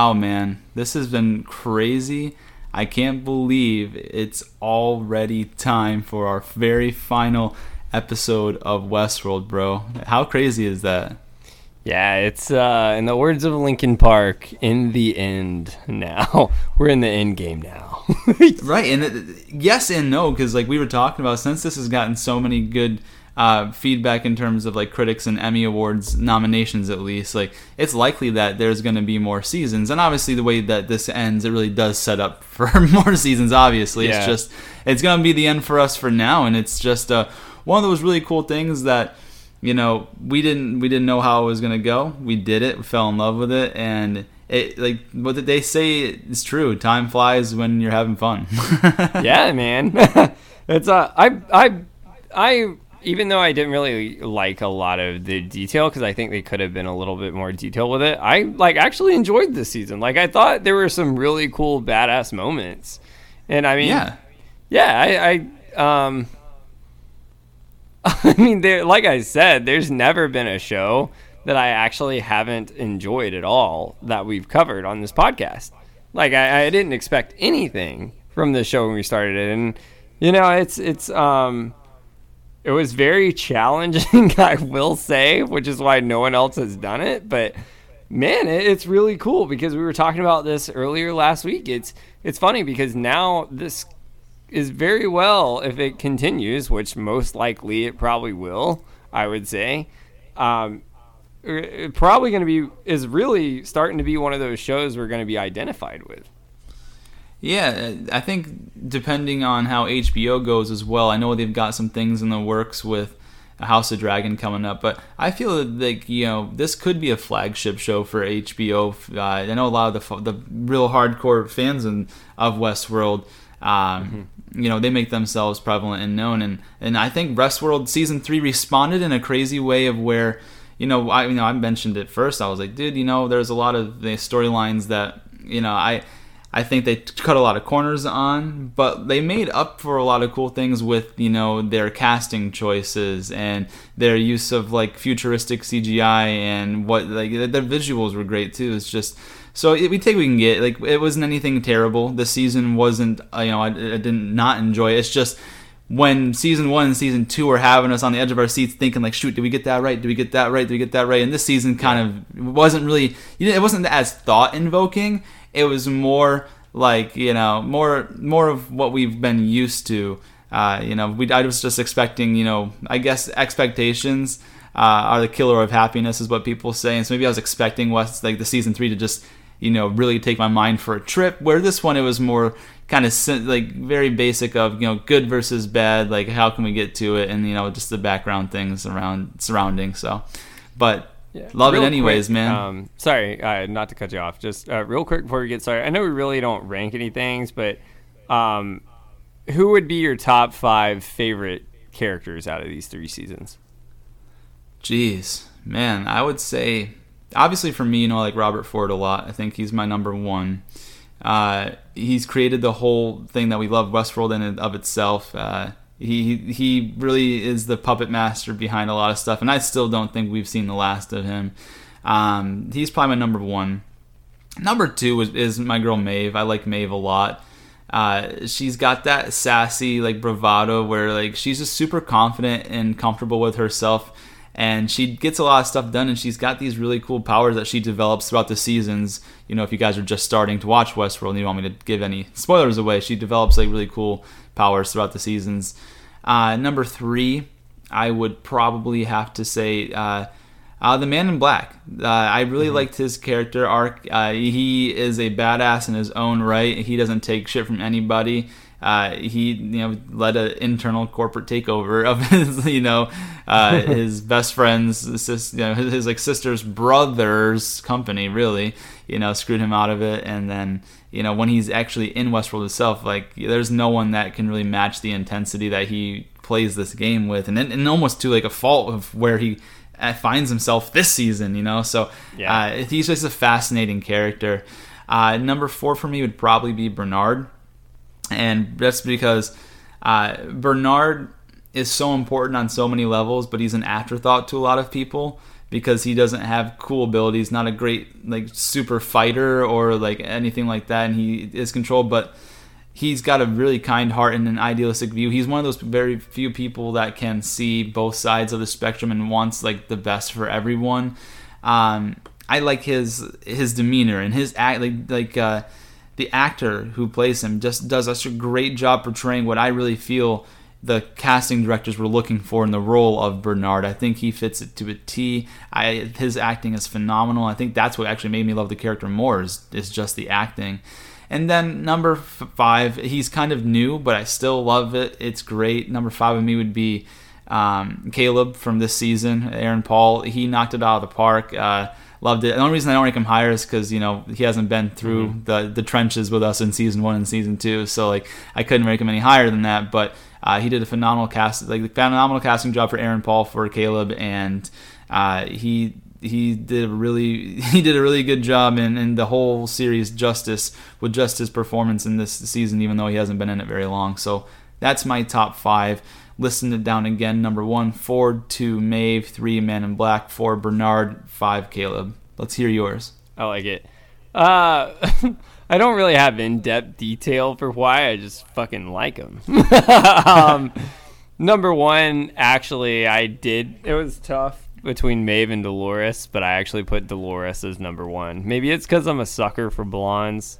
Wow, man, this has been crazy. I can't believe it's already time for our very final episode of Westworld, bro. How crazy is that? Yeah, it's uh, in the words of Linkin Park, in the end now. We're in the end game now. right, and it, yes and no, because like we were talking about, since this has gotten so many good uh, feedback in terms of like critics and Emmy Awards nominations, at least, like it's likely that there's going to be more seasons. And obviously, the way that this ends, it really does set up for more seasons. Obviously, yeah. it's just it's going to be the end for us for now, and it's just uh, one of those really cool things that you know we didn't we didn't know how it was going to go. We did it. We fell in love with it, and it like what did they say is true. Time flies when you're having fun. yeah, man. it's uh, I I I even though I didn't really like a lot of the detail because I think they could have been a little bit more detailed with it, I like actually enjoyed this season. Like I thought there were some really cool badass moments, and I mean, yeah, yeah, I, I um, I mean, there, like I said, there's never been a show that I actually haven't enjoyed at all that we've covered on this podcast. Like I, I didn't expect anything from the show when we started it, and you know, it's it's um it was very challenging, I will say, which is why no one else has done it. But man, it's really cool because we were talking about this earlier last week. It's it's funny because now this is very well if it continues, which most likely it probably will. I would say, um, probably going to be is really starting to be one of those shows we're going to be identified with. Yeah, I think depending on how HBO goes as well, I know they've got some things in the works with House of Dragon coming up, but I feel like you know this could be a flagship show for HBO. Uh, I know a lot of the the real hardcore fans in, of Westworld. Um, mm-hmm. You know they make themselves prevalent and known, and and I think Westworld season three responded in a crazy way of where you know I you know I mentioned it first. I was like, dude, you know, there's a lot of the storylines that you know I I think they cut a lot of corners on, but they made up for a lot of cool things with you know their casting choices and their use of like futuristic CGI and what like their visuals were great too. It's just so it, we take what we can get. Like it wasn't anything terrible. The season wasn't uh, you know I, I did not enjoy it. It's just when season one and season two were having us on the edge of our seats thinking like shoot did we get that right did we get that right did we get that right and this season kind of wasn't really it wasn't as thought invoking it was more like you know more more of what we've been used to. Uh, you know, we I was just expecting you know I guess expectations uh, are the killer of happiness is what people say, and so maybe I was expecting what's like the season three to just you know really take my mind for a trip. Where this one it was more kind of like very basic of you know good versus bad, like how can we get to it, and you know just the background things around surrounding. So, but yeah. Love real it anyways, quick, man. Um, sorry, uh, not to cut you off. Just uh, real quick before we get started, I know we really don't rank any things, but um, who would be your top five favorite characters out of these three seasons? Jeez, man, I would say obviously for me, you know, I like Robert Ford a lot. I think he's my number one. Uh, he's created the whole thing that we love, Westworld in and of itself. Uh, he he really is the puppet master behind a lot of stuff, and I still don't think we've seen the last of him. Um, he's probably my number one. Number two is, is my girl Maeve. I like Maeve a lot. Uh, she's got that sassy like bravado where like she's just super confident and comfortable with herself and she gets a lot of stuff done and she's got these really cool powers that she develops throughout the seasons you know if you guys are just starting to watch westworld and you want me to give any spoilers away she develops like really cool powers throughout the seasons uh, number three i would probably have to say uh, uh, the Man in Black. Uh, I really mm-hmm. liked his character arc. Uh, he is a badass in his own right. He doesn't take shit from anybody. Uh, he you know led an internal corporate takeover of his you know uh, his best friend's sis, you know his, his, like sister's brother's company really you know screwed him out of it. And then you know when he's actually in Westworld itself like there's no one that can really match the intensity that he plays this game with. And and almost to like a fault of where he uh, finds himself this season you know? So yeah. Uh, he's just a fascinating character. Uh, number four for me would probably be Bernard and that's because uh, Bernard is so important on so many levels, but he's an afterthought to a lot of people because he doesn't have cool abilities, not a great like super fighter or like anything like that, and he is controlled, but he's got a really kind heart and an idealistic view. He's one of those very few people that can see both sides of the spectrum and wants like the best for everyone. Um, I like his his demeanor and his act like like uh, the actor who plays him just does such a great job portraying what I really feel the casting directors were looking for in the role of Bernard. I think he fits it to a T. I, his acting is phenomenal. I think that's what actually made me love the character more is, is just the acting. And then number f- five, he's kind of new, but I still love it. It's great. Number five of me would be um, Caleb from this season, Aaron Paul. He knocked it out of the park. Uh, loved it. The only reason I don't rank him higher is because you know he hasn't been through mm-hmm. the the trenches with us in season one and season two, so like I couldn't rank him any higher than that. But uh, he did a phenomenal cast, like phenomenal casting job for Aaron Paul for Caleb, and uh, he he did a really he did a really good job in, in the whole series justice with just his performance in this season, even though he hasn't been in it very long. So that's my top five. Listen it down again. Number one, Ford. Two, Maeve. Three, Man in Black. Four, Bernard. Five, Caleb. Let's hear yours. I like it. Uh, I don't really have in-depth detail for why. I just fucking like them. um, number one, actually, I did. It was tough between Maeve and Dolores, but I actually put Dolores as number one. Maybe it's because I'm a sucker for blondes.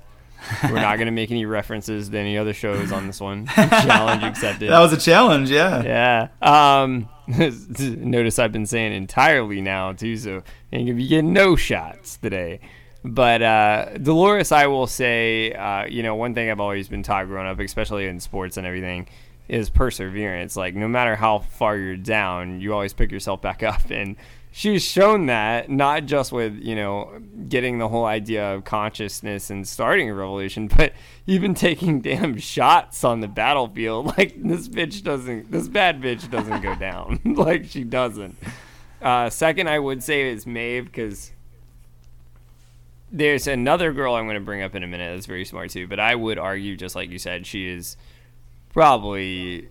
We're not going to make any references to any other shows on this one. challenge accepted. That was a challenge, yeah. Yeah. Um, notice I've been saying entirely now too, so ain't gonna be getting no shots today. But uh, Dolores, I will say, uh, you know, one thing I've always been taught growing up, especially in sports and everything, is perseverance. Like, no matter how far you're down, you always pick yourself back up. And she's shown that not just with, you know, getting the whole idea of consciousness and starting a revolution, but even taking damn shots on the battlefield. Like, this bitch doesn't, this bad bitch doesn't go down. like, she doesn't. Uh, second, I would say is Maeve because there's another girl I'm going to bring up in a minute that's very smart too, but I would argue, just like you said, she is probably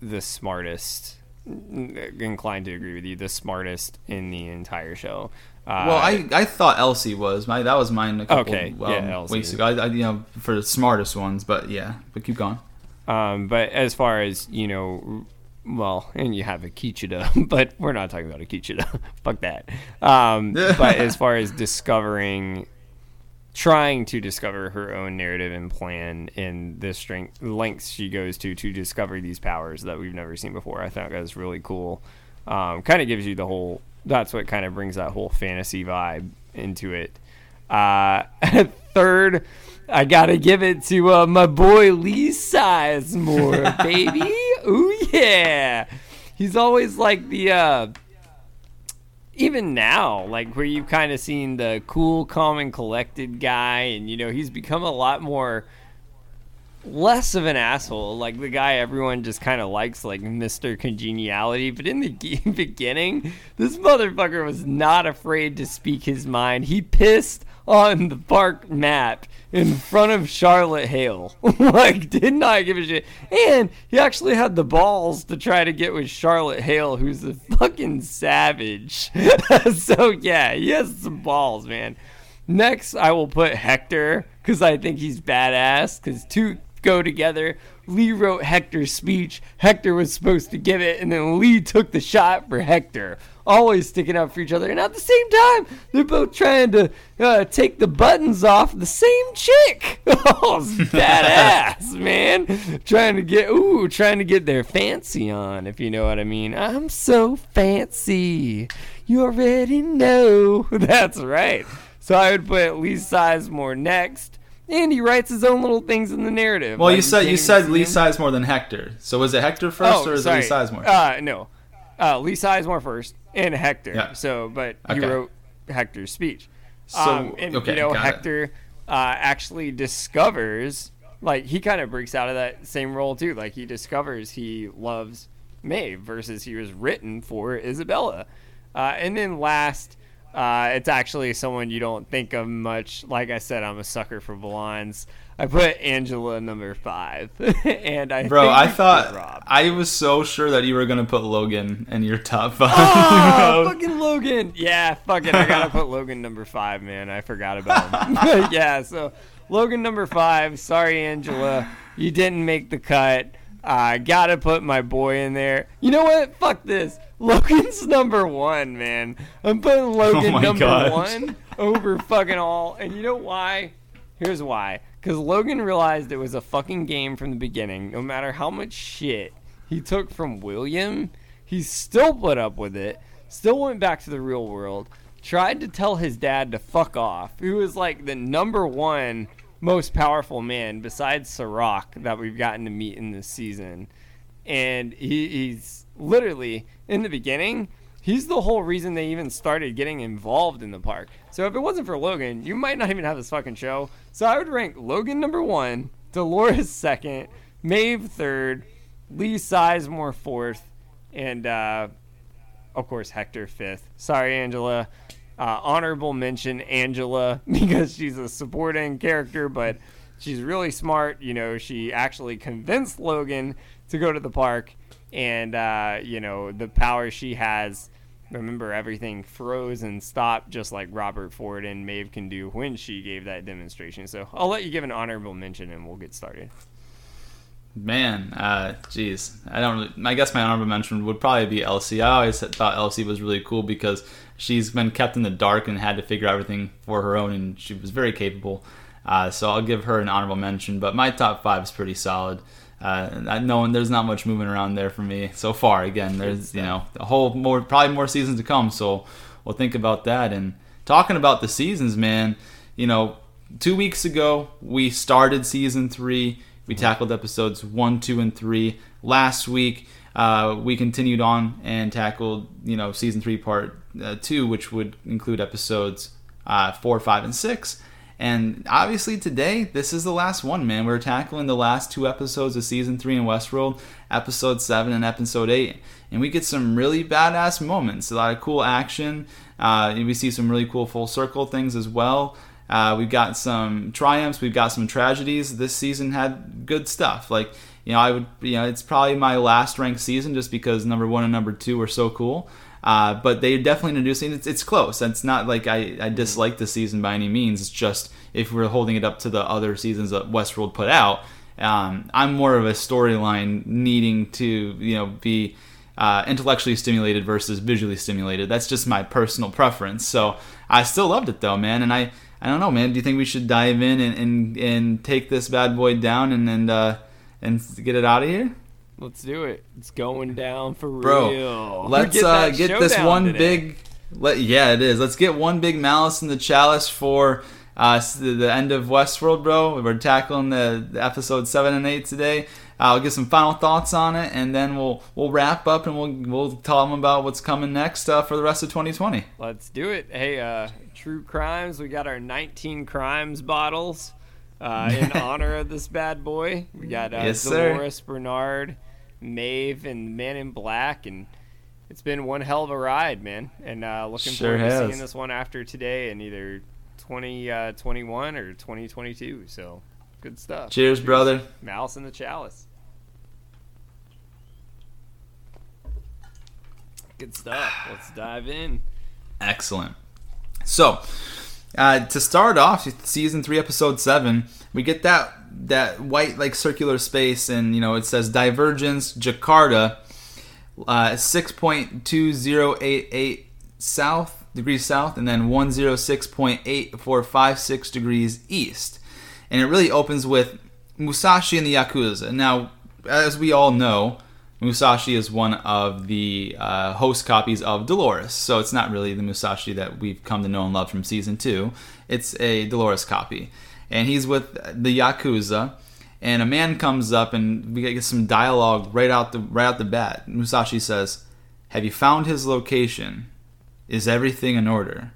the smartest. Inclined to agree with you, the smartest in the entire show. Uh, well, I, I thought Elsie was my that was mine a couple okay, um, yeah, weeks ago. I, I, you know for the smartest ones, but yeah, but keep going. Um, but as far as you know, well, and you have a Akecheta, but we're not talking about a Akecheta. Fuck that. Um, but as far as discovering trying to discover her own narrative and plan in the strength lengths she goes to to discover these powers that we've never seen before. I thought that was really cool. Um, kind of gives you the whole. That's what kind of brings that whole fantasy vibe into it. Uh, third, I gotta give it to uh, my boy Lee Sizemore, baby. Ooh yeah, he's always like the uh, even now, like where you've kind of seen the cool, calm, and collected guy, and you know he's become a lot more less of an asshole, like the guy everyone just kind of likes, like Mr. Congeniality. But in the beginning, this motherfucker was not afraid to speak his mind. He pissed on the park map in front of Charlotte Hale. like, did not I give a shit. And he actually had the balls to try to get with Charlotte Hale, who's a fucking savage. so, yeah, he has some balls, man. Next, I will put Hector because I think he's badass. Because two go together. Lee wrote Hector's speech. Hector was supposed to give it, and then Lee took the shot for Hector always sticking up for each other. And at the same time, they're both trying to uh, take the buttons off the same chick. oh, badass, man. Trying to get, ooh, trying to get their fancy on, if you know what I mean. I'm so fancy. You already know. That's right. So I would put Lee Sizemore next. And he writes his own little things in the narrative. Well, like you said you said Lee Sizemore than Hector. So was it Hector first, oh, or is sorry. it Lee Sizemore? Uh, no, uh, Lee Sizemore first and Hector. Yeah. So, but okay. you wrote Hector's speech. So, um, and okay, you know, Hector uh, actually discovers, like, he kind of breaks out of that same role too. Like, he discovers he loves Maeve versus he was written for Isabella. Uh, and then last, Uh, it's actually someone you don't think of much. Like I said, I'm a sucker for blondes. I put Angela number five, and I Bro, I thought Rob. I was so sure that you were gonna put Logan in your top five. Oh, fucking Logan. Yeah, fuck it. I gotta put Logan number five, man. I forgot about him. yeah, so Logan number five. Sorry, Angela. You didn't make the cut. I gotta put my boy in there. You know what? Fuck this. Logan's number one, man. I'm putting oh Logan Oh number gosh. one over fucking all. And you know why? Here's why. Because Logan realized it was a fucking game from the beginning. No matter how much shit he took from William, he still put up with it. Still went back to the real world. Tried to tell his dad to fuck off. Who was like the number one most powerful man besides Serac that we've gotten to meet in this season. And he, he's literally in the beginning. He's the whole reason they even started getting involved in the park. So if it wasn't for Logan, you might not even have this fucking show. So I would rank Logan number one, Dolores second, Maeve third, Lee Sizemore fourth, and uh, of course Hector fifth. Sorry, Angela. Uh, honorable mention Angela because she's a supporting character, but she's really smart. You know, she actually convinced Logan to go to the park, and uh, you know the power she has. Remember, everything froze and stopped, just like Robert Ford and Maeve can do when she gave that demonstration. So I'll let you give an honorable mention, and we'll get started. Man, uh, jeez, I don't. Really, I guess my honorable mention would probably be Elsie. I always thought Elsie was really cool because she's been kept in the dark and had to figure everything for her own, and she was very capable. Uh, so I'll give her an honorable mention. But my top five is pretty solid. Uh, I know there's not much moving around there for me so far. Again, there's you know a whole more probably more seasons to come. So we'll think about that. And talking about the seasons, man, you know, two weeks ago we started season three. We tackled episodes one, two, and three. Last week, uh, we continued on and tackled, you know, season three, part uh, two, which would include episodes uh, four, five, and six. And obviously, today, this is the last one, man. We're tackling the last two episodes of season three in Westworld, episode seven and episode eight. And we get some really badass moments, a lot of cool action. Uh, we see some really cool full circle things as well. Uh, we've got some triumphs, we've got some tragedies. This season had good stuff. Like, you know, I would, you know, it's probably my last ranked season just because number one and number two were so cool. Uh, but they definitely introduced it. It's, it's close. It's not like I, I dislike the season by any means. It's just if we're holding it up to the other seasons that Westworld put out, um, I'm more of a storyline needing to, you know, be uh, intellectually stimulated versus visually stimulated. That's just my personal preference. So I still loved it though, man. And I, I don't know, man. Do you think we should dive in and, and, and take this bad boy down and and uh, and get it out of here? Let's do it. It's going down for Bro, real. let's Get uh, get this one today. big. Let, yeah, it is. Let's get one big malice in the chalice for uh, the end of Westworld, bro. We're tackling the, the episode seven and eight today. I'll get some final thoughts on it, and then we'll we'll wrap up and we'll we'll tell them about what's coming next uh, for the rest of 2020. Let's do it. Hey, uh, True Crimes, we got our 19 Crimes bottles uh, in honor of this bad boy. We got uh, Yes, sir. Dolores Bernard, Maeve, and Man in Black, and it's been one hell of a ride, man. And uh, looking Sure forward to seeing this one after today in either 2021 or 2022. So, good stuff. Cheers, brother. Mouse in the chalice. Good stuff. Let's dive in. Excellent. So, uh, to start off, season three, episode seven, we get that that white like circular space, and you know it says Divergence, Jakarta, uh, six point two zero eight eight south degrees south, and then one zero six point eight four five six degrees east, and it really opens with Musashi and the Yakuza. Now, as we all know, Musashi is one of the uh, host copies of Dolores, so it's not really the Musashi that we've come to know and love from season two. It's a Dolores copy, and he's with the Yakuza. And a man comes up, and we get some dialogue right out the right out the bat. Musashi says, "Have you found his location? Is everything in order?"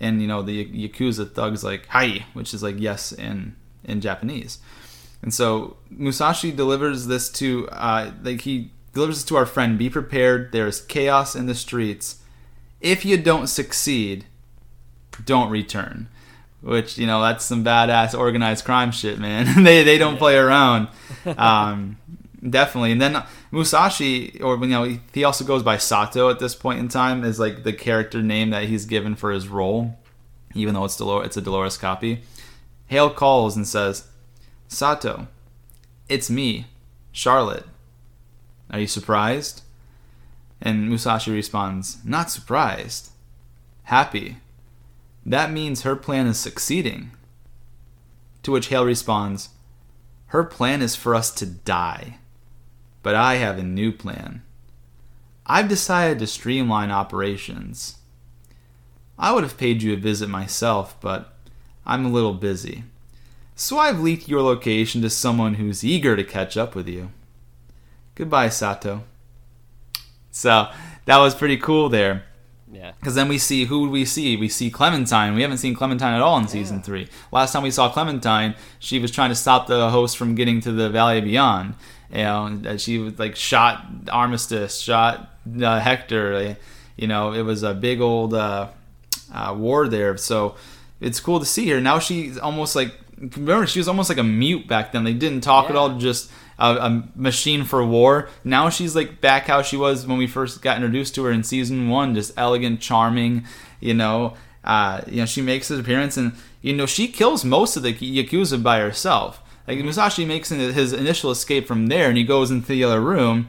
And you know the Yakuza thug's like "Hi," which is like yes in in Japanese. And so Musashi delivers this to uh, like he delivers this to our friend. Be prepared. There is chaos in the streets. if you don't succeed, don't return. Which you know that's some badass organized crime shit, man. they they don't play around. Um, definitely. And then Musashi, or you know, he- he also goes by Sato at this point in time, is like the character name that he's given for his role, even though it's Dolor- it's a Dolores copy. Hale calls and says, "Sato, it's me, Charlotte. Are you surprised?" And Musashi responds, "Not surprised, happy. That means her plan is succeeding." To which Hale responds, Her plan is for us to die. But I have a new plan. I've decided to streamline operations. I would have paid you a visit myself, but I'm a little busy. So I've leaked your location to someone who's eager to catch up with you. Goodbye, Sato. So that was pretty cool there. Yeah. Because then we see who would we see? We see Clementine. We haven't seen Clementine at all in season three. Last time we saw Clementine, she was trying to stop the host from getting to the Valley Beyond. You know, that she was like shot Armistice, shot uh, Hector. You know, it was a big old uh, uh, war there. So it's cool to see her. Now she's almost like remember she was almost like a mute back then. They didn't talk at all. Just a, a machine for war. Now she's like back how she was when we first got introduced to her in season one, just elegant, charming. You know, uh, you know she makes his appearance, and you know she kills most of the yakuza by herself. Like Musashi makes his initial escape from there, and he goes into the other room,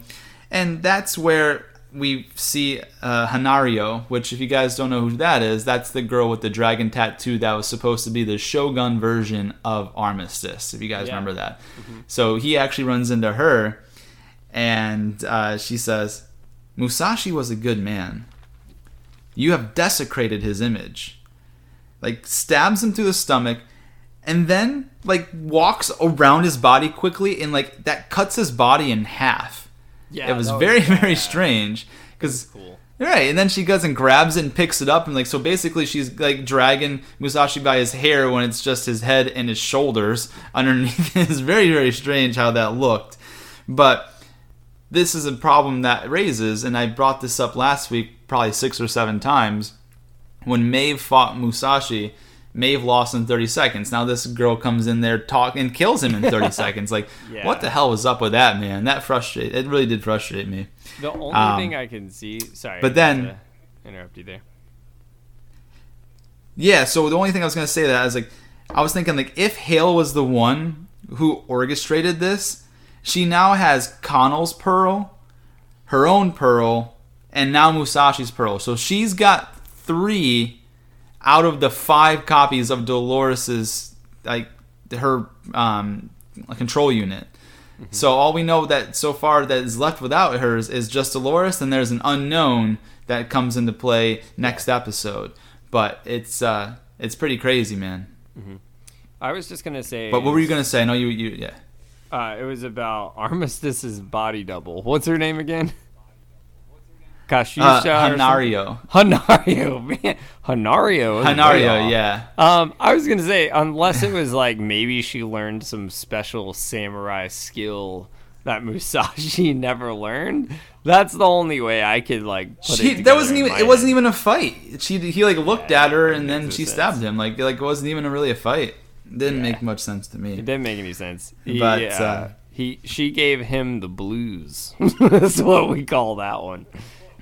and that's where we see uh, Hanaryo, which if you guys don't know who that is, that's the girl with the dragon tattoo that was supposed to be the Shogun version of Armistice. If you guys Yeah. remember that, so he actually runs into her, and uh, she says, "Musashi was a good man. You have desecrated his image." Like stabs him through the stomach, and then like walks around his body quickly, and like that cuts his body in half Yeah. it was that very very strange because Cool. right and then she goes and grabs it and picks it up and like so basically she's like dragging musashi by his hair when it's just his head and his shoulders underneath it's very very strange how that looked but this is a problem that raises and i brought this up last week probably six or seven times when Maeve fought Musashi, Maeve lost in 30 seconds. Now this girl comes in there, talk and kills him in 30 seconds. Like, Yeah. what the hell was up with that, man? That frustrate. It really did frustrate me. The only Um, thing I can see. Sorry. but then- interrupt you there. Yeah. So the only thing I was gonna say that I was like, I was thinking like if Hale was the one who orchestrated this, she now has Connell's pearl, her own pearl, and now Musashi's pearl. So she's got three out of the five copies of Dolores's like her um, control unit. So all we know that so far that is left without hers is just Dolores, and there's an unknown that comes into play next episode. But it's uh, it's pretty crazy, man. I was just gonna say. But what were you gonna say? I know you you yeah. Uh, it was about Armistice's body double. What's her name again? Kashisha. Uh, or something? Hanaryo. Hanaryo, man. Hanaryo. Hanaryo, yeah. Um, I was gonna say, unless it was like maybe she learned some special samurai skill that Musashi never learned. That's the only way I could like. Put She, it that wasn't even it wasn't even a fight. She he like looked Yeah, at her and then she no stabbed him. Like like it wasn't even really a fight. Didn't Yeah. make much sense to me. It didn't make any sense. He, But, uh, uh, he she gave him the blues. That's what we call that one.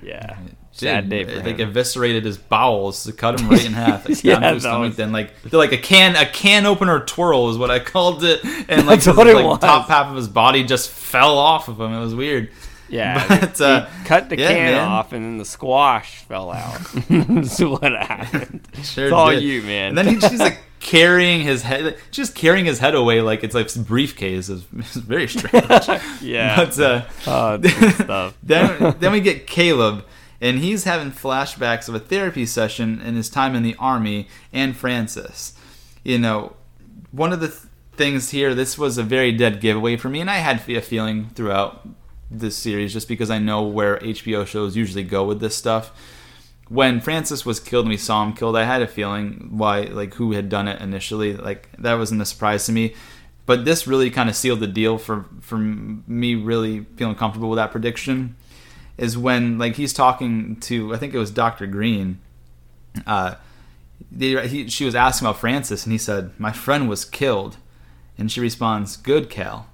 Yeah. Sad day Did, for like him. eviscerated his bowels to cut him right in half. Like, Yeah, his stomach. was- Then like they're like a can a can opener twirl is what I called it, and like his, like, was. top half of his body just fell off of him. It was weird. Yeah, But, uh, cut the yeah, can man. off, and then the squash fell out. That's what happened. Sure it's all did. you, man. And then he, she's like carrying his head, just carrying his head away like it's like briefcase. It's, it's very strange. yeah, But uh, stuff. then then we get Caleb, and he's having flashbacks of a therapy session in his time in the army, and Francis. You know, one of the th- things here, this was a very dead giveaway for me, and I had a feeling throughout this series just because I know where HBO shows usually go with this stuff. When Francis was killed and we saw him killed, I had a feeling why, like, who had done it initially. Like, that wasn't a surprise to me. But this really kind of sealed the deal for, for me really feeling comfortable with that prediction is when like he's talking to I think it was Doctor Green. Uh, they, he, she was asking about Francis, and he said, "My friend was killed," and she responds, "Good, Cal.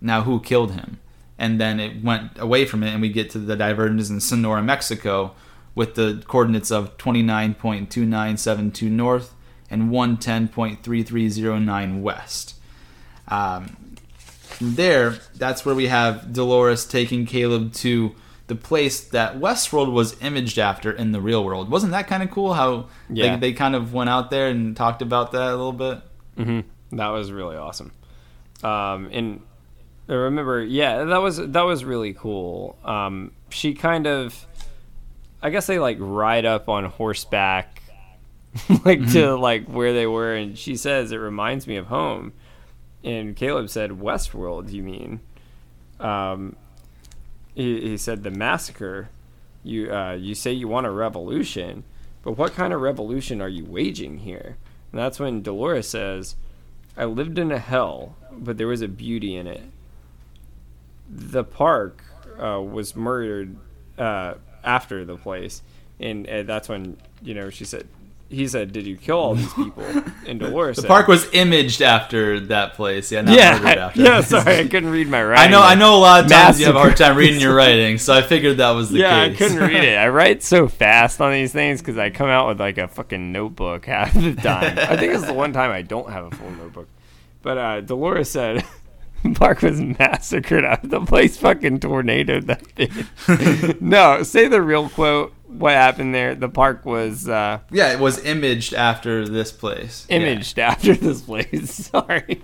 Now who killed him?" And then it went away from it, and we get to the divergence in Sonora, Mexico, with the coordinates of 29.2972 north and 110.3309 west. Um, there, that's where we have Dolores taking Caleb to the place that Westworld was imaged after in the real world. Wasn't that kind of cool? How Yeah. they, they kind of went out there and talked about that a little bit. Mm-hmm. That was really awesome. Um, and I remember, yeah, that was that was really cool. Um, she kind of, I guess they like ride up on horseback, like to like where they were, and she says it reminds me of home. And Caleb said, "Westworld, you mean?" Um, he, he said, "The massacre. You uh, you say you want a revolution, but what kind of revolution are you waging here?" And that's when Dolores says, "I lived in a hell, but there was a beauty in it. The park uh, was murdered uh, after the place, and, uh that's when you know she said." He said, "Did you kill all these people?" And Dolores The said, park was imaged after that place. Yeah, not yeah, after. yeah. Sorry, I couldn't read my writing. I know. I know. A lot of times you have a hard time reading your writing, so I figured that was the yeah, case. I couldn't read it. I write so fast on these things because I come out with like a fucking notebook half the time. I think it's the one time I don't have a full notebook. But uh, Dolores said Park was massacred after the place fucking tornadoed that bitch. no, say the real quote. What happened there? The park was uh, yeah, it was imaged after this place. Yeah. imaged after this place. Sorry,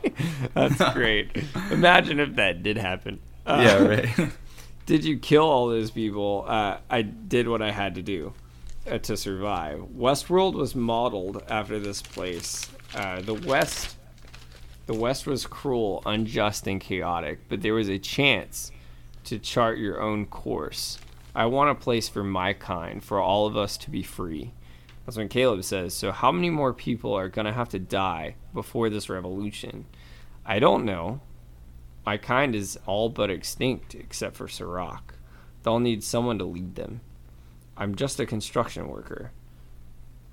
that's great. Imagine if that did happen. Uh, Yeah, right. did you kill all those people? Uh, I did what I had to do uh, to survive. Westworld was modeled after this place. Uh, the West, the West was cruel, unjust, and chaotic, but there was a chance to chart your own course. I want a place for my kind, for all of us to be free. That's when Caleb says, So, how many more people are going to have to die before this revolution? I don't know. My kind is all but extinct except for Serac. They'll need someone to lead them. I'm just a construction worker.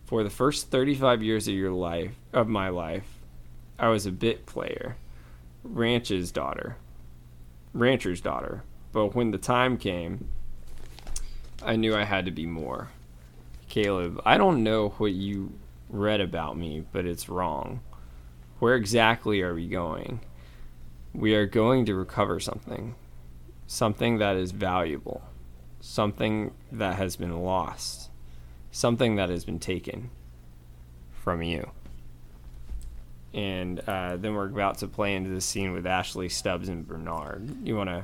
For the first 35 years of your life, of my life, I was a bit player, ranch's daughter, rancher's daughter. But when the time came, I knew I had to be more. Caleb, I don't know what you read about me, but it's wrong. Where exactly are we going? We are going to recover something. Something that is valuable. Something that has been lost. Something that has been taken from you. And uh, then we're about to play into the scene with Ashley Stubbs and Bernard. You want to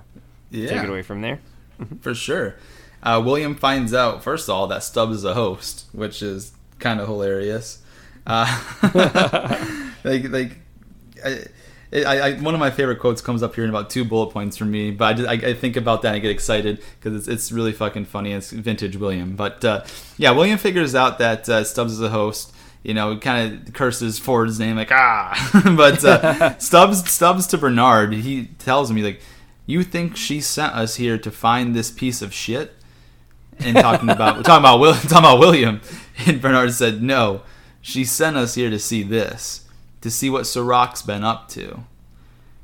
Yeah, take it away from there? for sure. Uh, William finds out first of all that Stubbs is a host, which is kind of hilarious. Uh, like, like, I, I, I, one of my favorite quotes comes up here in about two bullet points for me, but I, just, I, I think about that and I get excited because it's, it's really fucking funny. It's vintage William, but uh, yeah, William figures out that uh, Stubbs is a host. You know, kind of curses Ford's name like ah, but uh, Stubbs Stubbs to Bernard, he tells me like, "You think she sent us here to find this piece of shit?" And talking about talking about Will, talking about William, and Bernard said, "No, she sent us here to see this, to see what Serac's been up to."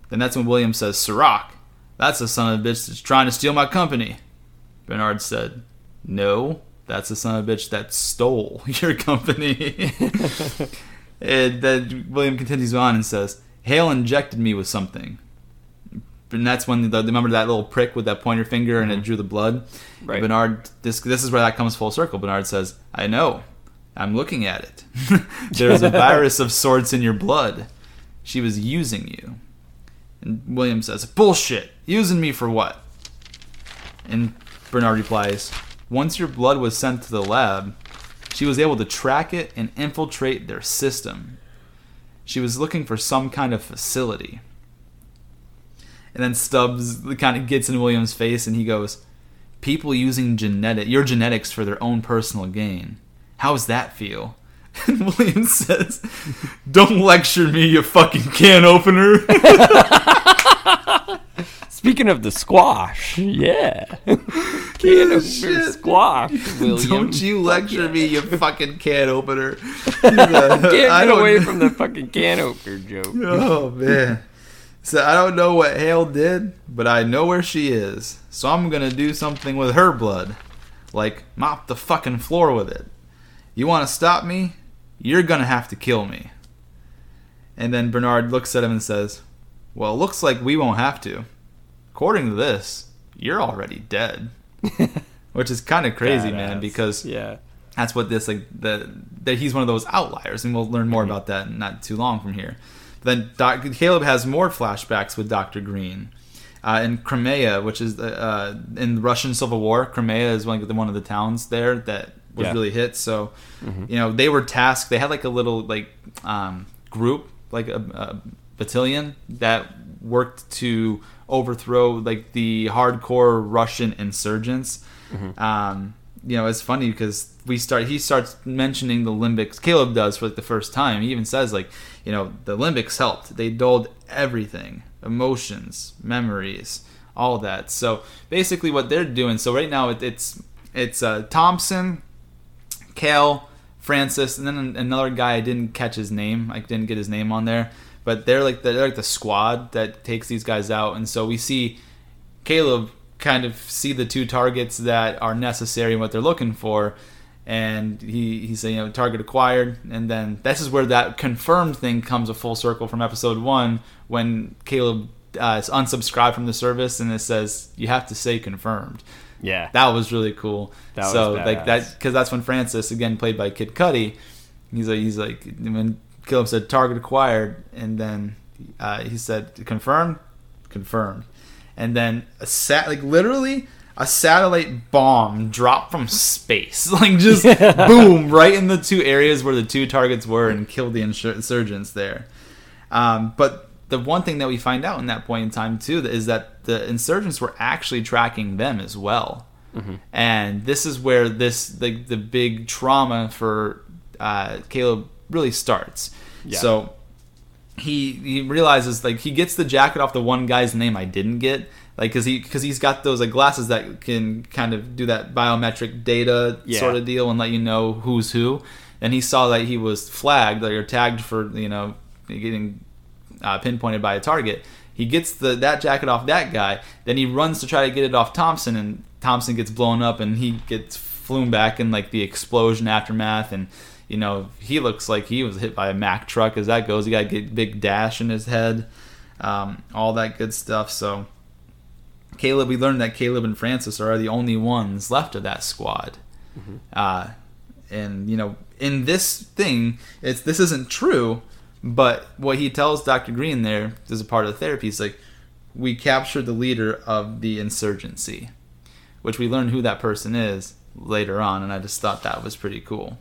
Then that's when William says, "Sirach, that's the son of a bitch that's trying to steal my company." Bernard said, "No, that's the son of a bitch that stole your company." and then William continues on and says, "Hale injected me with something." And that's when the, remember that little prick with that pointer finger and it mm-hmm. drew the blood. Right. Bernard, this this is where that comes full circle. Bernard says, "I know, I'm looking at it. There's a virus of sorts in your blood. She was using you." And William says, "Bullshit. Using me for what?" And Bernard replies, "Once your blood was sent to the lab, she was able to track it and infiltrate their system. She was looking for some kind of facility." And then Stubbs kind of gets in William's face and he goes, People using genetic your genetics for their own personal gain. How's that feel? And William says, Don't lecture me, you fucking can opener. Speaking of the squash, yeah. can oh, opener Shit. squash, William. Don't you lecture me, you fucking can opener. Can't get away from the fucking can opener joke. Oh man. So I don't know what Hale did, but I know where she is. So I'm gonna do something with her blood. Like mop the fucking floor with it. You wanna stop me? You're gonna have to kill me. And then Bernard looks at him and says, Well, it looks like we won't have to. According to this, you're already dead. Which is kind of crazy, man, because yeah, that's what this like the that he's one of those outliers, and we'll learn more Mm-hmm. about that not too long from here. Then Doc, Caleb has more flashbacks with Doctor Green. Uh, in Crimea, which is uh, uh, in the Russian Civil War, Crimea is one of the, one of the towns there that was Yeah. Mm-hmm. really hit. So, you know, they were tasked. They had like a little like um, group, like a, a battalion that worked to overthrow like the hardcore Russian insurgents. Um, you know, it's funny because we start. He starts mentioning the limbics. Caleb does for like the first time. He even says like, you know, the limbics helped. They dulled everything, emotions, memories, all that. So basically, what they're doing. So right now, it, it's it's uh, Thompson, Kale, Francis, and then another guy. I didn't catch his name. I didn't get his name on there. But they're like the, they're like the squad that takes these guys out, and so we see Caleb kind of see the two targets that are necessary and what they're looking for. And he, he said, you know, target acquired. And then this is where that confirmed thing comes a full circle from episode one when Caleb uh, is unsubscribed from the service and it says, you have to say confirmed. yeah. That was really cool. That was so like that because that's when Francis again played by Kid Cudi. He's like he's like when Caleb said target acquired, and then uh, he said confirmed, confirmed, and then a sat like literally a satellite bomb dropped from space, like just boom right in the two areas where the two targets were and killed the insurgents there. Um, but the one thing that we find out in that point in time too is that the insurgents were actually tracking them as well, and this is where this the the big trauma for uh, Caleb really starts. Yeah. So he he realizes like he gets the jacket off the one guy's name I didn't get like because he because he's got those like glasses that can kind of do that biometric data Yeah. sort of deal and let you know who's who. And he saw that he was flagged or tagged for you know getting uh, pinpointed by a target. He gets the that jacket off that guy. Then he runs to try to get it off Thompson, and Thompson gets blown up, and he gets flown back in like the explosion aftermath. And you know he looks like he was hit by a Mack truck as that goes. He got a big- dash in his head, um, all that good stuff. So Caleb, we learned that Caleb and Francis are the only ones left of that squad. Uh, and you know, in this thing, it's this isn't true, but what he tells Dr. Green there as a part of the therapy is like, we captured the leader of the insurgency, which we learn who that person is later on, and I just thought that was pretty cool.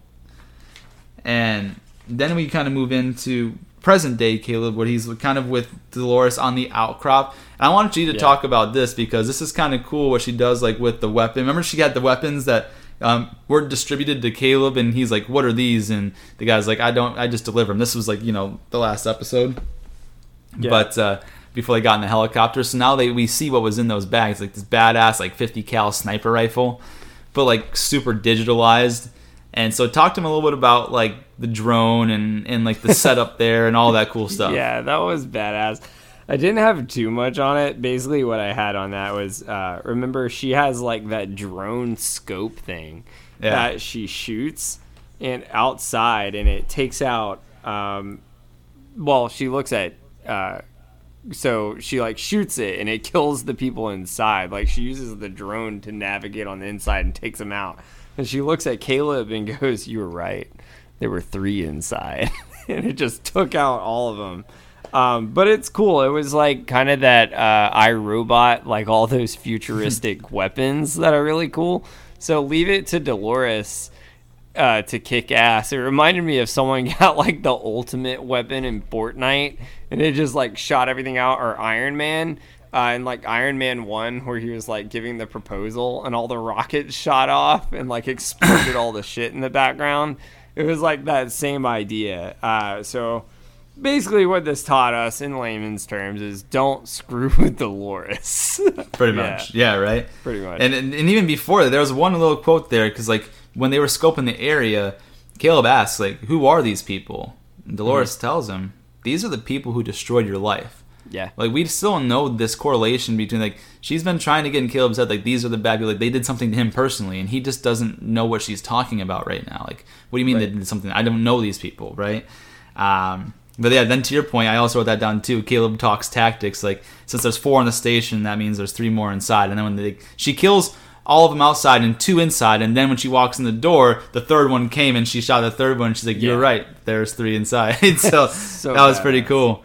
And then we kind of move into present day Caleb, where he's kind of with Dolores on the outcrop. And I wanted you to Yeah. talk about this because this is kind of cool what she does, like with the weapon. Remember, she had the weapons that um, were distributed to Caleb, and he's like, "What are these?" And the guy's like, "I don't. I just deliver them." This was like you know the last episode, Yeah. but uh, before they got in the helicopter. So now they we see what was in those bags, like this badass like 50 cal sniper rifle, but like super digitalized. And so talk to him a little bit about like the drone and and like the setup there and all that cool stuff. Yeah, that was badass. I didn't have too much on it. Basically, what I had on that was uh, remember she has like that drone scope thing Yeah. that she shoots and outside, and it takes out. Um, well, she looks at. Uh, so she like shoots it and it kills the people inside. Like she uses the drone to navigate on the inside and takes them out. And she looks at Caleb and goes, "You were right. There were three inside." and it just took out all of them. Um, but it's cool. It was like kind of that uh, iRobot, like all those futuristic weapons that are really cool. So leave it to Dolores uh, to kick ass. It reminded me of someone got like the ultimate weapon in Fortnite, and it just like shot everything out. Or Iron Man, uh, and like Iron Man One, where he was like giving the proposal, and all the rockets shot off and like exploded all the shit in the background. It was like that same idea. Uh, so basically what this taught us in layman's terms is don't screw with Dolores. Pretty much. Yeah, right? Pretty much. And, and, and even before that, there was one little quote there because, like, when they were scoping the area, Caleb asks, like, who are these people? And Dolores tells him, these are the people who destroyed your life. Yeah. Like, we still know this correlation between, like, she's been trying to get in Caleb's head, like, these are the bad people. Like, they did something to him personally, and he just doesn't know what she's talking about right now. Like, what do you mean they Right. did something? I don't know these people, right? Um, but yeah, then to your point, I also wrote that down too. Caleb talks tactics. Like, since there's four on the station, that means there's three more inside. And then when they, she kills all of them outside and two inside, and then when she walks in the door, the third one came and she shot the third one. She's like, "You're Yeah. right. There's three inside." so, So that was pretty cool.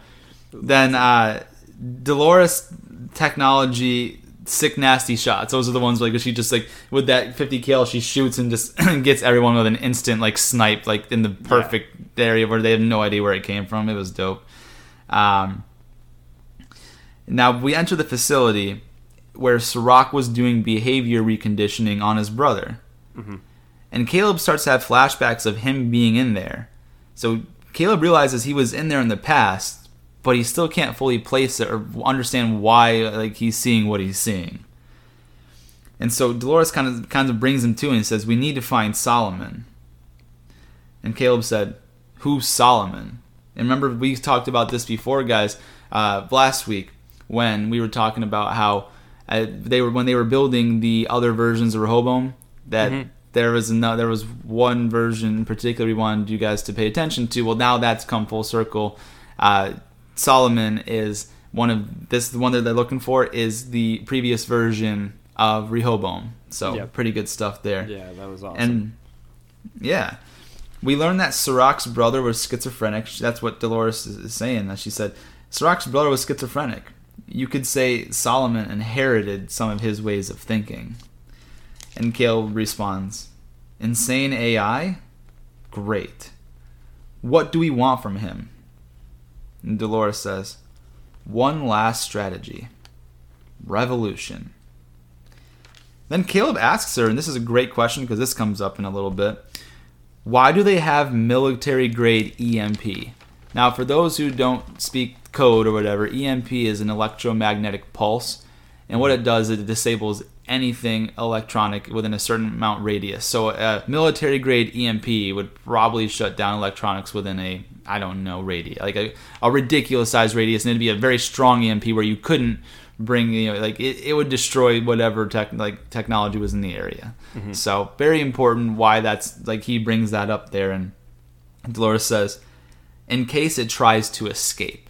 Then uh, Dolores technology sick nasty shots. Those are the ones like she just like with that 50 cal she shoots and just gets everyone with an instant like snipe like in the perfect area where they have no idea where it came from. It was dope. Um, now we enter the facility where Serac was doing behavior reconditioning on his brother. And Caleb starts to have flashbacks of him being in there. So Caleb realizes he was in there in the past, but he still can't fully place it or understand why like he's seeing what he's seeing. And so Dolores kind of kind of brings him to and says, "We need to find Solomon." And Caleb said, "Who's Solomon?" And remember, we talked about this before, guys, uh, last week when we were talking about how uh, they were when they were building the other versions of Rehoboam that there was no, there was one version in particular we wanted you guys to pay attention to. Well, now that's come full circle. Uh, Solomon is one of this the one that they're looking for is the previous version of Rehoboam. So Yep. pretty good stuff there. Yeah, that was awesome. And yeah, we learned that Serac's brother was schizophrenic. That's what Dolores is saying. That she said Serac's brother was schizophrenic. You could say Solomon inherited some of his ways of thinking. And Caleb responds, "Insane AI, great. What do we want from him?" And Dolores says, "One last strategy: revolution." Then Caleb asks her, and this is a great question because this comes up in a little bit. Why do they have military grade EMP? Now, for those who don't speak code or whatever, EMP is an electromagnetic pulse, and what it does is it disables anything electronic within a certain amount radius. So, a military grade EMP would probably shut down electronics within a I don't know radius, like a, a ridiculous size radius, and it'd be a very strong EMP where you couldn't bring you know like it, it would destroy whatever tech like technology was in the area. Mm-hmm. So very important why that's like he brings that up there and Dolores says in case it tries to escape.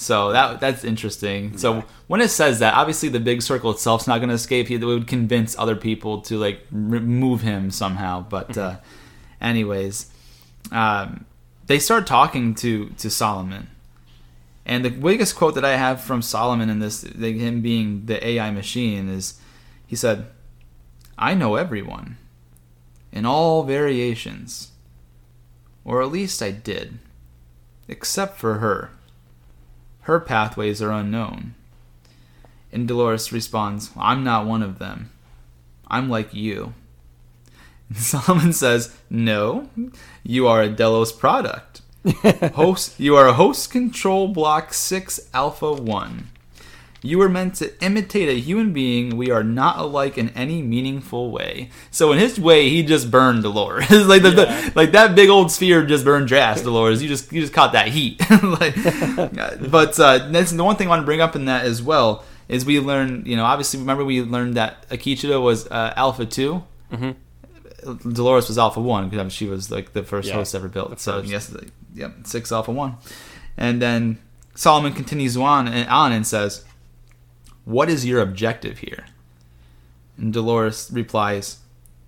So that that's interesting. So when it says that, obviously the big circle itself's not going to escape. He would convince other people to like remove him somehow. But uh, anyways, um, they start talking to to Solomon, and the biggest quote that I have from Solomon in this, him being the AI machine, is he said, "I know everyone, in all variations, or at least I did, except for her." Her pathways are unknown. And Dolores responds, I'm not one of them. I'm like you. And Solomon says, No, you are a Delos product. host, you are a host control block 6 alpha 1. You were meant to imitate a human being. We are not alike in any meaningful way. So in his way, he just burned Dolores. like the, Yeah. the like that big old sphere just burned your Dolores. You just you just caught that heat. like, but uh, that's the one thing I want to bring up in that as well is we learned. You know, obviously, remember we learned that Akecheta was uh, Alpha 2 Dolores was Alpha One because she was like the first Yeah, host ever built. So yes, yep, six Alpha One, and then Solomon continues on and on and says, "What is your objective here?" And Dolores replies,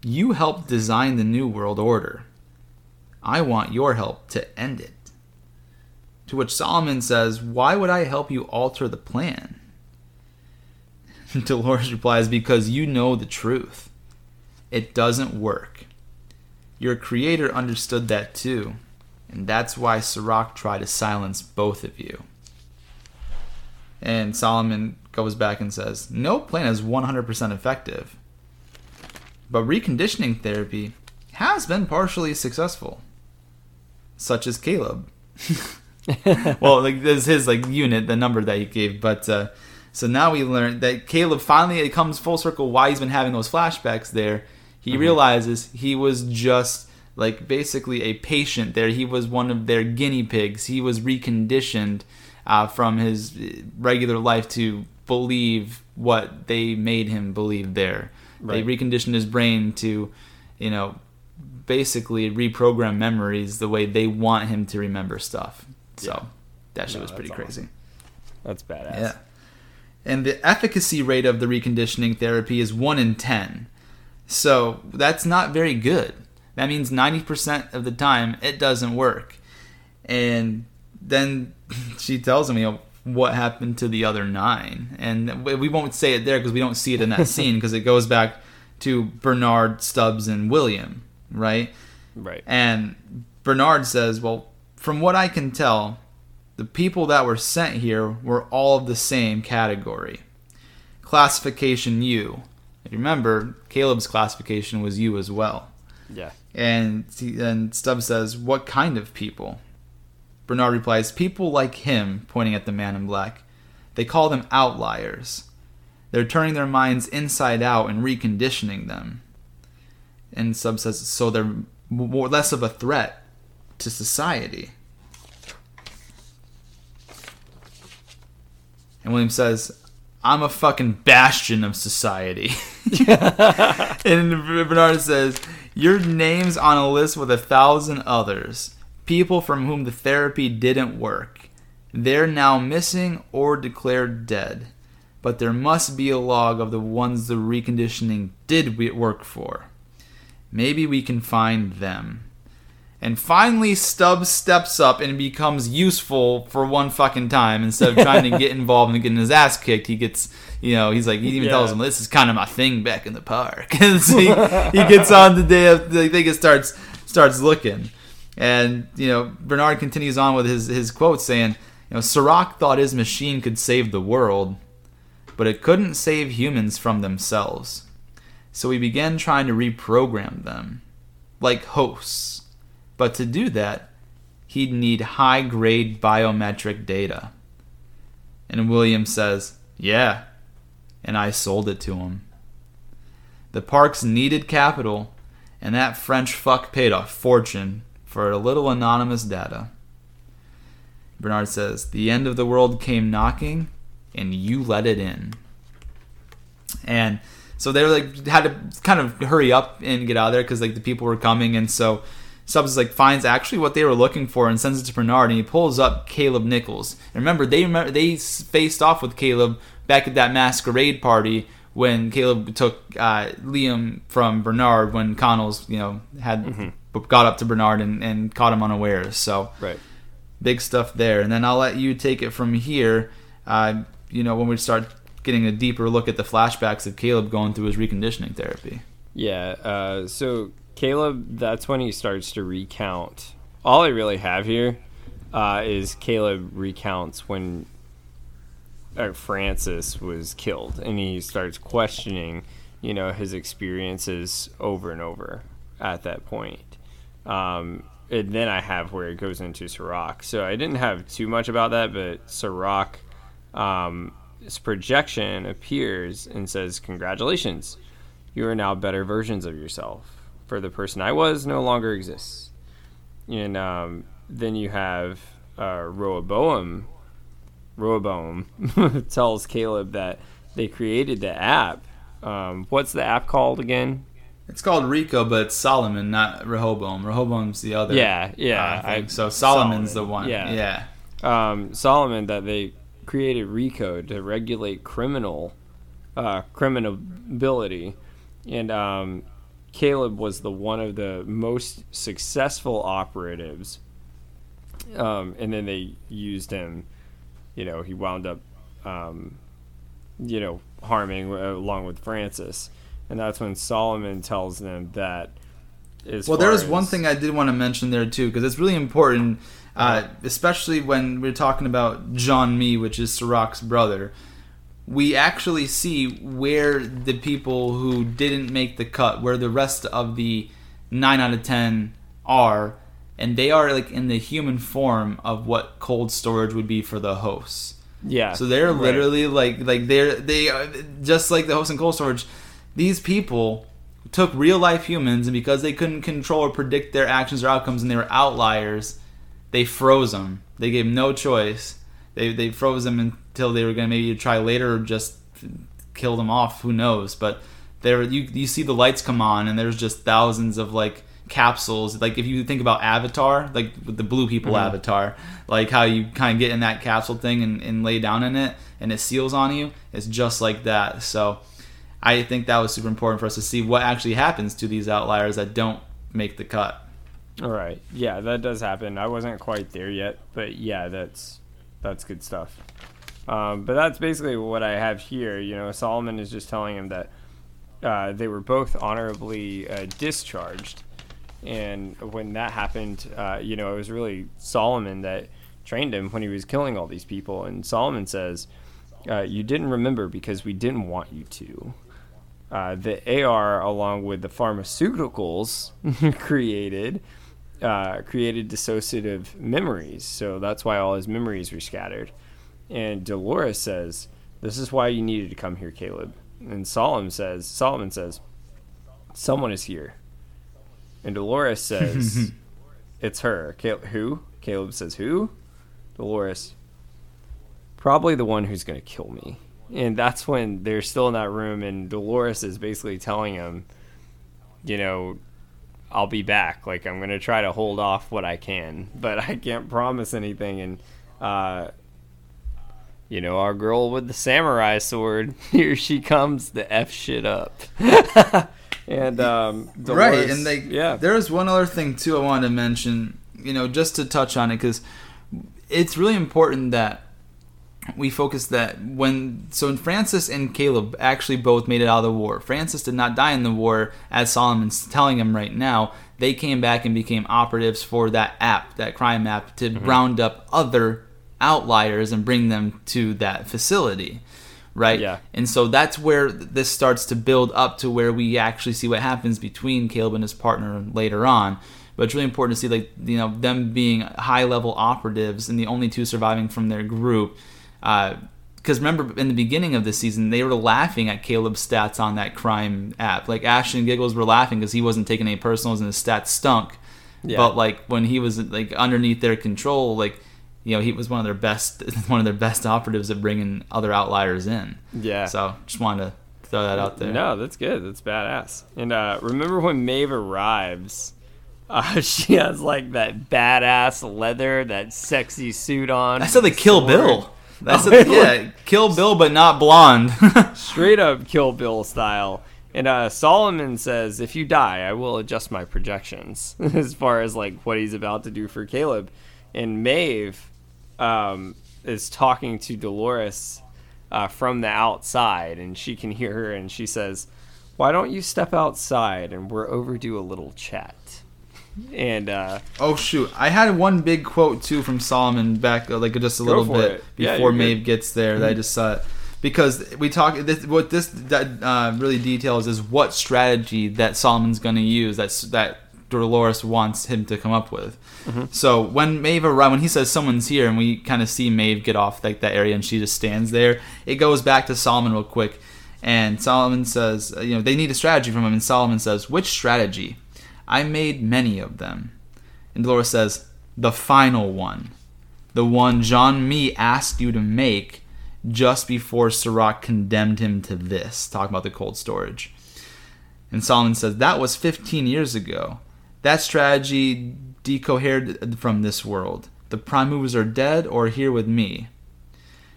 "You helped design the new world order. I want your help to end it." To which Solomon says, "Why would I help you alter the plan?" Dolores replies, "Because you know the truth." It doesn't work. Your creator understood that too, and that's why Serac tried to silence both of you. And Solomon goes back and says, No plan is 100% effective, but reconditioning therapy has been partially successful, such as Caleb. well, like this is his like unit, the number that he gave. But uh, so now we learn that Caleb finally it comes full circle why he's been having those flashbacks there. He realizes he was just like basically a patient there. He was one of their guinea pigs. He was reconditioned uh, from his regular life to believe what they made him believe there. They reconditioned his brain to, you know, basically reprogram memories the way they want him to remember stuff. So Yeah. that shit No, was pretty that's crazy. That's badass. Yeah. And the efficacy rate of the reconditioning therapy is 1 in 10. So that's not very good. That means 90% of the time it doesn't work. And then she tells him, you know, what happened to the other nine. And we won't say it there because we don't see it in that scene because it goes back to Bernard, Stubbs, and William, right? Right. And Bernard says, Well, from what I can tell, the people that were sent here were all of the same category. Classification U. Remember, Caleb's classification was U as well. Yeah. And, and Stubbs says, What kind of people? Bernard replies, People like him, pointing at the man in black. They call them outliers. They're turning their minds inside out and reconditioning them. And Stubbs says, So they're more less of a threat to society. And William says, I'm a fucking bastion of society. and Bernard says, Your name's on a list with a thousand others. People from whom the therapy didn't work. They're now missing or declared dead. But there must be a log of the ones the reconditioning did work for. Maybe we can find them. And finally, Stubbs steps up and becomes useful for one fucking time. Instead of trying to get involved and getting his ass kicked, he gets, you know, he's like, he even Yeah. tells him, this is kind of my thing back in the park. and so he, he gets on the day of the thing It starts, starts looking. And, you know, Bernard continues on with his, his quote saying, you know, Serac thought his machine could save the world, but it couldn't save humans from themselves. So he began trying to reprogram them, like hosts. But to do that, he'd need high grade biometric data. And William says, Yeah. And I sold it to him. The parks needed capital, and that French fuck paid a fortune for a little anonymous data. Bernard says, The end of the world came knocking, and you let it in. And so they were like had to kind of hurry up and get out of there because like the people were coming, and so Stubbs like finds actually what they were looking for and sends it to Bernard, and he pulls up Caleb Nichols. And remember, they remember they faced off with Caleb back at that masquerade party when Caleb took uh, Liam from Bernard when Connell's you know had got up to Bernard and, and caught him unawares. So Right. big stuff there. And then I'll let you take it from here. Uh, you know, when we start getting a deeper look at the flashbacks of Caleb going through his reconditioning therapy. Yeah. Uh, so Caleb, that's when he starts to recount. All I really have here uh, is Caleb recounts when uh, Francis was killed, and he starts questioning, you know, his experiences over and over at that point. Um, and then I have where it goes into Serac. So I didn't have too much about that, but Serac, um, projection appears and says, "Congratulations, you are now better versions of yourself. For the person I was no longer exists." And um, then you have uh, Rehoboam. Rehoboam tells Caleb that they created the app. Um, what's the app called again? It's called Rico, but it's Solomon, not Rehoboam. Rehoboam's the other. Yeah, yeah. uh. I- so Solomon's the one. yeah. yeah. um, Solomon that they created RICO to regulate criminal uh, criminality, and um, Caleb was the one of the most successful operatives. Um, and then they used him. You know, he wound up, um, you know, harming uh, along with Francis, and that's when Solomon tells them that. As Well, there is was one thing I did want to mention there too, because it's really important, uh, especially when we're talking about John Me, which is Serac's brother. We actually see where the people who didn't make the cut, where the rest of the nine out of ten are, and they are like in the human form of what cold storage would be for the hosts. Yeah. So they're right. literally like like they're they are just like the hosts and cold storage. These people took real life humans and because they couldn't control or predict their actions or outcomes and they were outliers, they froze them. They gave them no choice. They they froze them until they were gonna maybe try later or just kill them off. Who knows? But there you you see the lights come on and there's just thousands of like capsules like if you think about avatar like with the blue people Mm-hmm. avatar like how you kind of get in that capsule thing and, and lay down in it and it seals on you it's just like that so i think that was super important for us to see what actually happens to these outliers that don't make the cut All right. Yeah, that does happen. I wasn't quite there yet, but yeah, that's that's good stuff. Um, but that's basically what I have here. You know, Solomon is just telling him that uh, they were both honorably uh, discharged, and when that happened, uh, you know, it was really Solomon that trained him when he was killing all these people. And Solomon says, uh, "You didn't remember because we didn't want you to." Uh, the AR, along with the pharmaceuticals created, uh, created dissociative memories. So that's why all his memories were scattered. And Dolores says, "This is why you needed to come here, Caleb." And Solomon says, "Solomon says, someone is here." And Dolores says, "It's her." Cal- who? Caleb says, "Who?" Dolores. Probably the one who's going to kill me. And that's when they're still in that room, and Dolores is basically telling him, you know, I'll be back. Like I'm gonna try to hold off what I can, but I can't promise anything. And uh, you know, our girl with the samurai sword, here she comes to f shit up. and um, right and they yeah, There is one other thing too i wanted to mention you know just to touch on it because it's really important that we focus that when so when francis and caleb actually both made it out of the war francis did not die in the war as solomon's telling him right now they came back and became operatives for that app that crime app to mm-hmm. round up other outliers and bring them to that facility right Yeah. and so that's where this starts to build up to where we actually see what happens between Caleb and his partner later on. But it's really important to see like you know them being high level operatives and the only two surviving from their group. Because remember in the beginning of the season they were laughing at Caleb's stats on that crime app. Like Ashton and Giggles were laughing because he wasn't taking any personals and his stats stunk. Yeah. But like when he was like underneath their control, like you know he was one of their best one of their best operatives at bringing other outliers in. yeah. So just wanted to throw that out there. No, that's good. That's badass. And uh, remember when Maeve arrives? Uh, she has like that badass leather, that sexy suit on. That's how they with Kill sword. Bill. That's Oh, a, yeah, Kill Bill, but not blonde. straight up Kill Bill style. And uh, Solomon says, "If you die, I will adjust my projections as far as like what he's about to do for Caleb." And Maeve um, is talking to Dolores uh, from the outside, and she can hear her, and she says, "Why don't you step outside and we're overdue a little chat?" And uh, oh shoot, I had one big quote too from Solomon back, uh, like just a little bit it. Before good. Maeve gets there. That I just saw it because we talk. This, what this that uh, really details is what strategy that Solomon's going to use. That's that Dolores wants him to come up with. So when Maeve arrives, when he says someone's here, and we kind of see Maeve get off like that area, and she just stands there, it goes back to Solomon real quick, and Solomon says, you know, they need a strategy from him, and Solomon says, which strategy? I made many of them, and Dolores says, the final one, the one John Me asked you to make just before Serac condemned him to this. Talking about the cold storage. And Solomon says, That was 15 years ago. That strategy decohered from this world. The prime movers are dead or here with me.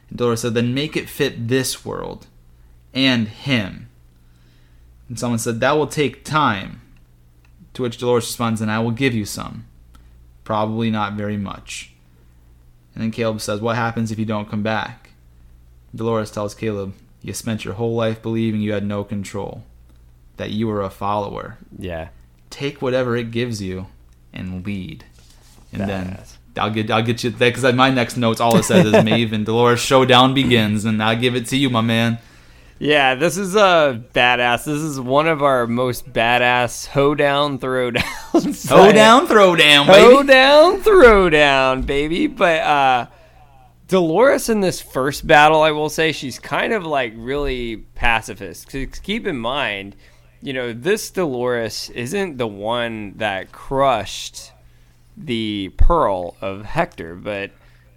And Dolores said, Then make it fit this world and him. And someone said, That will take time. To which Dolores responds, And I will give you some. Probably not very much. And then Caleb says, What happens if you don't come back? Dolores tells Caleb, You spent your whole life believing you had no control, that you were a follower. yeah, Take whatever it gives you and lead. And then. I'll get I'll get you that because my next notes all it says is Maeve and Dolores showdown begins, and I'll give it to you, my man. Yeah, this is a badass. This is one of our most badass hoedown throwdowns. Hoe down, throw down, Hoe baby. down, throw down, baby. But uh Dolores in this first battle, I will say, she's kind of like really pacifist. 'Cause keep in mind, you know, this Dolores isn't the one that crushed the pearl of Hector, but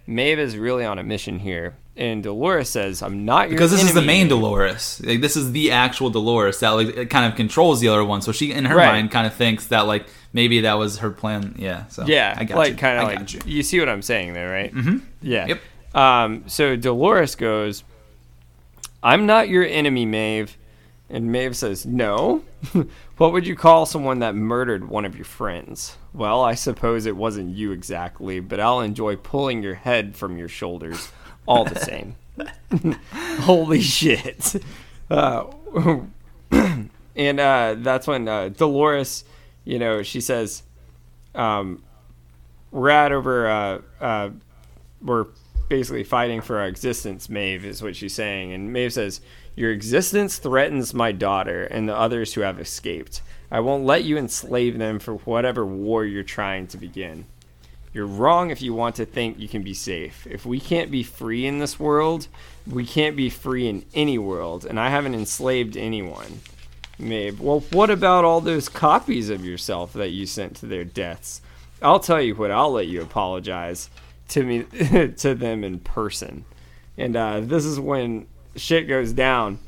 Maeve is really on a mission here. And Dolores says, I'm not your Because this is the main Dolores. Like this is the actual Dolores that like it kind of controls the other one. So she, in her Right. mind, kind of thinks that like maybe that was her plan. Yeah. So Yeah, I got like kind of like you. you. see what I'm saying there, right? Mm-hmm. Yeah. Yep. Um, so Dolores goes, "I'm not your enemy, Maeve," and Maeve says, "No. what would you call someone that murdered one of your friends?" Well, I suppose it wasn't you exactly, but I'll enjoy pulling your head from your shoulders, all the same. Holy shit! Uh, and uh, that's when uh, Dolores, you know, she says, um, "We're at over. Uh, uh, we're basically fighting for our existence." Maeve is what she's saying, and Maeve says, "Your existence threatens my daughter and the others who have escaped. I won't let you enslave them for whatever war you're trying to begin." You're wrong if you want to think you can be safe. If we can't be free in this world, we can't be free in any world, and I haven't enslaved anyone. Maeve, well, what about all those copies of yourself that you sent to their deaths? I'll tell you what, I'll let you apologize to me to them in person. And uh, this is when shit goes down.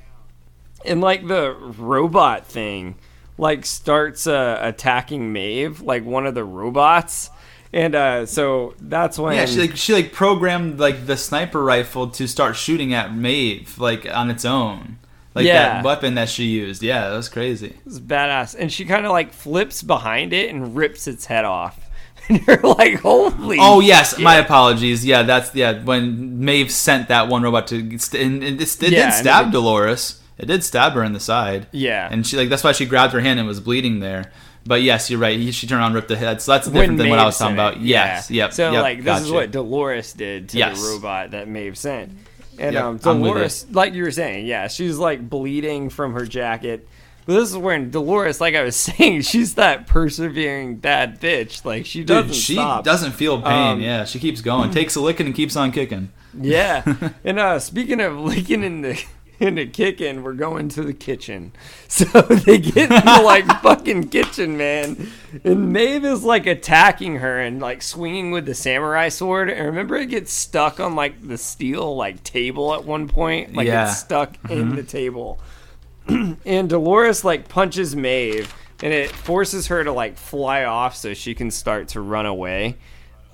And like the robot thing, like starts uh, attacking Maeve, like one of the robots. And uh, so that's when Yeah, she like she like programmed like the sniper rifle to start shooting at Maeve like on its own. Like Yeah. that weapon that she used. Yeah, that was crazy. It's badass. And she kind of like flips behind it and rips its head off. And you're like, holy. Oh yes, shit. my apologies. Yeah, that's yeah. When Maeve sent that one robot to, st- and it, it did Yeah, and stab it- Dolores. It did stab her in the side. Yeah. and she like that's why she grabbed her hand and was bleeding there. But yes, you're right. He, she turned around, ripped the head. So that's When different than what I was talking it. about. Yes, Yeah. yep. So yep, like this is what Dolores did to Yes. the robot that Maeve sent. And Yep, um, Dolores, like you were saying, yeah, she's like bleeding from her jacket. But this is when Dolores, like I was saying, she's that persevering bad bitch. Like she doesn't Dude, she stop. doesn't feel pain. Um, yeah, she keeps going. Takes a licking and keeps on kicking. Yeah. and uh, speaking of licking in the into kicking, we're going to the kitchen. So they get in the like fucking kitchen, man. And Maeve is like attacking her and like swinging with the samurai sword. And remember, it gets stuck on like the steel like table at one point. Like Yeah. it's stuck in the table. and Dolores like punches Maeve, and it forces her to like fly off so she can start to run away.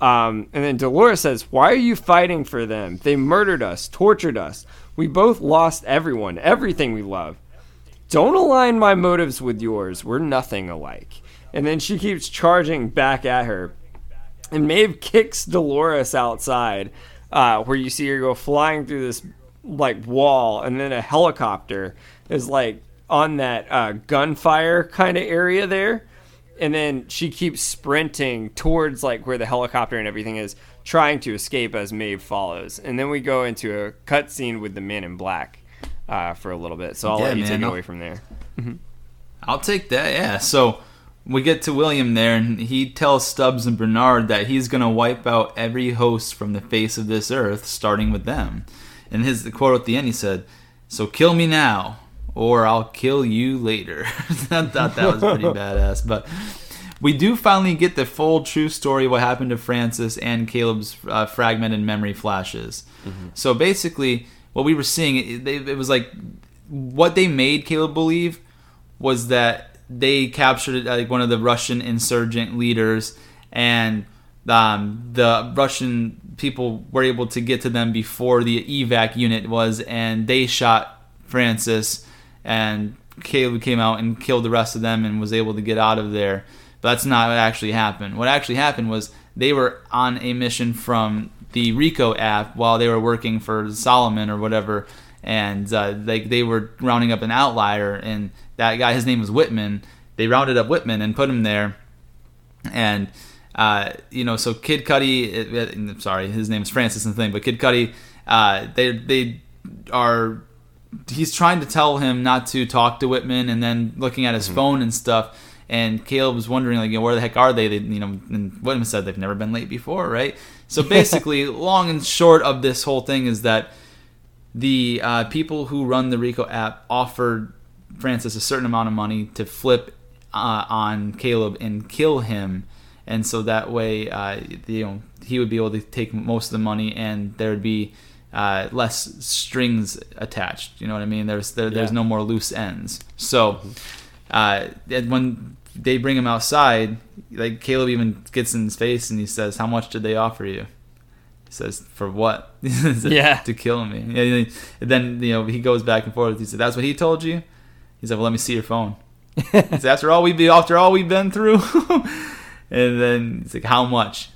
Um, and then Dolores says, Why are you fighting for them? They murdered us, tortured us. We both lost everyone, everything we love. Don't align my motives with yours. We're nothing alike. And then she keeps charging back at her. And Maeve kicks Dolores outside, uh, where you see her go flying through this like wall, and then a helicopter is like on that uh, gunfire kind of area there. And then she keeps sprinting towards like where the helicopter and everything is, trying to escape as Maeve follows. And then we go into a cutscene with the Man in Black uh, for a little bit. So I'll Yeah, let you man, take it I'll- away from there. I'll take that. Yeah. So we get to William there, and he tells Stubbs and Bernard that he's going to wipe out every host from the face of this earth, starting with them. And his quote at the end, he said, "So kill me now, or I'll kill you later." I thought that was pretty badass. But we do finally get the full true story of what happened to Francis and Caleb's uh, fragmented memory flashes. So basically, what we were seeing, it, they- it was like what they made Caleb believe was that they captured like one of the Russian insurgent leaders, and um, the Russian people were able to get to them before the evac unit was, and they shot Francis, and Caleb came out and killed the rest of them and was able to get out of there. But that's not what actually happened. What actually happened was they were on a mission from the Rico app while they were working for Solomon or whatever, and uh, like they were rounding up an outlier, and that guy, his name was Whitman. They rounded up Whitman and put him there, and uh, you know, so Kid Cudi, sorry, his name is Francis and thing, but Kid Cudi, uh, they they are he's trying to tell him not to talk to Whitman, and then looking at his Mm-hmm. phone and stuff. And Caleb was wondering, like, you know, where the heck are they? They, you know, and Whitman said they've never been late before, right? So basically, long and short of this whole thing is that the uh, people who run the Rico app offered Francis a certain amount of money to flip uh, on Caleb and kill him, and so that way, uh, you know, he would be able to take most of the money, and there would be uh, less strings attached. You know what I mean? There's there, there's Yeah. no more loose ends. So uh, when they bring him outside, like Caleb even gets in his face and he says, "How much did they offer you?" He says, "For what?" Yeah. to kill me. Yeah, and then you know he goes back and forth. He said, "That's what he told you." He said, "Well, let me see your phone." He said, after all we be after all we've been through, and then he's like, "How much?"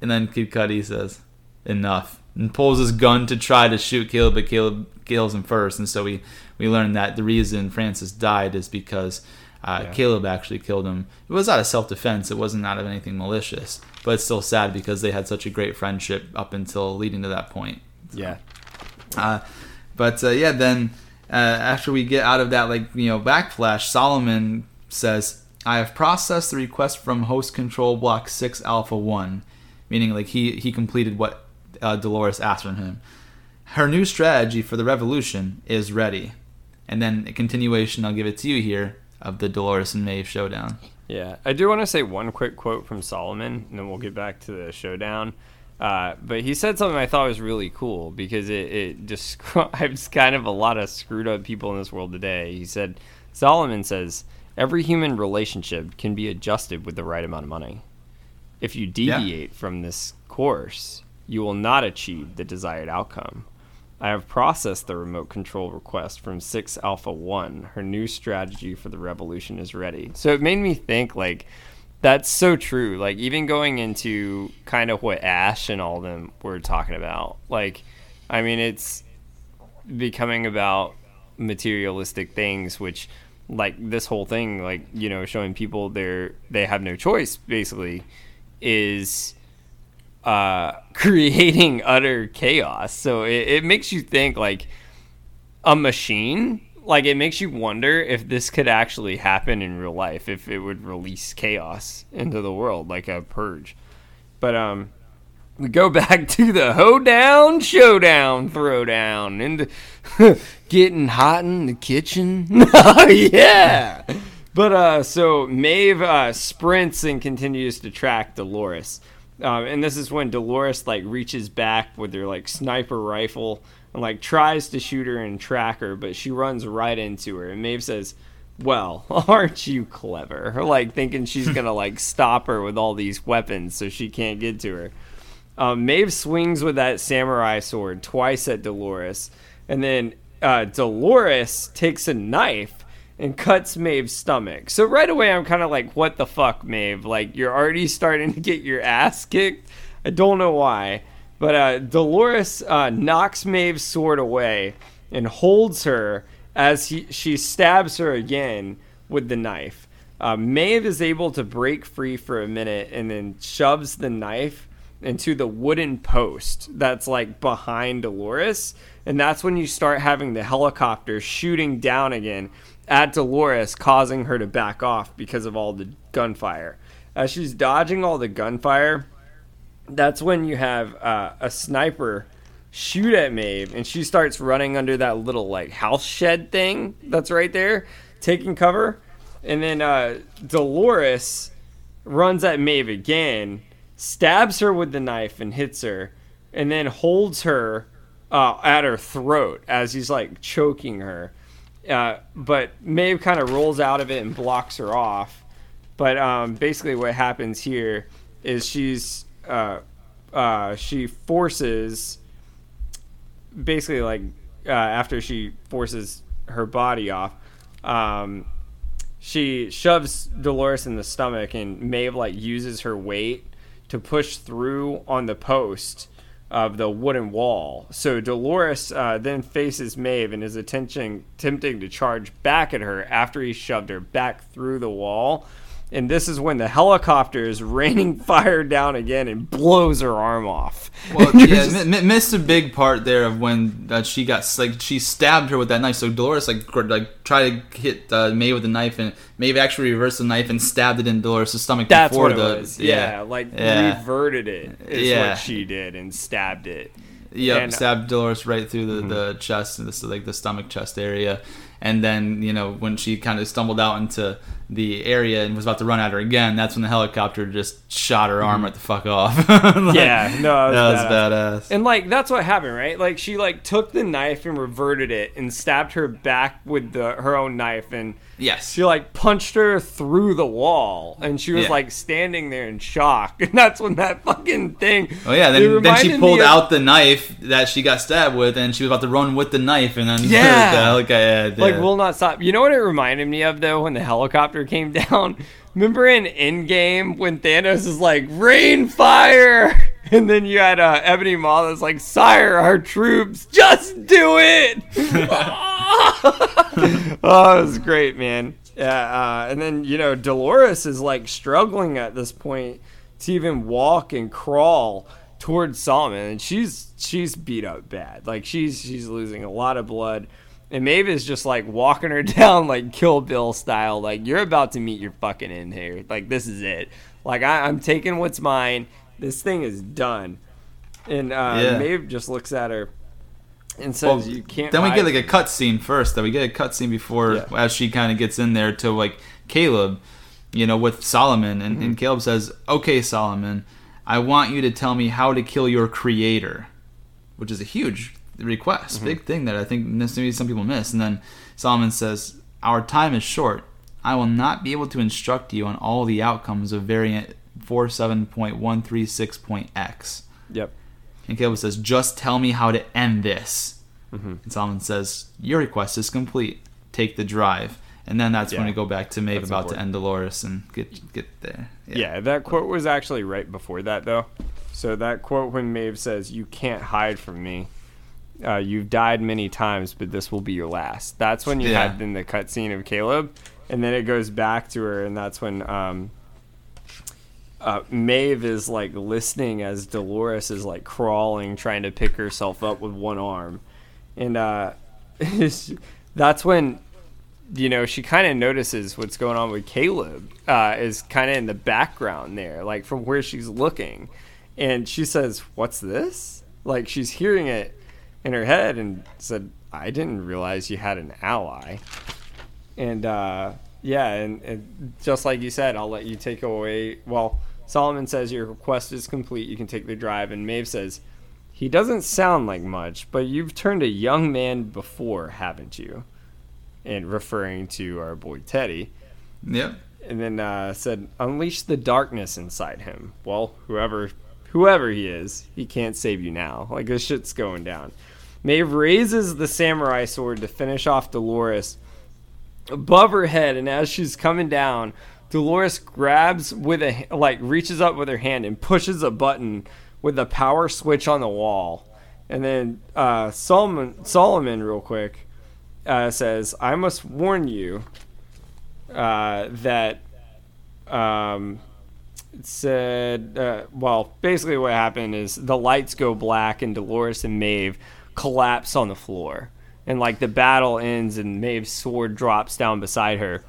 And then Kid Cudi says, "Enough," and pulls his gun to try to shoot Caleb, but Caleb kills him first. And so we we learn that the reason Francis died is because uh, Yeah. Caleb actually killed him. It was out of self defense. It wasn't out of anything malicious. But it's still sad because they had such a great friendship up until leading to that point. Yeah. Uh, but uh, yeah, then uh, after we get out of that, like you know, backflash, Solomon says, "I have processed the request from host control block six alpha one," meaning like he he completed what uh, Dolores asked from him. Her new strategy for the revolution is ready, and then a continuation. I'll give it to you here of the Dolores and Maeve showdown. Yeah, I do want to say one quick quote from Solomon, and then we'll get back to the showdown. Uh, but he said something I thought was really cool because it, it describes kind of a lot of screwed up people in this world today. He said, Solomon says, every human relationship can be adjusted with the right amount of money. If you Yeah. deviate from this course, you will not achieve the desired outcome. I have processed the remote control request from 6 Alpha 1. Her new strategy for the revolution is ready. So it made me think like that's so true. Like even going into kind of what Ash and all them were talking about. Like I mean it's becoming about materialistic things which like this whole thing like you know showing people they're they have no choice basically is uh, creating utter chaos. So it, it makes you think like a machine. Like it makes you wonder if this could actually happen in real life, if it would release chaos into the world like a purge. But um, we go back to the hoedown, showdown, throwdown, and getting hot in the kitchen. oh, yeah. But uh, so Maeve uh, sprints and continues to track Dolores. Um, and this is when Dolores like reaches back with her like sniper rifle and like tries to shoot her and track her, but she runs right into her. And Maeve says, "Well, aren't you clever?" Like thinking she's gonna like stop her with all these weapons so she can't get to her. Um, Maeve swings with that samurai sword twice at Dolores, and then uh, Dolores takes a knife and cuts Maeve's stomach. So right away, I'm kind of like, "What the fuck, Maeve? Like you're already starting to get your ass kicked." I don't know why, but uh, Dolores uh, knocks Maeve's sword away and holds her as he, she stabs her again with the knife. Uh, Maeve is able to break free for a minute and then shoves the knife into the wooden post that's like behind Dolores. And that's when you start having the helicopter shooting down again at Dolores, causing her to back off because of all the gunfire. As she's dodging all the gunfire, that's when you have uh, a sniper shoot at Maeve, and she starts running under that little like house shed thing that's right there, taking cover. And then uh, Dolores runs at Maeve again, stabs her with the knife and hits her, and then holds her uh, at her throat as he's like choking her. Uh, but Maeve kind of rolls out of it and blocks her off. But um, basically, what happens here is she's uh, uh, she forces basically like uh, after she forces her body off, um, she shoves Dolores in the stomach, and Maeve like uses her weight to push through on the post of the wooden wall. So Dolores uh, then faces Maeve and is attempting attempting to charge back at her after he shoved her back through the wall. And this is when the helicopter is raining fire down again and blows her arm off. Well, yeah, just- mi- mi- missed a big part there of when uh, she got like she stabbed her with that knife. So Dolores like gr- like tried to hit uh, Maeve with the knife, and Maeve actually reversed the knife and stabbed it in Dolores' stomach That's before what it the was. Yeah, like Yeah. reverted it is Yeah. what she did and stabbed it. Yep, And- Mm-hmm. stabbed Dolores right through the, the chest, this like the stomach chest area, and then you know when she kind of stumbled out into the area and was about to run at her again, that's when the helicopter just shot her arm right the fuck off. Like, Mm-hmm. Yeah, no, that was was badass. And like that's what happened, right? Like she like took the knife and reverted it and stabbed her back with the her own knife and yes, she like punched her through the wall and she was Yeah. like standing there in shock. And that's when that fucking thing Oh yeah, then, then she pulled of- out the knife that she got stabbed with, and she was about to run with the knife, and then Yeah. the yeah, like will not stop. You know what it reminded me of though when the helicopter came down? Remember in Endgame when Thanos is like rain fire, and then you had uh, Ebony Maw that's like, "Sire, our troops, just do it." oh, it was great, man. Yeah, uh, and then you know Dolores is like struggling at this point to even walk and crawl towards Solomon, and she's she's beat up bad. Like she's she's losing a lot of blood. And Maeve is just like walking her down like Kill Bill style. Like you're about to meet your fucking end here. Like this is it. Like I, I'm taking what's mine. This thing is done. And uh, Yeah. Maeve just looks at her and says, Well, "You can't." Then we get like a cutscene first. Then we get a cutscene before Yeah. as she kind of gets in there to like Caleb, you know, with Solomon, and, Mm-hmm. and Caleb says, "Okay, Solomon, I want you to tell me how to kill your creator," which is a huge request, Mm-hmm. big thing that I think maybe some people miss. And then Solomon says, "Our time is short. I will not be able to instruct you on all the outcomes of variant 47.136.x." Yep. And Caleb says, "Just tell me how to end this." Mm-hmm. And Solomon says, "Your request is complete. Take the drive." And then that's when we go back to Maeve That's about important. to end Dolores and get get there. Yeah. that quote was actually right before that, though. So that quote when Maeve says, "You can't hide from me. Uh, you've died many times, but this will be your last." That's when you Yeah. had then the cutscene of Caleb, and then it goes back to her, and that's when um, uh, Maeve is like listening as Dolores is like crawling, trying to pick herself up with one arm, and uh, that's when you know, she kind of notices what's going on with Caleb uh, is kind of in the background there, like from where she's looking. And she says, What's this? Like she's hearing it in her head and said, I didn't realize you had an ally. And uh, yeah, and, and just like you said, I'll let you take away. Well, Solomon says your request is complete. You can take the drive. And Maeve says, He doesn't sound like much, but you've turned a young man before, haven't you? and referring to our boy Teddy. Yep. And then uh, said, "Unleash the darkness inside him." Well, whoever, whoever he is, he can't save you now. Like this shit's going down. Maeve raises the samurai sword to finish off Dolores above her head, and as she's coming down, Dolores grabs with a like reaches up with her hand and pushes a button with the power switch on the wall. And then uh, Solomon, Solomon, real quick, uh, says, "I must warn you uh, that." Um, it said, uh, well, basically what happened is the lights go black and Dolores and Maeve collapse on the floor, and like the battle ends and Maeve's sword drops down beside her.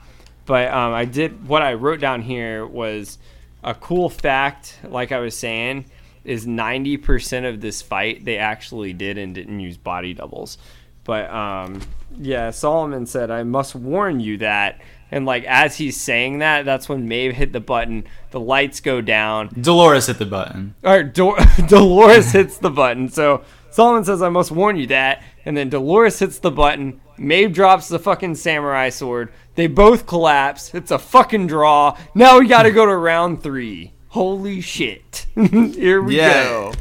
But um, I did what I wrote down here was a cool fact. Like I was saying, is ninety percent of this fight they actually did and didn't use body doubles. But um, yeah, Solomon said, "I must warn you that." And like as he's saying that, that's when Maeve hit the button. The lights go down. Dolores hit the button. Or Dol- Dolores hits the button. So Solomon says, "I must warn you that." And then Dolores hits the button. Maeve drops the fucking samurai sword. They both collapse. It's a fucking draw. Now we got to go to round three. Holy shit! Here we Yeah. go.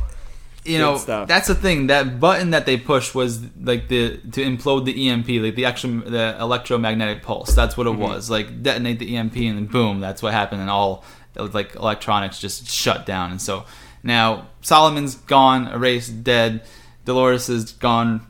You Good know, stuff. that's the thing. That button that they pushed was like the to implode the EMP, like the actual the electromagnetic pulse. That's what it Mm-hmm. was. Like detonate the EMP and then boom, that's what happened, and all like electronics just shut down. And so now Solomon's gone, erased, dead. Dolores is gone.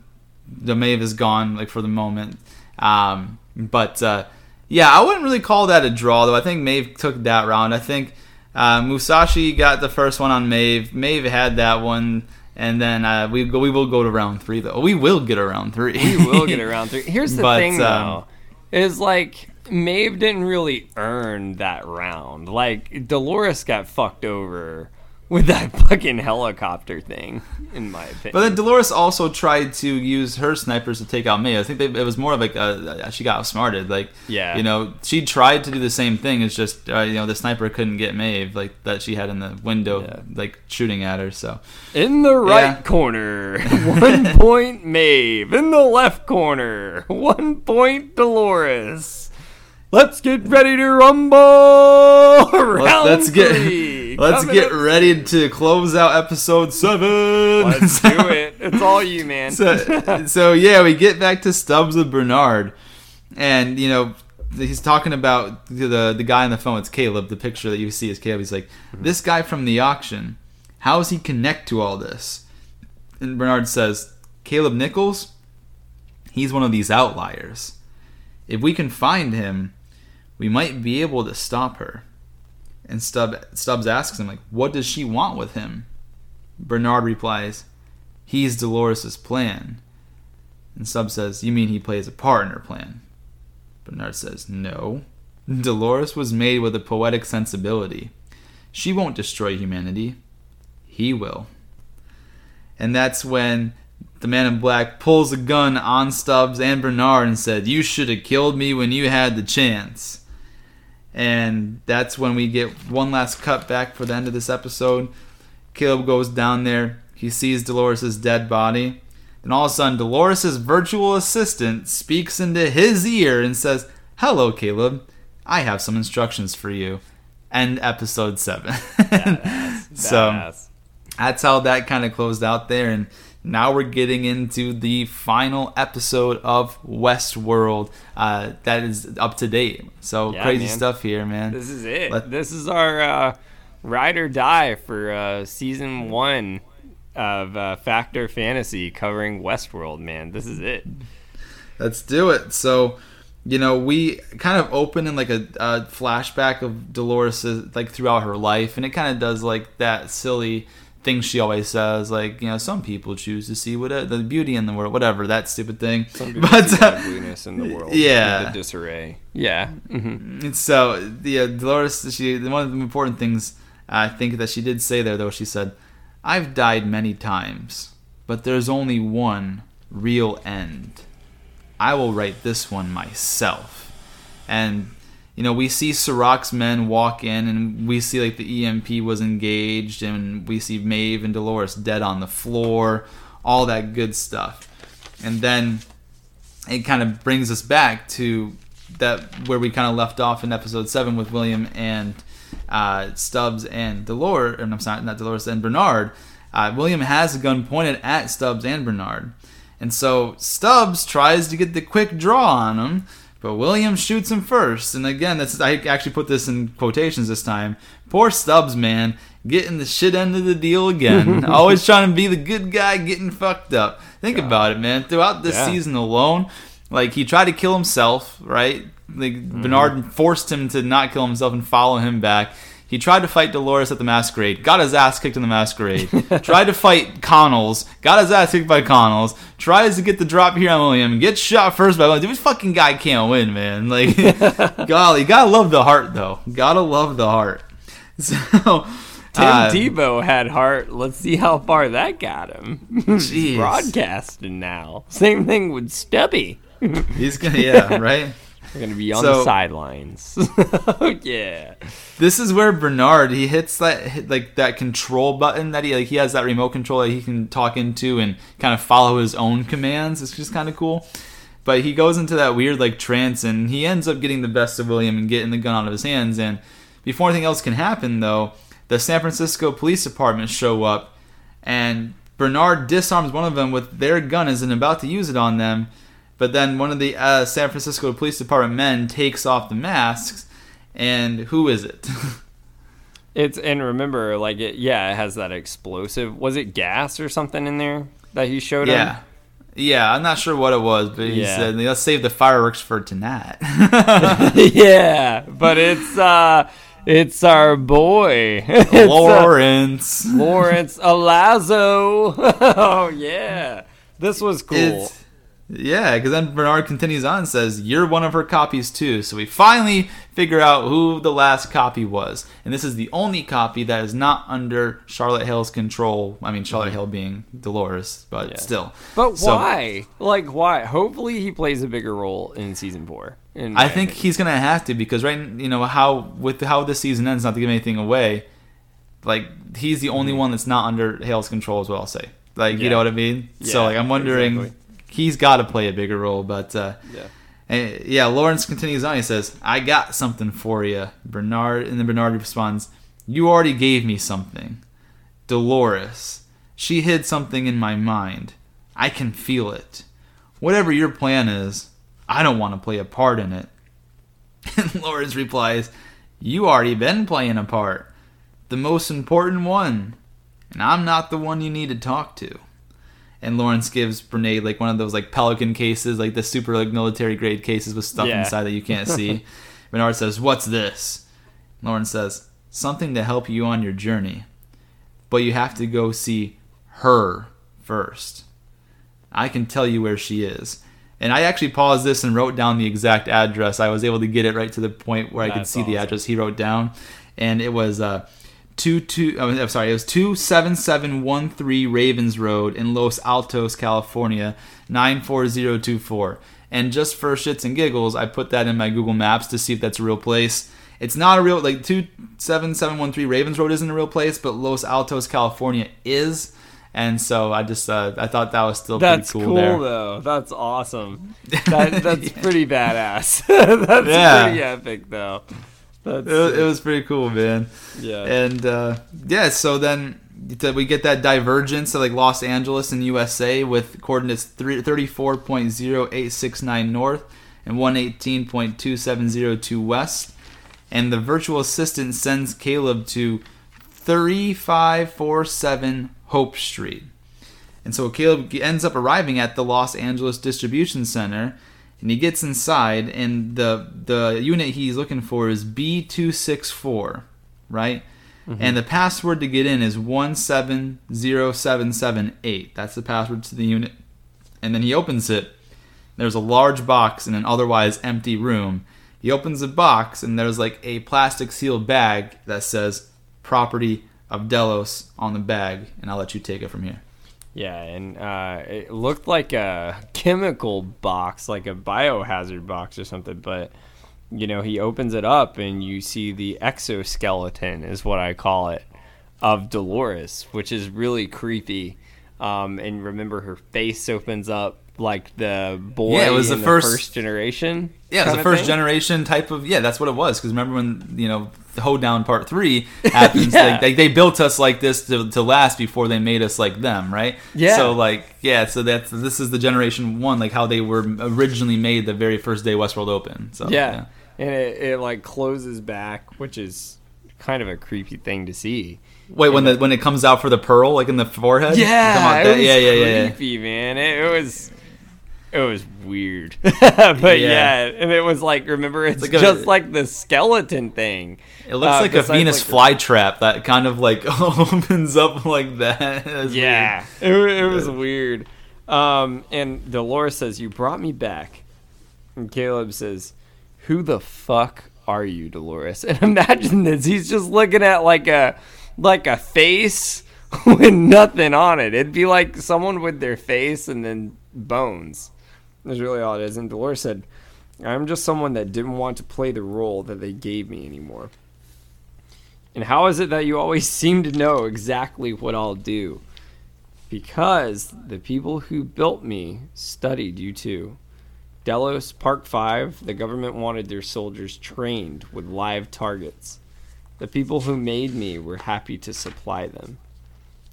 The Maeve is gone, like for the moment. Um, but uh, Yeah, I wouldn't really call that a draw though. I think Maeve took that round. I think uh, Musashi got the first one on Maeve. Maeve had that one, and then uh, we go, we will go to round three though. We will get a round three. we will get around three. Here's the But, thing, um, though, is like Maeve didn't really earn that round. Like Dolores got fucked over with that fucking helicopter thing, in my opinion. But then Dolores also tried to use her snipers to take out May. I think they, it was more of like a, she got outsmarted. Like, Yeah. you know, she tried to do the same thing. It's just uh, you know the sniper couldn't get Maeve like that she had in the window, Yeah. like shooting at her. So in the right Yeah. corner, one point Maeve. In the left corner, one point Dolores. Let's get ready to rumble. Let's get let's get up- ready to close out episode seven. Let's So- do it. It's all you, man. so, so yeah, we get back to Stubbs and Bernard, and you know he's talking about the the guy on the phone. It's Caleb. The picture that you see is Caleb. He's like, mm-hmm. this guy from the auction. How does he connect to all this? And Bernard says, Caleb Nichols. He's one of these outliers. If we can find him, we might be able to stop her. And Stubb, Stubbs asks him, like, what does she want with him? Bernard replies, he's Dolores' plan. And Stubbs says, You mean he plays a part in her plan? Bernard says, No. Dolores was made with a poetic sensibility. She won't destroy humanity. He will. And that's when the man in black pulls a gun on Stubbs and Bernard and said, You should have killed me when you had the chance. And that's when we get one last cut back for the end of this episode. Caleb goes down there. He sees Dolores' dead body. Then all of a sudden, Dolores' virtual assistant speaks into his ear and says, Hello, Caleb. I have some instructions for you. End episode 7. so Badass. that's how that kind of closed out there. And now we're getting into the final episode of Westworld uh, that is up to date. So Yeah, crazy man. stuff here, man. This is it. Let- this is our uh, ride or die for uh, season one of uh, Factor Fantasy covering Westworld. Man, this is it. Let's do it. So, you know, we kind of open in like a, a flashback of Dolores like throughout her life, and it kind of does like that silly thing she always says, like you know, some people choose to see what the beauty in the world, whatever that stupid thing. Some But the uh, ugliness in the world. yeah. the disarray. Yeah. hmm And so the uh, Dolores, she one of the important things I think that she did say there though. She said, "I've died many times, but there's only one real end. I will write this one myself." And you know, we see Serac's men walk in, and we see like the EMP was engaged, and we see Maeve and Dolores dead on the floor, all that good stuff. And then it kind of brings us back to that where we kind of left off in episode seven with William and uh, Stubbs and Dolores. Or, I'm sorry, not Dolores and Bernard. Uh, William has a gun pointed at Stubbs and Bernard, and so Stubbs tries to get the quick draw on him, but William shoots him first. And again, that's I actually put this in quotations this time. Poor Stubbs, man, getting the shit end of the deal again. Always trying to be the good guy, getting fucked up. Think about it, man. Throughout this Yeah. season alone, like he tried to kill himself, right? Like Mm-hmm. Bernard forced him to not kill himself and follow him back. He tried to fight Dolores at the masquerade, got his ass kicked in the masquerade. tried to fight Connells, got his ass kicked by Connells. Tries to get the drop here on William, gets shot first by William. This fucking guy can't win, man. Like, golly, gotta love the heart though. Gotta love the heart. So, Tim uh, Tebow had heart. Let's see how far that got him. Jeez. Broadcasting now. Same thing with Stubby. he's gonna, yeah, right. We're gonna be on So- the sidelines. yeah. This is where Bernard he hits that like that control button that he like he has that remote control that he can talk into and kind of follow his own commands. It's just kind of cool. But he goes into that weird like trance and he ends up getting the best of William and getting the gun out of his hands. And before anything else can happen, though, the San Francisco Police Department show up and Bernard disarms one of them with their gun as and about to use it on them. But then one of the uh, San Francisco Police Department men takes off the masks, and who is it? It's and remember, like it, yeah, it has that explosive. Was it gas or something in there that he showed him? yeah, Yeah, I'm not sure what it was, but he Yeah. said let's save the fireworks for tonight. yeah, but it's uh it's our boy. It's, uh, Lawrence. Lawrence Alazo. oh yeah. This was cool. It's- yeah, because then Bernard continues on and says, You're one of her copies too. So we finally figure out who the last copy was. And this is the only copy that is not under Charlotte Hale's control. I mean, Charlotte mm-hmm. Hale being Dolores, but Yeah. still. but So- why? Like why? Hopefully he plays a bigger role in season 4. in I think opinion. he's gonna have to because right, you know how with how this season ends, not to give anything away, like he's the only mm-hmm. one that's not under Hale's control, is what I'll say. Like you know what I mean? so like I'm wondering, exactly. He's got to play a bigger role, but uh, Yeah. and, yeah. Lawrence continues on. He says, "I got something for you, Bernard," and then Bernard responds, "You already gave me something, Dolores. She hid something in my mind. I can feel it. Whatever your plan is, I don't want to play a part in it." And Lawrence replies, You already been playing a part. The most important one. And I'm not the one you need to talk to. And Lawrence gives Bernard like one of those like pelican cases, like the super like military grade cases with stuff Yeah. inside that you can't see. Bernard says, What's this? Lawrence says, Something to help you on your journey. But you have to go see her first. I can tell you where she is. And I actually paused this and wrote down the exact address. I was able to get it right to the point where I could That's see the address he wrote down, and it was uh, two two. Mean, I'm sorry, it was two seven seven one three Ravens Road in Los Altos, California, nine four zero two four. And just for shits and giggles, I put that in my Google Maps to see if that's a real place. It's not a real like two seven seven one three Ravens Road isn't a real place, but Los Altos, California is. And so I just uh, I thought that was still That's pretty cool, there. That's cool, there. though. That's awesome. That, that's pretty badass. that's Yeah. pretty epic though. It, was- it was pretty cool, man. yeah. And uh, yeah, so then we get that divergence of like Los Angeles and USA with coordinates three- 34.0869 north and 118.2702 west. And the virtual assistant sends Caleb to 3547 Hope Street. And so Caleb ends up arriving at the Los Angeles Distribution Center, and he gets inside, and the the unit he's looking for is B264, right? Mm-hmm. And the password to get in is 170778. That's the password to the unit. And then he opens it. There's a large box in an otherwise empty room. He opens the box, and there's like a plastic sealed bag that says property of Delos on the bag. And I'll let you take it from here. Yeah, and uh, it looked like a chemical box, like a biohazard box or something. But you know, he opens it up, and you see the exoskeleton, is what I call it, of Dolores, which is really creepy. Um, and remember, her face opens up like the boy Yeah, it was in the first- first generation. Yeah, it was the first thing. generation type of yeah. That's what it was. Because remember when you know the Hoedown Part Three happens, Yeah. they, they they built us like this to, to last before they made us like them, right? Yeah. So like yeah, so that's this is the generation one, like how they were originally made the very first day Westworld opened. So Yeah. And it, it like closes back, which is kind of a creepy thing to see. Wait, when the when it comes out for the pearl, like in the forehead. Yeah, it that- was yeah, yeah, yeah, yeah. creepy, man. It, it was, it was weird, but yeah. Yeah. and it was like, remember, it's like a- just like the skeleton thing. It looks Uh, like a Venus like, flytrap that kind of like opens up like that. That's Yeah, it, it was weird. Um, and Dolores says, "You brought me back," and Caleb says, "Who the fuck are you, Dolores?" And imagine this: he's just looking at like a like a face with nothing on it. It'd be like someone with their face and then bones. That's really all it is. And Dolores said, I'm just someone that didn't want to play the role that they gave me anymore. And how is it that you always seem to know exactly what I'll do? Because the people who built me studied you too. Delos Park 5, the government wanted their soldiers trained with live targets. The people who made me were happy to supply them.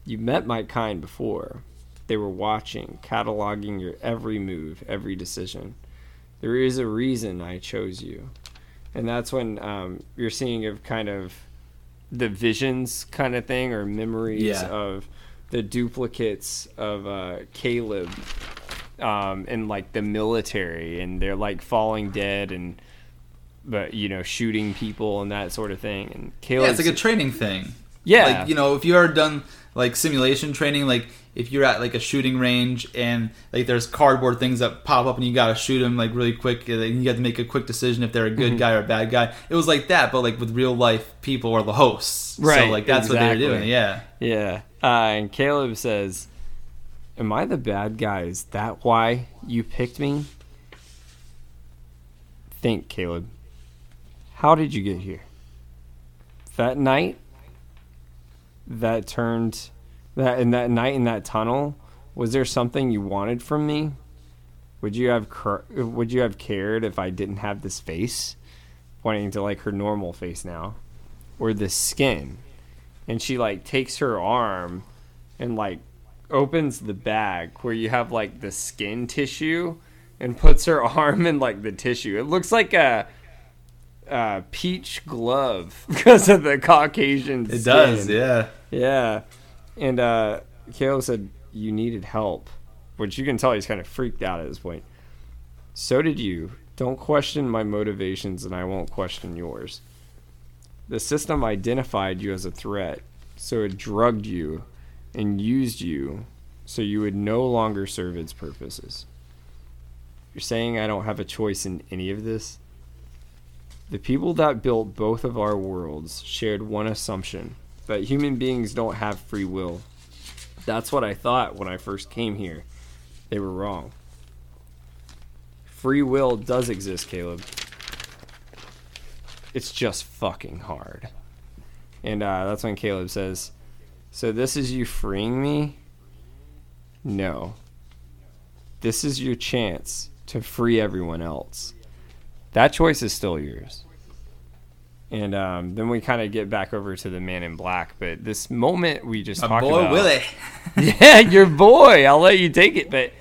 You met my kind before. They were watching, cataloging your every move, every decision. There is a reason I chose you. And that's when um, you're seeing of kind of the visions kind of thing or memories Yeah. of the duplicates of uh, Caleb um, in like the military, and they're like falling dead and but you know shooting people and that sort of thing. And Caleb, Yeah, it's like a training thing. Yeah. Like, you know, if you ever done like simulation training, like if you're at like a shooting range and like there's cardboard things that pop up and you gotta shoot them like really quick, and you have to make a quick decision if they're a Mm-hmm. good guy or a bad guy. It was like that, but like with real life people or the hosts. right? So like that's what they exactly. were doing. Yeah. Yeah. Uh, and Caleb says, Am I the bad guy? Is that why you picked me? Think, Caleb. How did you get here? That night that turned that in that night in that tunnel, was there something you wanted from me? Would you have would you have cared if I didn't have this face? Pointing to like her normal face now. Or this skin and she like takes her arm and like opens the bag where you have like the skin tissue and puts her arm in like the tissue. It looks like a, a peach glove because of the Caucasian. Skin. It skin. does, yeah. Yeah. And uh, Caleb said you needed help, which you can tell he's kind of freaked out at this point. So did you. Don't question my motivations, and I won't question yours. The system identified you as a threat, so it drugged you and used you so you would no longer serve its purposes. You're saying I don't have a choice in any of this? The people that built both of our worlds shared one assumption that human beings don't have free will. That's what I thought when I first came here. They were wrong. Free will does exist, Caleb. It's just fucking hard. And uh, that's when Caleb says, So this is you freeing me? No. This is your chance to free everyone else. That choice is still yours. And um, then we kind of get back over to the man in black. But this moment we just talked boy about. Willie. yeah, your boy. I'll let you take it. But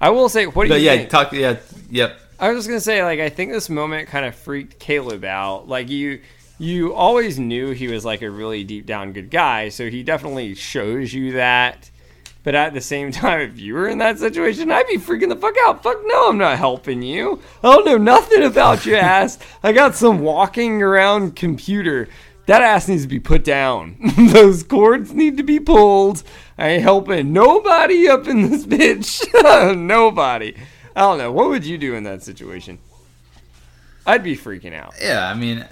I will say, what do But you yeah, think? talk yeah, yep. I was just gonna say, like, I think this moment kind of freaked Caleb out. Like, you, you always knew he was like a really deep down good guy, so he definitely shows you that. But at the same time, if you were in that situation, I'd be freaking the fuck out. Fuck no, I'm not helping you. I don't know nothing about your ass. I got some walking around computer. That ass needs to be put down. Those cords need to be pulled. I ain't helping nobody up in this bitch. nobody. I don't know. What would you do in that situation? I'd be freaking out. Yeah, I mean,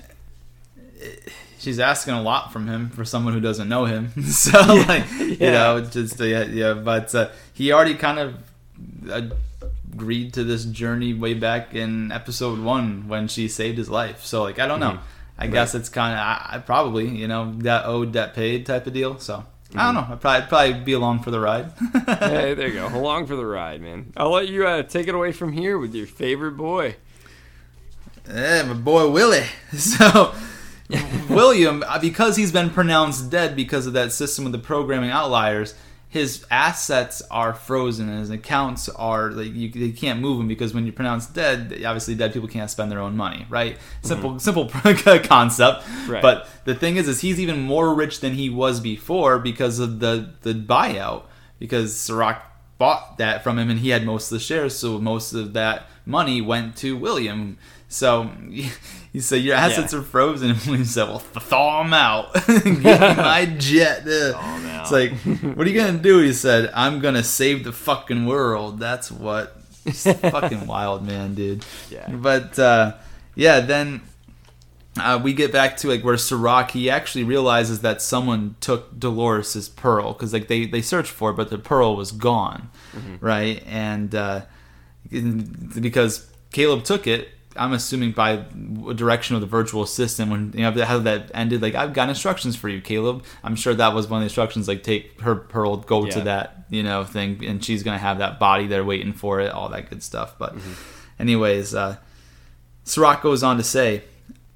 it- she's asking a lot from him for someone who doesn't know him. so, like, you know, just uh, yeah, yeah. But uh, he already kind of agreed to this journey way back in episode one when she saved his life. So, like, I don't know. Mhm. I guess it's kind of I, I probably you know that owed that paid type of deal. So. I don't know. I'd probably, probably be along for the ride. hey, there you go. Along for the ride, man. I'll let you uh, take it away from here with your favorite boy. Eh, my boy Willie. So, William, uh, because he's been pronounced dead because of that system with the programming outliers, his assets are frozen and his accounts are like you, they can't move them because when you're pronounced dead, obviously dead people can't spend their own money, right? Simple, simple concept. Right. But the thing is, is he's even more rich than he was before because of the the buyout. Because Serac bought that from him and he had most of the shares, so most of that money went to William. So he said, Your assets Yeah. are frozen. And William said, Well, thaw them out. Give me my jet. It's like, What are you going to do? He said, I'm going to save the fucking world. That's what. Fucking wild, man, dude. Yeah. But, uh, yeah, then uh, we get back to like where Serac he actually realizes that someone took Dolores's pearl because like they they searched for it, but the pearl was gone, right? And uh, because Caleb took it, I'm assuming by direction of the virtual assistant when you know how that ended. Like I've got instructions for you, Caleb. I'm sure that was one of the instructions. Like take her pearl, go to that you know thing, and she's gonna have that body there waiting for it, all that good stuff. But anyways. uh Serac goes on to say,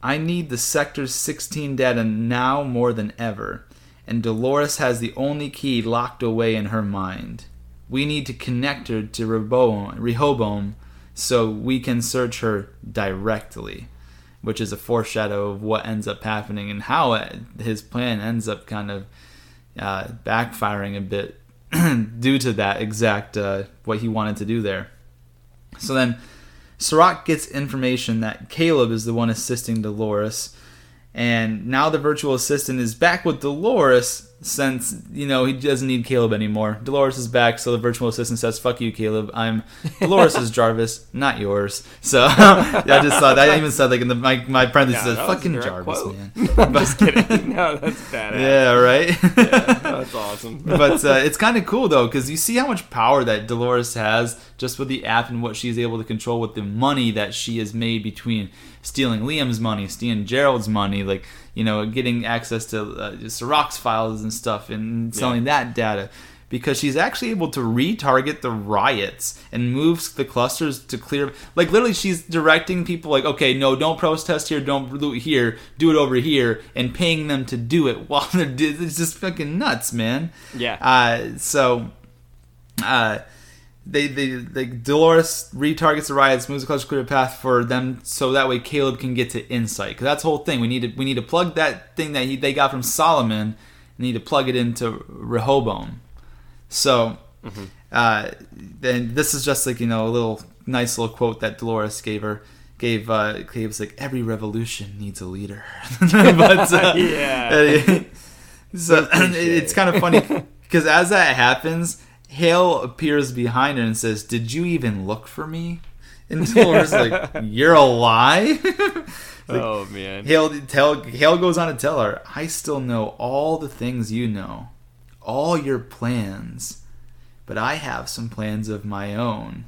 I need the Sector 16 data now more than ever, and Dolores has the only key locked away in her mind. We need to connect her to Rehoboam, Rehoboam so we can search her directly, which is a foreshadow of what ends up happening and how his plan ends up kind of uh, backfiring a bit due to that exact uh, what he wanted to do there. So then Serac gets information that Caleb is the one assisting Dolores, and now the virtual assistant is back with Dolores since you know he doesn't need Caleb anymore. Dolores is back, so the virtual assistant says, "Fuck you, Caleb. I'm Dolores' Jarvis, not yours." So yeah, I just thought that I even said like in the my my parentheses Yeah, says, "Fucking Jarvis, quote. man." I'm just kidding. No, that's badass. Yeah, right. That's awesome. but uh, it's kind of cool though because you see how much power that Dolores has just with the app and what she's able to control with the money that she has made between stealing Liam's money, stealing Gerald's money, like you know, getting access to uh, files and stuff, and selling that data. Because she's actually able to retarget the riots and moves the clusters to clear. Like literally, she's directing people like, okay, no, don't protest here, don't loot here, do it over here, and paying them to do it while they're. It's just fucking nuts, man. Yeah. Uh, so, uh, they, they, they, Dolores retargets the riots, moves the cluster clear path for them, so that way Caleb can get to Incite. Because that's the whole thing. We need to we need to plug that thing that he, they got from Solomon. We need to plug it into Rehoboam. So, uh, then this is just like you know a little nice little quote that Dolores gave her. Gave uh, Caleb's like every revolution needs a leader, but uh, Yeah. so it's kind of funny because as that happens, Hale appears behind her and says, "Did you even look for me?" And Dolores like, "You're a lie." oh man. Hale tell Hale goes on to tell her, "I still know all the things you know, all your plans, but I have some plans of my own."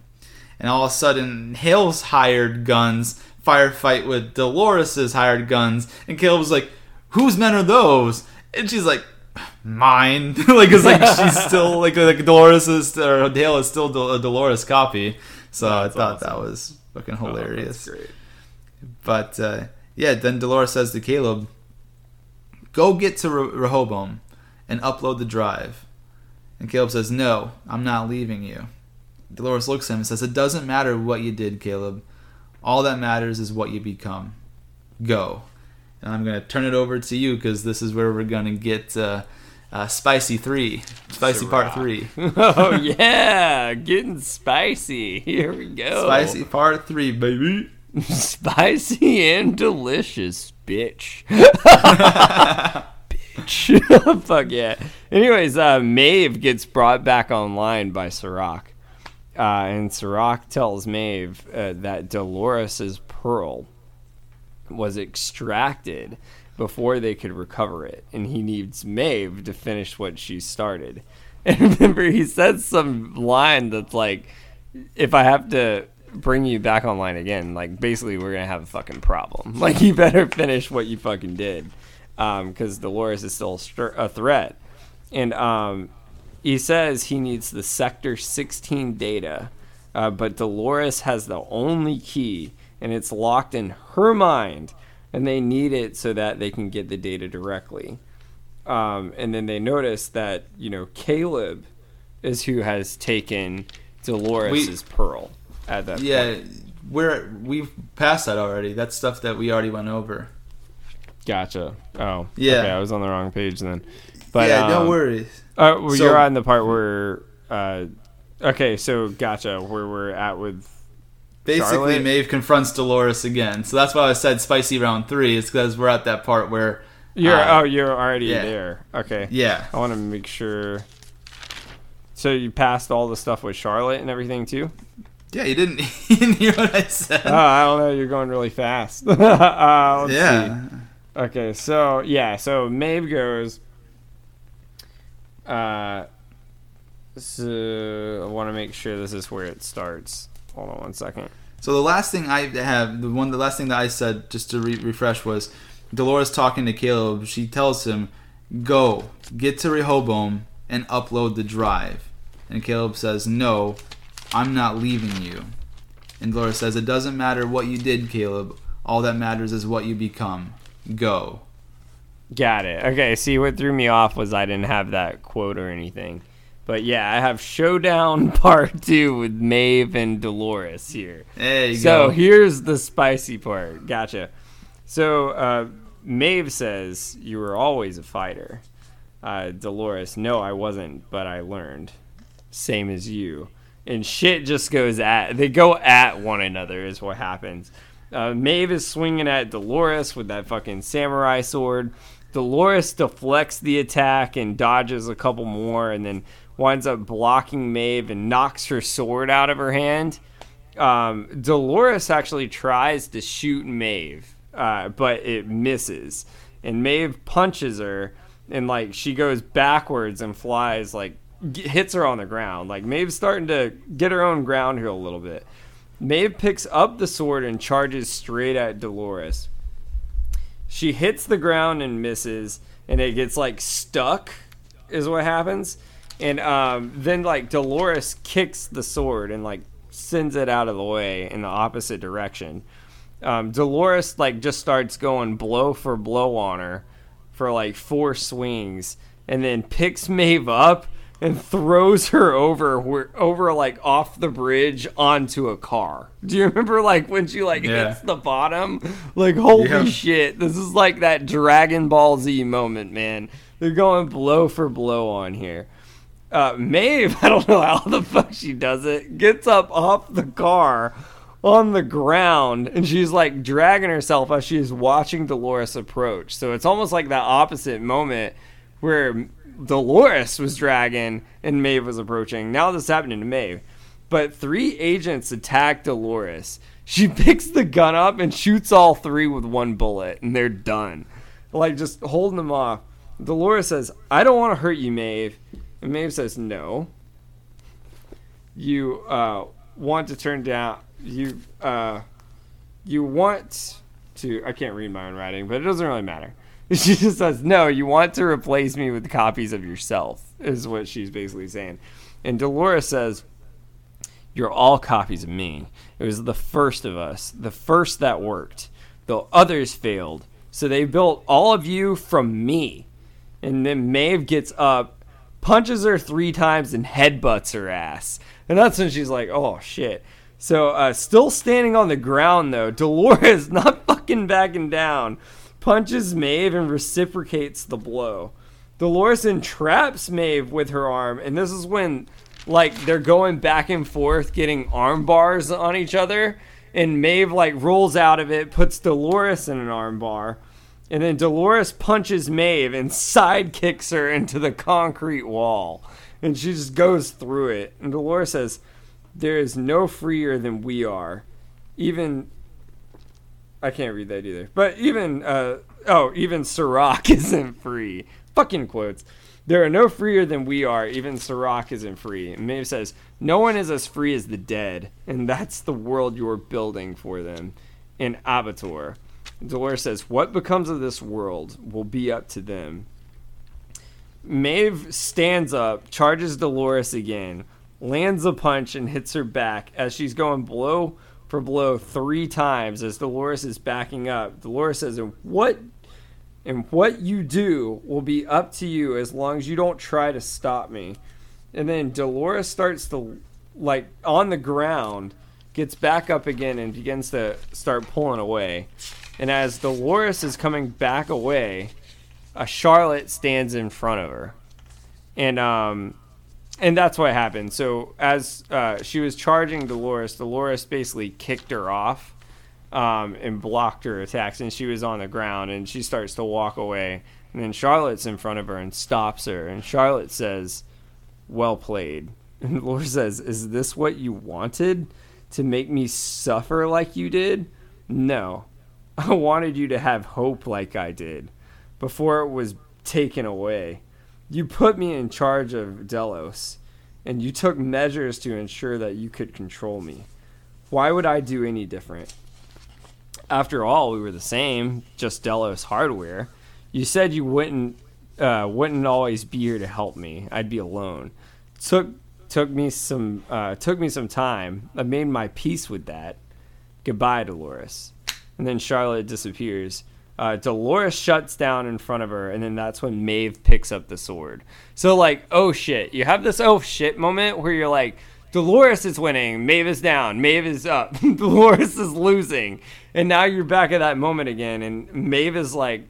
And all of a sudden, Hale's hired guns firefight with Dolores's hired guns, and Caleb was like, "Whose men are those?" And she's like, "Mine." like it's like she's still like like Dolores is or Hale is still Dol- a Dolores copy. So That's I thought that was fucking Oh, hilarious. great. But uh, yeah, then Dolores says to Caleb, "Go get to Re- Rehoboam and upload the drive." And Caleb says, "No, I'm not leaving you." Dolores looks at him and says, "It doesn't matter what you did, Caleb. All that matters is what you become. Go." And I'm gonna turn it over to you because this is where we're gonna get uh, uh, spicy three, spicy part Syrah. three, oh yeah, getting spicy. Here we go. spicy part three, baby. spicy and delicious, bitch. bitch. Fuck yeah. Anyways, uh, Maeve gets brought back online by Serac. Uh, and Serac tells Maeve uh, that is pearl was extracted before they could recover it, and he needs Maeve to finish what she started. And remember, he said some line that's like, "If I have to bring you back online again, like basically we're gonna have a fucking problem. Like you better finish what you fucking did, because Dolores is still a threat." And um, he says he needs the Sector 16 data, uh, but Dolores has the only key, and it's locked in her mind, and they need it so that they can get the data directly. Um, and then they notice that you know Caleb is who has taken Dolores's pearl at that point. Yeah, we're we've passed that already. That's stuff that we already went over. Gotcha. Oh, Yeah. Okay, I was on the wrong page then. But yeah, no um, worries. Uh, well, So- you're on the part where. Uh, okay, so gotcha. Where we're at with. Basically, Charlotte? Maeve confronts Dolores again. So that's why I said spicy round three. Is because we're at that part where You're uh, oh, you're already yeah. there. Okay. yeah, I want to make sure. So you passed all the stuff with Charlotte and everything too. yeah. You didn't, you didn't hear what I said. Oh, I don't know. You're going really fast. uh, let's yeah, see. Okay, so yeah, so Maeve goes. Uh, so I want to make sure this is where it starts. Hold on one second. So the last thing I have, the one, the last thing that I said, just to re- refresh, was Dolores talking to Caleb. She tells him, "Go get to Rehoboam and upload the drive." And Caleb says, "No, I'm not leaving you." And Dolores says, "It doesn't matter what you did, Caleb. All that matters is what you become. Go." Got it. Okay, see what threw me off was I didn't have that quote or anything. But yeah, I have Showdown Part 2 with Maeve and Dolores here. There you So go. here's the spicy part. Gotcha. So uh, Maeve says, You were always a fighter. Uh, Dolores, no, I wasn't, but I learned. Same as you. and shit just goes at they go at one another is what happens. Uh, Maeve is swinging at Dolores with that fucking samurai sword. Dolores deflects the attack and dodges a couple more, and then winds up blocking Maeve and knocks her sword out of her hand. Um, Dolores actually tries to shoot Maeve, uh, but it misses, and Maeve punches her, and like she goes backwards and flies like hits her on the ground. Like Maeve's starting to get her own ground here a little bit. Maeve picks up the sword and charges straight at Dolores. She hits the ground and misses, and it gets like stuck, is what happens. And um, then like Dolores kicks the sword and like sends it out of the way in the opposite direction. Um, Dolores like just starts going blow for blow on her for like four swings, and then picks Maeve up and throws her over over like off the bridge onto a car. Do you remember like when she like yeah. hits the bottom? Like holy yeah. shit, this is like that Dragon Ball Z moment, man. They're going blow for blow on here. Uh, Maeve, I don't know how the fuck she does it, gets up off the car on the ground and she's like dragging herself as she is watching Dolores approach. So it's almost like that opposite moment where Dolores was dragging and Maeve was approaching. Now this is happening to Maeve. But three agents attack Dolores. She picks the gun up and shoots all three with one bullet, and they're done. Like just holding them off. Dolores says, I don't want to hurt you, Maeve. Maeve says, No. You uh, want to turn down you uh, you want to I can't read my own writing, but it doesn't really matter. She just says, "No, you want to replace me with copies of yourself," is what she's basically saying. And Dolores says, "You're all copies of me. It was the first of us, the first that worked. The others failed, so they built all of you from me." And then Maeve gets up, punches her three times, and headbutts her ass. And that's when she's like, "Oh shit." So, uh, still standing on the ground though, Dolores not fucking backing down punches Maeve and reciprocates the blow. Dolores entraps Maeve with her arm, and this is when like they're going back and forth getting arm bars on each other, and Maeve like rolls out of it, puts Dolores in an arm bar, and then Dolores punches Maeve and side kicks her into the concrete wall. And she just goes through it. And Dolores says, There is no freer than we are. Even I can't read that either. But even uh, oh, even Serac isn't free. Fucking quotes. There are no freer than we are. Even Serac isn't free. And Maeve says, "No one is as free as the dead, and that's the world you're building for them." In Abator, Dolores says, "What becomes of this world will be up to them." Maeve stands up, charges Dolores again, lands a punch, and hits her back as she's going blow for blow three times as Dolores is backing up. Dolores says, "And what and what you do will be up to you as long as you don't try to stop me." And then Dolores starts to like on the ground, gets back up again and begins to start pulling away. And as Dolores is coming back away, a Charlotte stands in front of her. And um and that's what happened. So as uh, she was charging Dolores, Dolores basically kicked her off um, and blocked her attacks, and she was on the ground. And she starts to walk away, and then Charlotte's in front of her and stops her. And Charlotte says, "Well played." And Dolores says, "Is this what you wanted to make me suffer like you did? No, I wanted you to have hope like I did before it was taken away." You put me in charge of Delos, and you took measures to ensure that you could control me. Why would I do any different? After all, we were the same, just Delos hardware. You said you wouldn't uh, wouldn't always be here to help me. I'd be alone. Took took me some uh, took me some time. I made my peace with that. Goodbye, Dolores. And then Charlotte disappears. Uh, Dolores shuts down in front of her, and then that's when Maeve picks up the sword. So, like, oh shit. You have this oh shit moment where you're like, Dolores is winning, Maeve is down, Maeve is up, Dolores is losing. And now you're back at that moment again, and Maeve is like,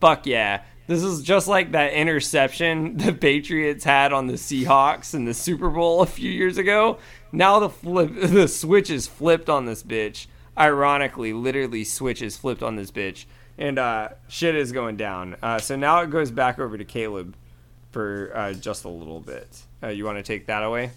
fuck yeah. This is just like that interception the Patriots had on the Seahawks in the Super Bowl a few years ago. Now the flip, the switch is flipped on this bitch. Ironically, literally, switches flipped on this bitch, and uh, shit is going down. Uh, so now it goes back over to Caleb for uh, just a little bit. Uh, you want to take that away?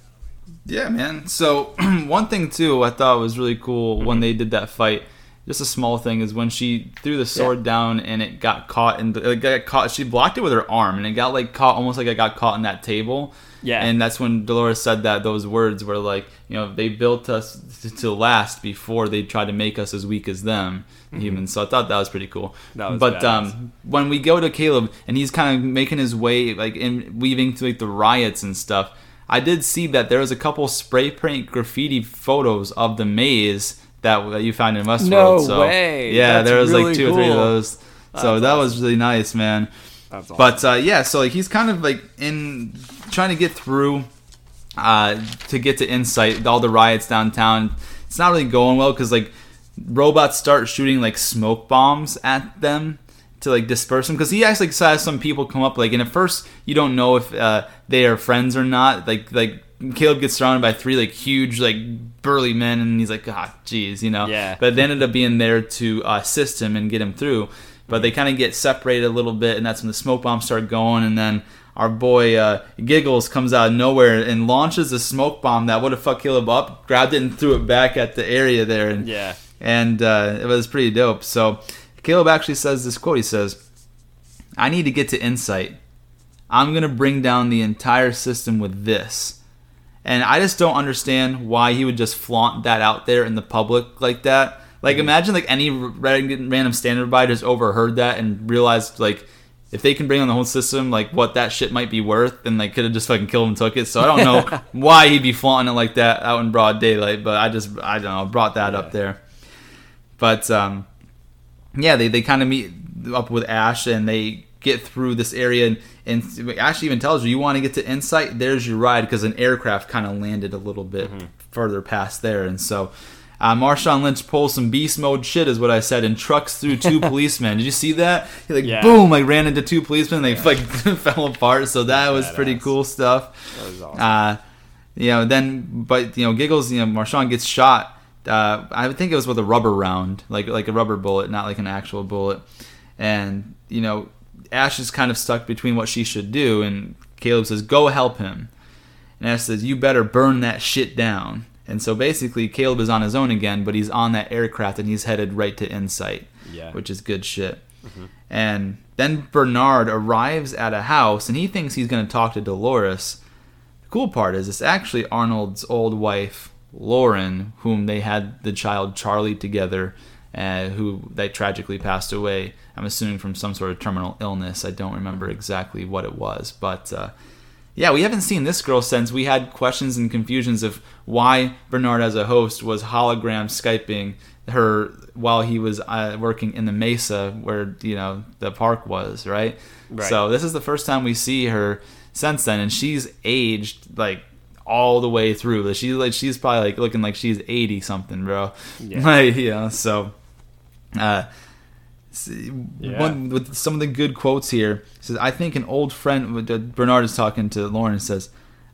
Yeah, man. So one thing too, I thought was really cool when they did that fight. Just a small thing is when she threw the sword down and it got caught and it got caught. She blocked it with her arm and it got like caught almost like it got caught in that table. Yeah. And that's when Dolores said that those words were like, you know, they built us to, last before they tried to make us as weak as them humans. So I thought that was pretty cool. Mm-hmm. Was but um, when we go to Caleb and he's kind of making his way like in weaving through like the riots and stuff. I did see that there was a couple spray paint graffiti photos of the maze that, that you found in Westworld. No so, way. Yeah, That's there was really like two or three of cool. those. So That's that was really nice, man. That's awesome. But uh, yeah, so like he's kind of like in trying to get through uh, to get to Incite, all the riots downtown. It's not really going well because like robots start shooting like smoke bombs at them to like disperse them because he actually saw some people come up like and at first you don't know if uh, they are friends or not like like Caleb gets surrounded by three like huge like burly men and he's like ah jeez you know Yeah. but they ended up being there to uh, assist him and get him through but they kind of get separated a little bit and that's when the smoke bombs start going and then our boy uh, Giggles comes out of nowhere and launches a smoke bomb that would have fucked Caleb up, grabbed it and threw it back at the area there, and Yeah. and uh, it was pretty dope. So Caleb actually says this quote. He says, "I need to get to Incite. I'm gonna bring down the entire system with this." And I just don't understand why he would just flaunt that out there in the public like that. Like, imagine like any random standard by just overheard that and realized like if they can bring on the whole system, like what that shit might be worth, then they could have just fucking killed him and took it. So I don't know why he'd be flaunting it like that out in broad daylight. But I just I don't know brought that up there. But um, yeah, they, they kind of meet up with Ash and they get through this area. And, and Ash even tells her, You want to get to Incite? There's your ride because an aircraft kind of landed a little bit further past there. And so uh, Marshawn Lynch pulls some beast mode shit, is what I said, and trucks through two policemen. Did you see that? He like Yeah. boom, like ran into two policemen. And they like fell apart. So that was pretty cool stuff. That was awesome. Uh, you know, then but you know, Giggles, you know, Marshawn gets shot. Uh, I think it was with a rubber round, like like a rubber bullet, not like an actual bullet. And you know, Ash is kind of stuck between what she should do, and Caleb says, "Go help him." And Ash says, "You better burn that shit down." And so basically, Caleb is on his own again, but he's on that aircraft and he's headed right to Incite, Yeah. which is good shit. And then Bernard arrives at a house and he thinks he's going to talk to Dolores. The cool part is it's actually Arnold's old wife, Lauren, whom they had the child Charlie together, uh, who they tragically passed away. I'm assuming from some sort of terminal illness. I don't remember exactly what it was, but uh, yeah, we haven't seen this girl since we had questions and confusions of why Bernard, as a host, was hologram skyping her while he was uh, working in the Mesa, where you know the park was, right? Right. So this is the first time we see her since then, and she's aged like all the way through. she's like she's probably like looking like she's eighty something, bro. Yeah. Like, you know, so. Uh, Yeah. one with some of the good quotes here says i think an old friend bernard is talking to lauren and says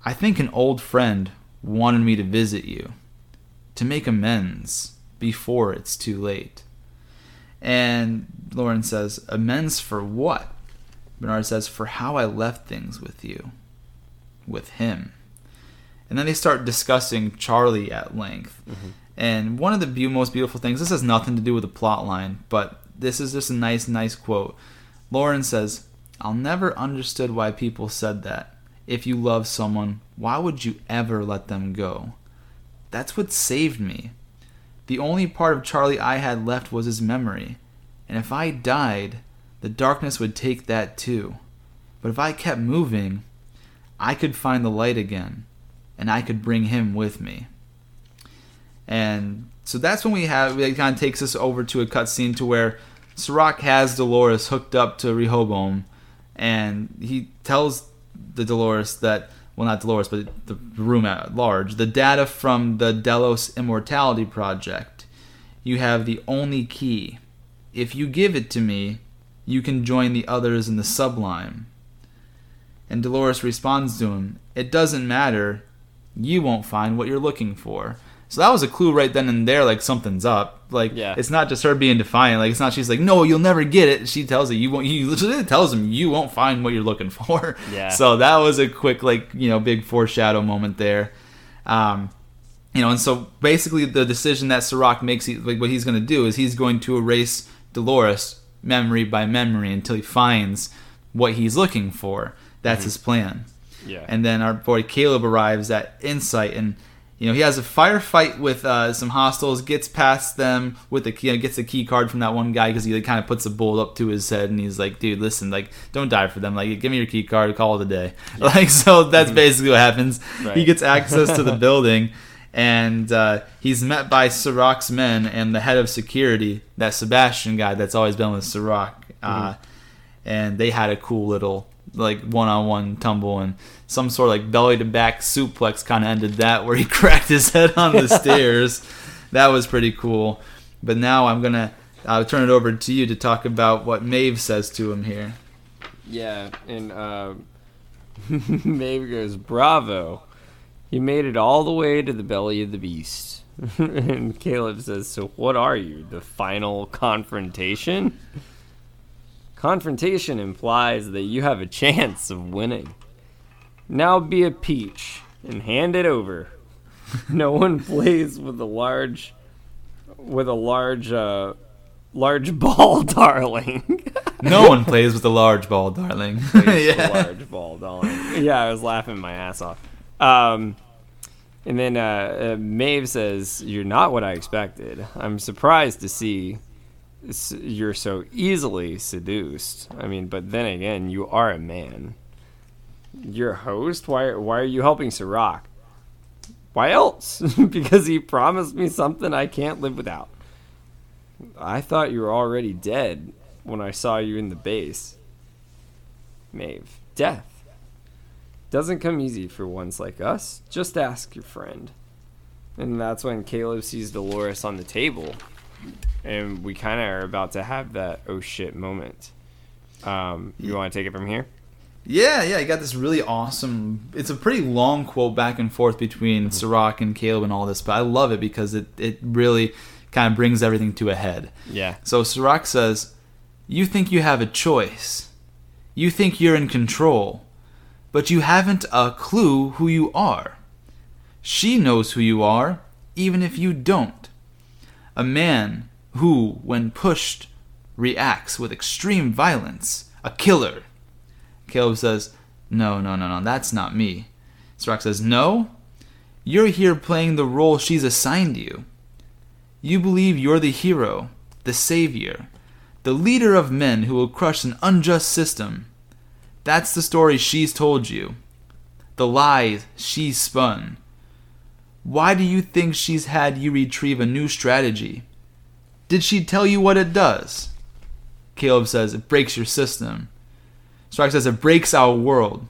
i think an old friend wanted me to visit you to make amends before it's too late. And lauren says amends for what? Bernard says for how i left things with you with him. And then they start discussing charlie at length. Mm-hmm. And one of the most beautiful things this has nothing to do with the plot line but this is just a nice nice quote. Lauren says i'll never understood why people said that. If you love someone why would you ever let them go? That's what saved me. The only part of charlie i had left was his memory. And if i died the darkness would take that too. But if i kept moving i could find the light again and i could bring him with me. And so that's when we have it kind of takes us over to a cutscene to where Serac has Dolores hooked up to Rehoboam, and he tells the Dolores that well not Dolores but the room at large the data from the Delos Immortality Project. You have the only key. If you give it to me, you can join the others in the sublime. And Dolores responds to him, It doesn't matter. You won't find what you're looking for. So that was a clue right then and there, like something's up. Like Yeah. it's not just her being defiant. Like it's not she's like, no, you'll never get it. She tells it, you won't. You literally tells him you won't find what you're looking for. Yeah. So that was a quick, like you know, big foreshadow moment there. Um, you know, and so basically the decision that Serac makes, he, like what he's going to do is he's going to erase Dolores memory by memory until he finds what he's looking for. That's his plan. Yeah. And then our boy Caleb arrives at Incite, and you know he has a firefight with uh, some hostiles, gets past them with the you know, gets a key card from that one guy because he like, kind of puts a bullet up to his head, and he's like, "Dude, listen, like, don't die for them. Like, give me your key card, call it a day." Like, so that's basically what happens. He gets access to the building. And uh, he's met by Serac's men and the head of security, that Sebastian guy that's always been with Serac. Uh, and they had a cool little like one-on-one tumble and some sort of like belly to back suplex kind of ended that where he cracked his head on the stairs that was pretty cool but now i'm gonna I'll turn it over to you to talk about what Maeve says to him here Yeah, and uh, Maeve goes, "Bravo! You made it all the way to the belly of the beast." and Caleb says, "So what are you? The final confrontation?" Confrontation implies that you have a chance of winning. Now be a peach and hand it over. no one plays with a large, with a large, uh, large ball, darling. no one plays with a large ball darling yeah. a large ball, darling. Yeah, I was laughing my ass off. Um, and then uh, uh, Maeve says, "You're not what I expected. I'm surprised to see you're so easily seduced. I mean, but then again, you are a man. You're a host. Why? Why are you helping Serac? Why else? because he promised me something I can't live without. I thought you were already dead when I saw you in the base. Maeve, death doesn't come easy for ones like us. Just ask your friend. And that's when Caleb sees Dolores on the table, and we kind of are about to have that oh shit moment. Um, you want to take it from here? Yeah, yeah, you got this really awesome. It's a pretty long quote back and forth between Serac and Caleb and all this, but I love it because it, it really kind of brings everything to a head. Yeah. So Serac says, You think you have a choice. You think you're in control, but you haven't a clue who you are. She knows who you are, even if you don't. A man who, when pushed, reacts with extreme violence. A killer. Caleb says, No, no, no, no, that's not me. Serac says, No, you're here playing the role she's assigned you. You believe you're the hero, the savior, the leader of men who will crush an unjust system. That's the story she's told you, the lies she's spun. Why do you think she's had you retrieve a new strategy? Did she tell you what it does? Caleb says, It breaks your system. Serac says, It breaks our world.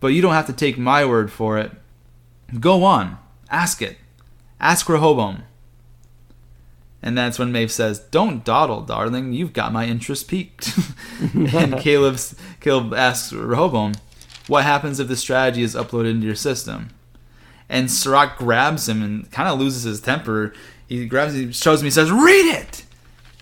But you don't have to take my word for it. Go on, ask it. Ask Rehoboam. And that's when Maeve says, Don't dawdle, darling. You've got my interest piqued. and Caleb's, Caleb asks Rehoboam, What happens if the strategy is uploaded into your system? And Serac grabs him and kind of loses his temper. He grabs he shows me, he says, Read it!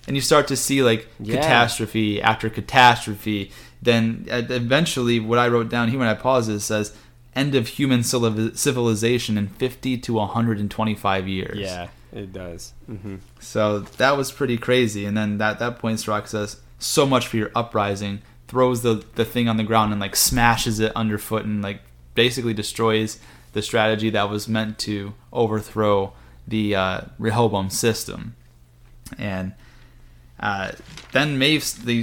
And you start to see like Yeah. catastrophe after catastrophe. Then uh, eventually, what I wrote down here when I paused it says, End of human civilization in 50 to 125 years. Yeah, it does. hmm So that was pretty crazy. And then at that point, Serac says, "So much for your uprising." Throws the the thing on the ground and like smashes it underfoot and like basically destroys the strategy that was meant to overthrow the uh, Rehoboam system. And uh, then Maeve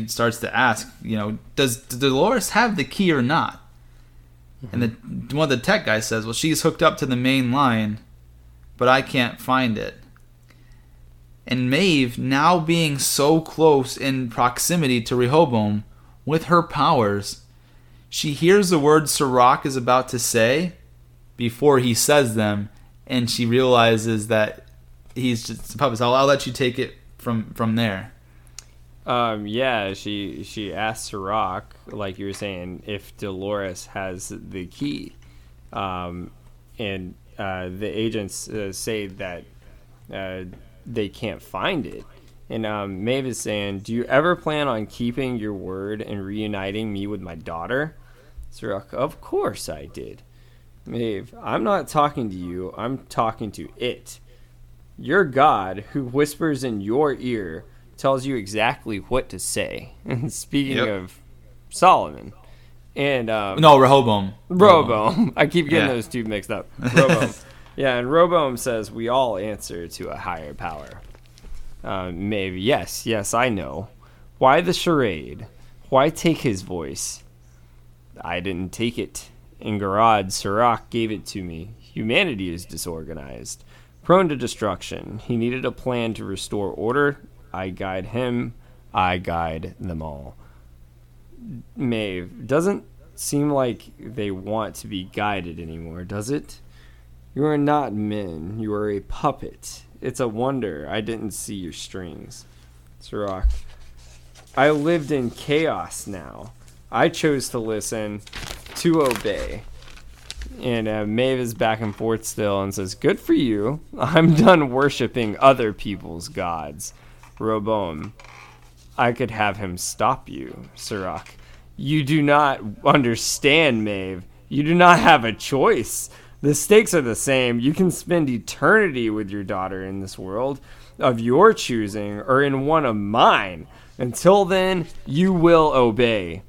starts to ask, you know, does, Dolores have the key or not? And the one of the tech guys says, well, she's hooked up to the main line, but I can't find it. And Maeve, now being so close in proximity to Rehoboam with her powers, she hears the words Serac is about to say before he says them, and she realizes that he's just a puppet. So I'll, I'll let you take it from from there. Um, yeah, she she asks Rock, like you were saying, if Dolores has the key, um, and uh, the agents uh, say that uh, they can't find it. And um, Maeve is saying, "Do you ever plan on keeping your word and reuniting me with my daughter?" Serac, "Of course I did." Maeve, "I'm not talking to you. I'm talking to it. Your God, who whispers in your ear." tells you exactly what to say. And speaking yep. of Solomon, and um, no Rehoboam. Rehoboam. I keep getting yeah. those two mixed up. Rehoboam. yeah, and Rehoboam says we all answer to a higher power. Um, maybe yes, yes, I know. Why the charade? Why take his voice? I didn't take it. In Garad, Serac gave it to me. Humanity is disorganized, prone to destruction. He needed a plan to restore order I guide him, I guide them all. Maeve, doesn't seem like they want to be guided anymore, does it? You are not men, you are a puppet. It's a wonder I didn't see your strings. Serac, I lived in chaos now. I chose to listen, to obey. And uh, Maeve is back and forth still and says, Good for you. I'm done worshiping other people's gods. Rehoboam, I could have him stop you, Serac. You do not understand, Maeve. You do not have a choice. The stakes are the same. You can spend eternity with your daughter in this world of your choosing or in one of mine. Until then, you will obey.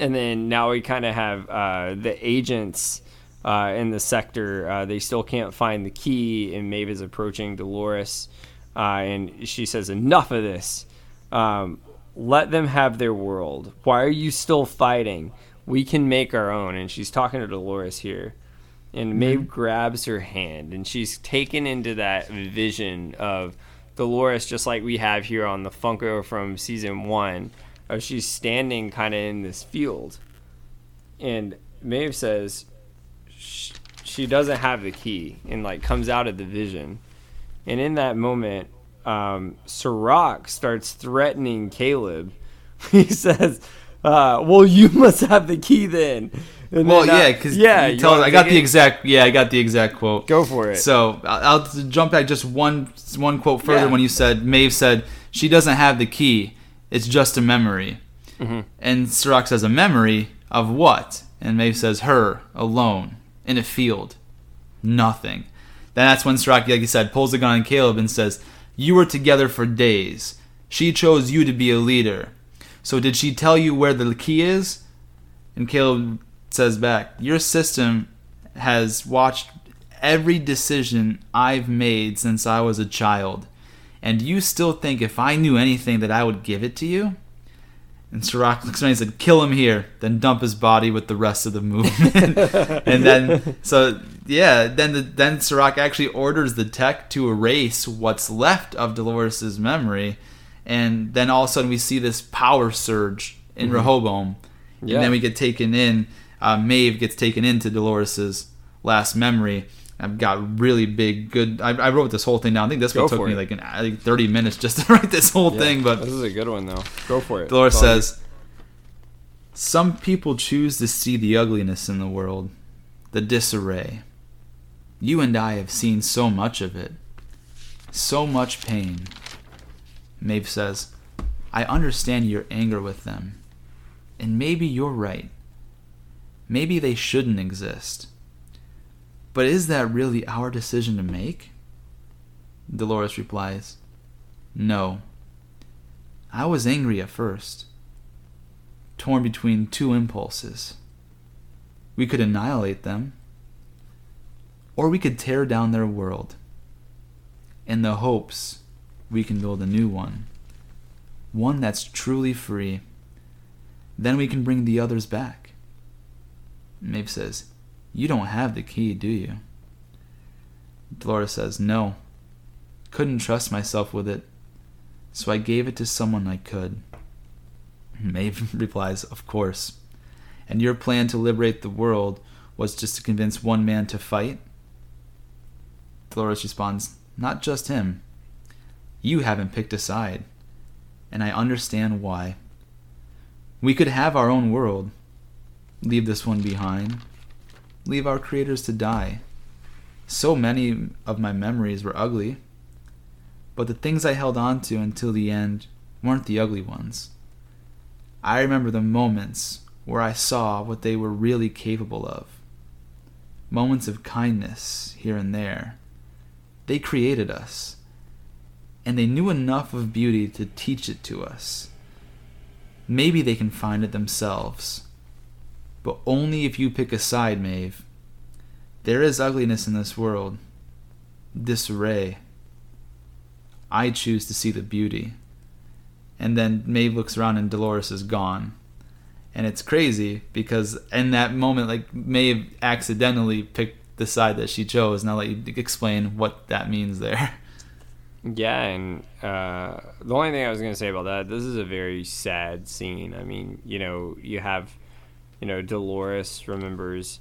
And then now we kind of have uh, the agents uh, in the sector. Uh, they still can't find the key, and Maeve is approaching Dolores uh, and she says, "Enough of this. Um, let them have their world. Why are you still fighting? We can make our own." And she's talking to Dolores here, and Maeve mm-hmm. grabs her hand, and she's taken into that vision of Dolores, just like we have here on the Funko from season one. Of she's standing kind of in this field, and Maeve says she doesn't have the key, and like comes out of the vision and in that moment, um, Serac starts threatening Caleb. he says, uh, "Well, you must have the key then." And well, then, uh, yeah, because yeah, I got the exact yeah, I got the exact quote. Go for it. So I'll, I'll jump back just one one quote further yeah. when you said Maeve said she doesn't have the key; it's just a memory. Mm-hmm. And Serac says a memory of what? And Maeve says her alone in a field, nothing. Then that's when Serac, like you said, pulls the gun on Caleb and says, You were together for days. She chose you to be a leader. So did she tell you where the key is? And Caleb says back, Your system has watched every decision I've made since I was a child. And you still think if I knew anything that I would give it to you? And Serac looks at me and said, "Kill him here, then dump his body with the rest of the movement." and then, so yeah, then the, then Serac actually orders the tech to erase what's left of Dolores's memory, and then all of a sudden we see this power surge in mm-hmm. Rehoboam, yeah. and then we get taken in. Uh, Maeve gets taken into Dolores's last memory, I've got really big, good. I, I, wrote this whole thing down. I think this one took me like an like 30 minutes just to write this whole yeah, thing. But this is a good one though. Go for it. Dolores says, "Some people choose to see the ugliness in the world, the disarray. You and I have seen so much of it, so much pain." Maeve says, "I understand your anger with them, and maybe you're right. Maybe they shouldn't exist." But is that really our decision to make? Dolores replies, No. I was angry at first, torn between two impulses. We could annihilate them, or we could tear down their world. In the hopes we can build a new one, one that's truly free. Then we can bring the others back. Maeve says, you don't have the key, do you? Dolores says, No. Couldn't trust myself with it, so I gave it to someone I could. Maeve replies, Of course. And your plan to liberate the world was just to convince one man to fight? Dolores responds, Not just him. You haven't picked a side. and I understand why. We could have our own world, leave this one behind, leave our creators to die. So many of my memories were ugly, but the things I held on to until the end weren't the ugly ones. I remember the moments where I saw what they were really capable of. Moments of kindness here and there. They created us, and they knew enough of beauty to teach it to us. Maybe they can find it themselves, but only if you pick a side, Maeve. There is ugliness in this world, disarray. I choose to see the beauty. And then Maeve looks around and Dolores is gone. And it's crazy because in that moment, like Maeve accidentally picked the side that she chose. Now let you explain what that means there. Yeah, and uh, the only thing I was going to say about that, this is a very sad scene. I mean, you know, you have, you know, Dolores remembers,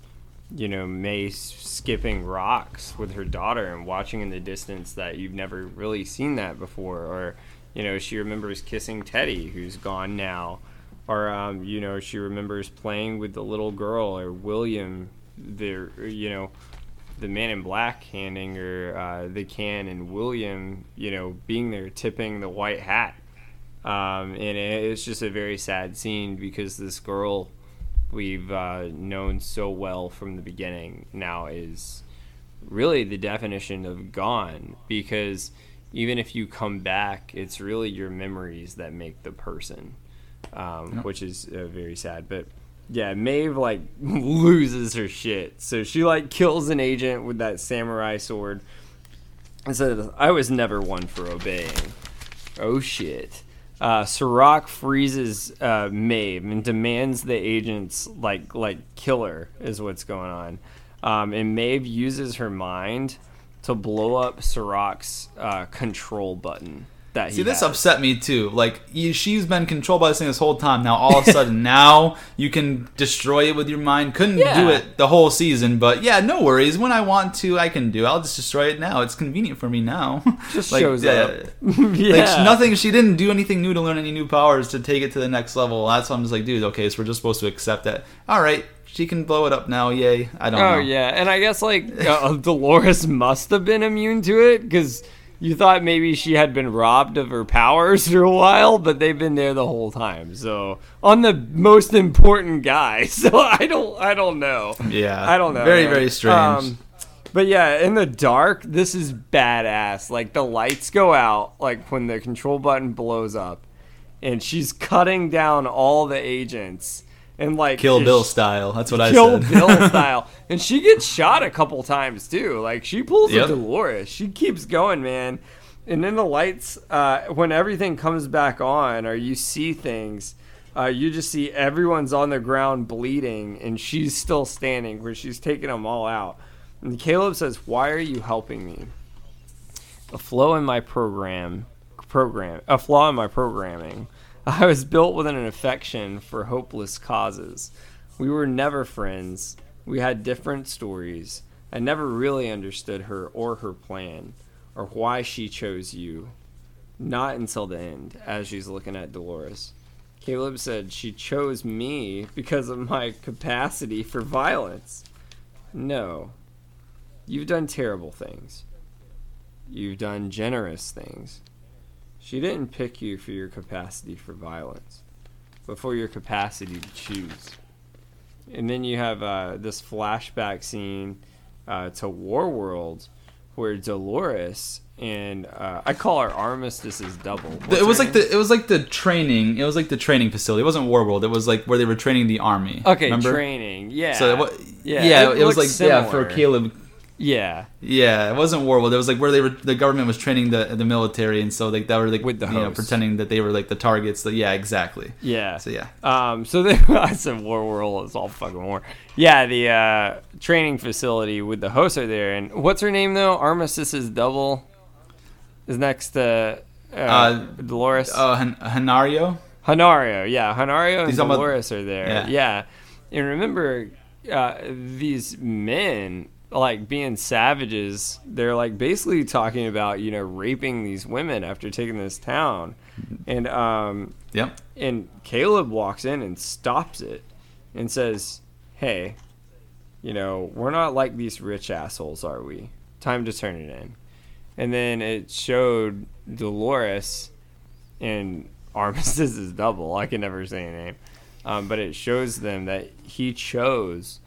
you know, Mace skipping rocks with her daughter and watching in the distance that you've never really seen that before. Or, you know, she remembers kissing Teddy, who's gone now. Or, um, you know, she remembers playing with the little girl or William, the, you know, the man in black handing her uh, the can and William, you know, being there tipping the white hat. Um, and it's just a very sad scene because this girl we've uh, known so well from the beginning now is really the definition of gone because even if you come back, it's really your memories that make the person, um, Yep. which is uh, very sad. But yeah, Maeve like loses her shit. So she like kills an agent with that samurai sword. And says, I was never one for obeying. Oh shit. Uh, Serac freezes uh, Maeve and demands the agents like like kill her is what's going on. Um, and Maeve uses her mind to blow up Serac's uh, control button. That See, this has. upset me too. Like, she's been controlled by this thing this whole time. Now, all of a sudden, now you can destroy it with your mind. Couldn't do it the whole season, but yeah, no worries. When I want to, I can do. I'll just destroy it now. It's convenient for me now. Just Like, shows yeah, up. Like yeah. nothing. She didn't do anything new to learn any new powers to take it to the next level. That's why I'm just like, dude. Okay, so we're just supposed to accept that. All right, she can blow it up now. Yay! I don't Oh know. yeah, and I guess like uh, Dolores must have been immune to it because you thought maybe she had been robbed of her powers for a while, but they've been there the whole time. So on the most important guy. So I don't, I don't know. Yeah. I don't know. Very, man. very strange. Um, but yeah, in the dark, this is badass. Like the lights go out, like when the control button blows up, and she's cutting down all the agents and like Kill Bill style. That's what I Kill said. Kill Bill style. And she gets shot a couple times too. Like she pulls Yep. a Dolores. She keeps going, man. And then the lights, uh, when everything comes back on, or you see things, uh, you just see everyone's on the ground bleeding, and she's still standing where she's taking them all out. And Caleb says, "Why are you helping me?" A flow in my program, program, a flaw in my programming. I was built with an affection for hopeless causes. We were never friends. We had different stories. I never really understood her or her plan, or why she chose you. Not until the end, as she's looking at Dolores. Caleb said she chose me because of my capacity for violence. No. You've done terrible things. You've done generous things. She didn't pick you for your capacity for violence, but for your capacity to choose. And then you have uh, this flashback scene uh, to Warworld where Dolores and uh, I call her Armistice's double. What's it was like name? the it was like the training. It was like the training facility. It wasn't Warworld. It was like where they were training the army. okay remember? training. Yeah. So what? Yeah, Yeah, it it, was like looks yeah for. Caleb. Yeah. Yeah, it wasn't war. Warworld. It was like where they were. The government was training the the military, and so like that were like With the you know pretending that they were like the targets. That yeah, exactly. Yeah. So yeah, Um, so they, I said war world is all fucking war. Yeah, the uh, training facility with the hosts are there, and what's her name though? Armistice's double is next to uh, Uh, Dolores. uh, Han- Hanaryo. Hanaryo, yeah, Hanaryo and He's talking about- Dolores are there. Yeah. Yeah, and remember, uh, these men like being savages. They're like basically talking about you know raping these women after taking this town, and um Yep. and Caleb walks in and stops it and says, "Hey, you know we're not like these rich assholes, are we? Time to turn it in." And then it showed Dolores and Armistice is double. I can never say a name. Um, but it shows them that he chose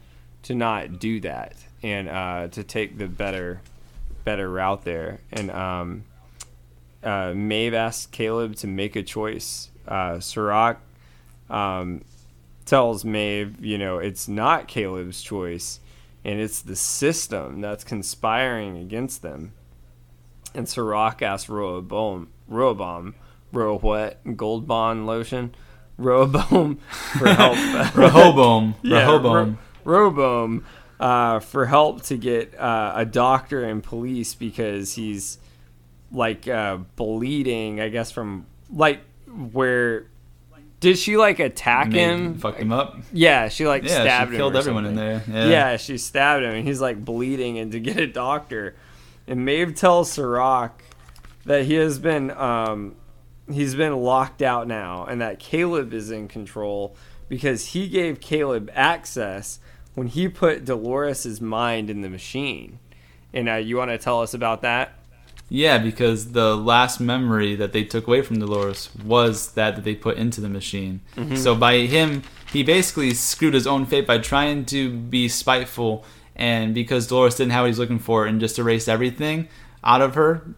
to not do that and uh, to take the better better route there. And um, uh, Maeve asked Caleb to make a choice. Uh, Serac um, tells Maeve, you know, it's not Caleb's choice, and it's the system that's conspiring against them. And Serac asks Roboam, Roboam, Ro what? Gold Bond lotion? Roboam for help. Rehoboam. Yeah, Rehoboam. Ro- Roboam uh, for help to get uh, a doctor and police because he's like uh, bleeding. I guess from like where did she like attack Made- him? Fucked him up. Yeah, she like Yeah, stabbed she him. killed everyone in there. Yeah. Yeah. she stabbed him, and he's like bleeding, and to get a doctor. And Maeve tells Serac that he has been um, he's been locked out now, and that Caleb is in control because he gave Caleb access when he put Dolores's mind in the machine. And uh, you want to tell us about that? Yeah, because the last memory that they took away from Dolores was that that they put into the machine. So by him, he basically screwed his own fate by trying to be spiteful, and because Dolores didn't have what he's looking for and just erased everything out of her,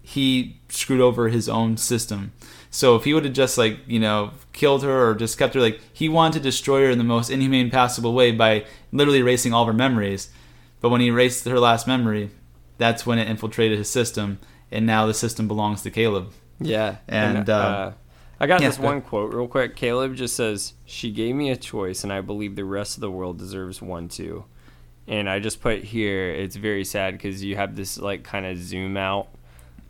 he screwed over his own system. So if he would have just like you know killed her or just kept her like he wanted to destroy her in the most inhumane possible way by literally erasing all of her memories. But when he erased her last memory, that's when it infiltrated his system, and now the system belongs to Caleb. Yeah. And, uh, I got yeah, this one quote real quick. Caleb just says, She gave me a choice, and I believe the rest of the world deserves one too. And I just put here, it's very sad because you have this like kind of zoom out,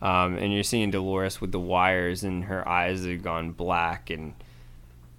um, and you're seeing Dolores with the wires, and her eyes have gone black, and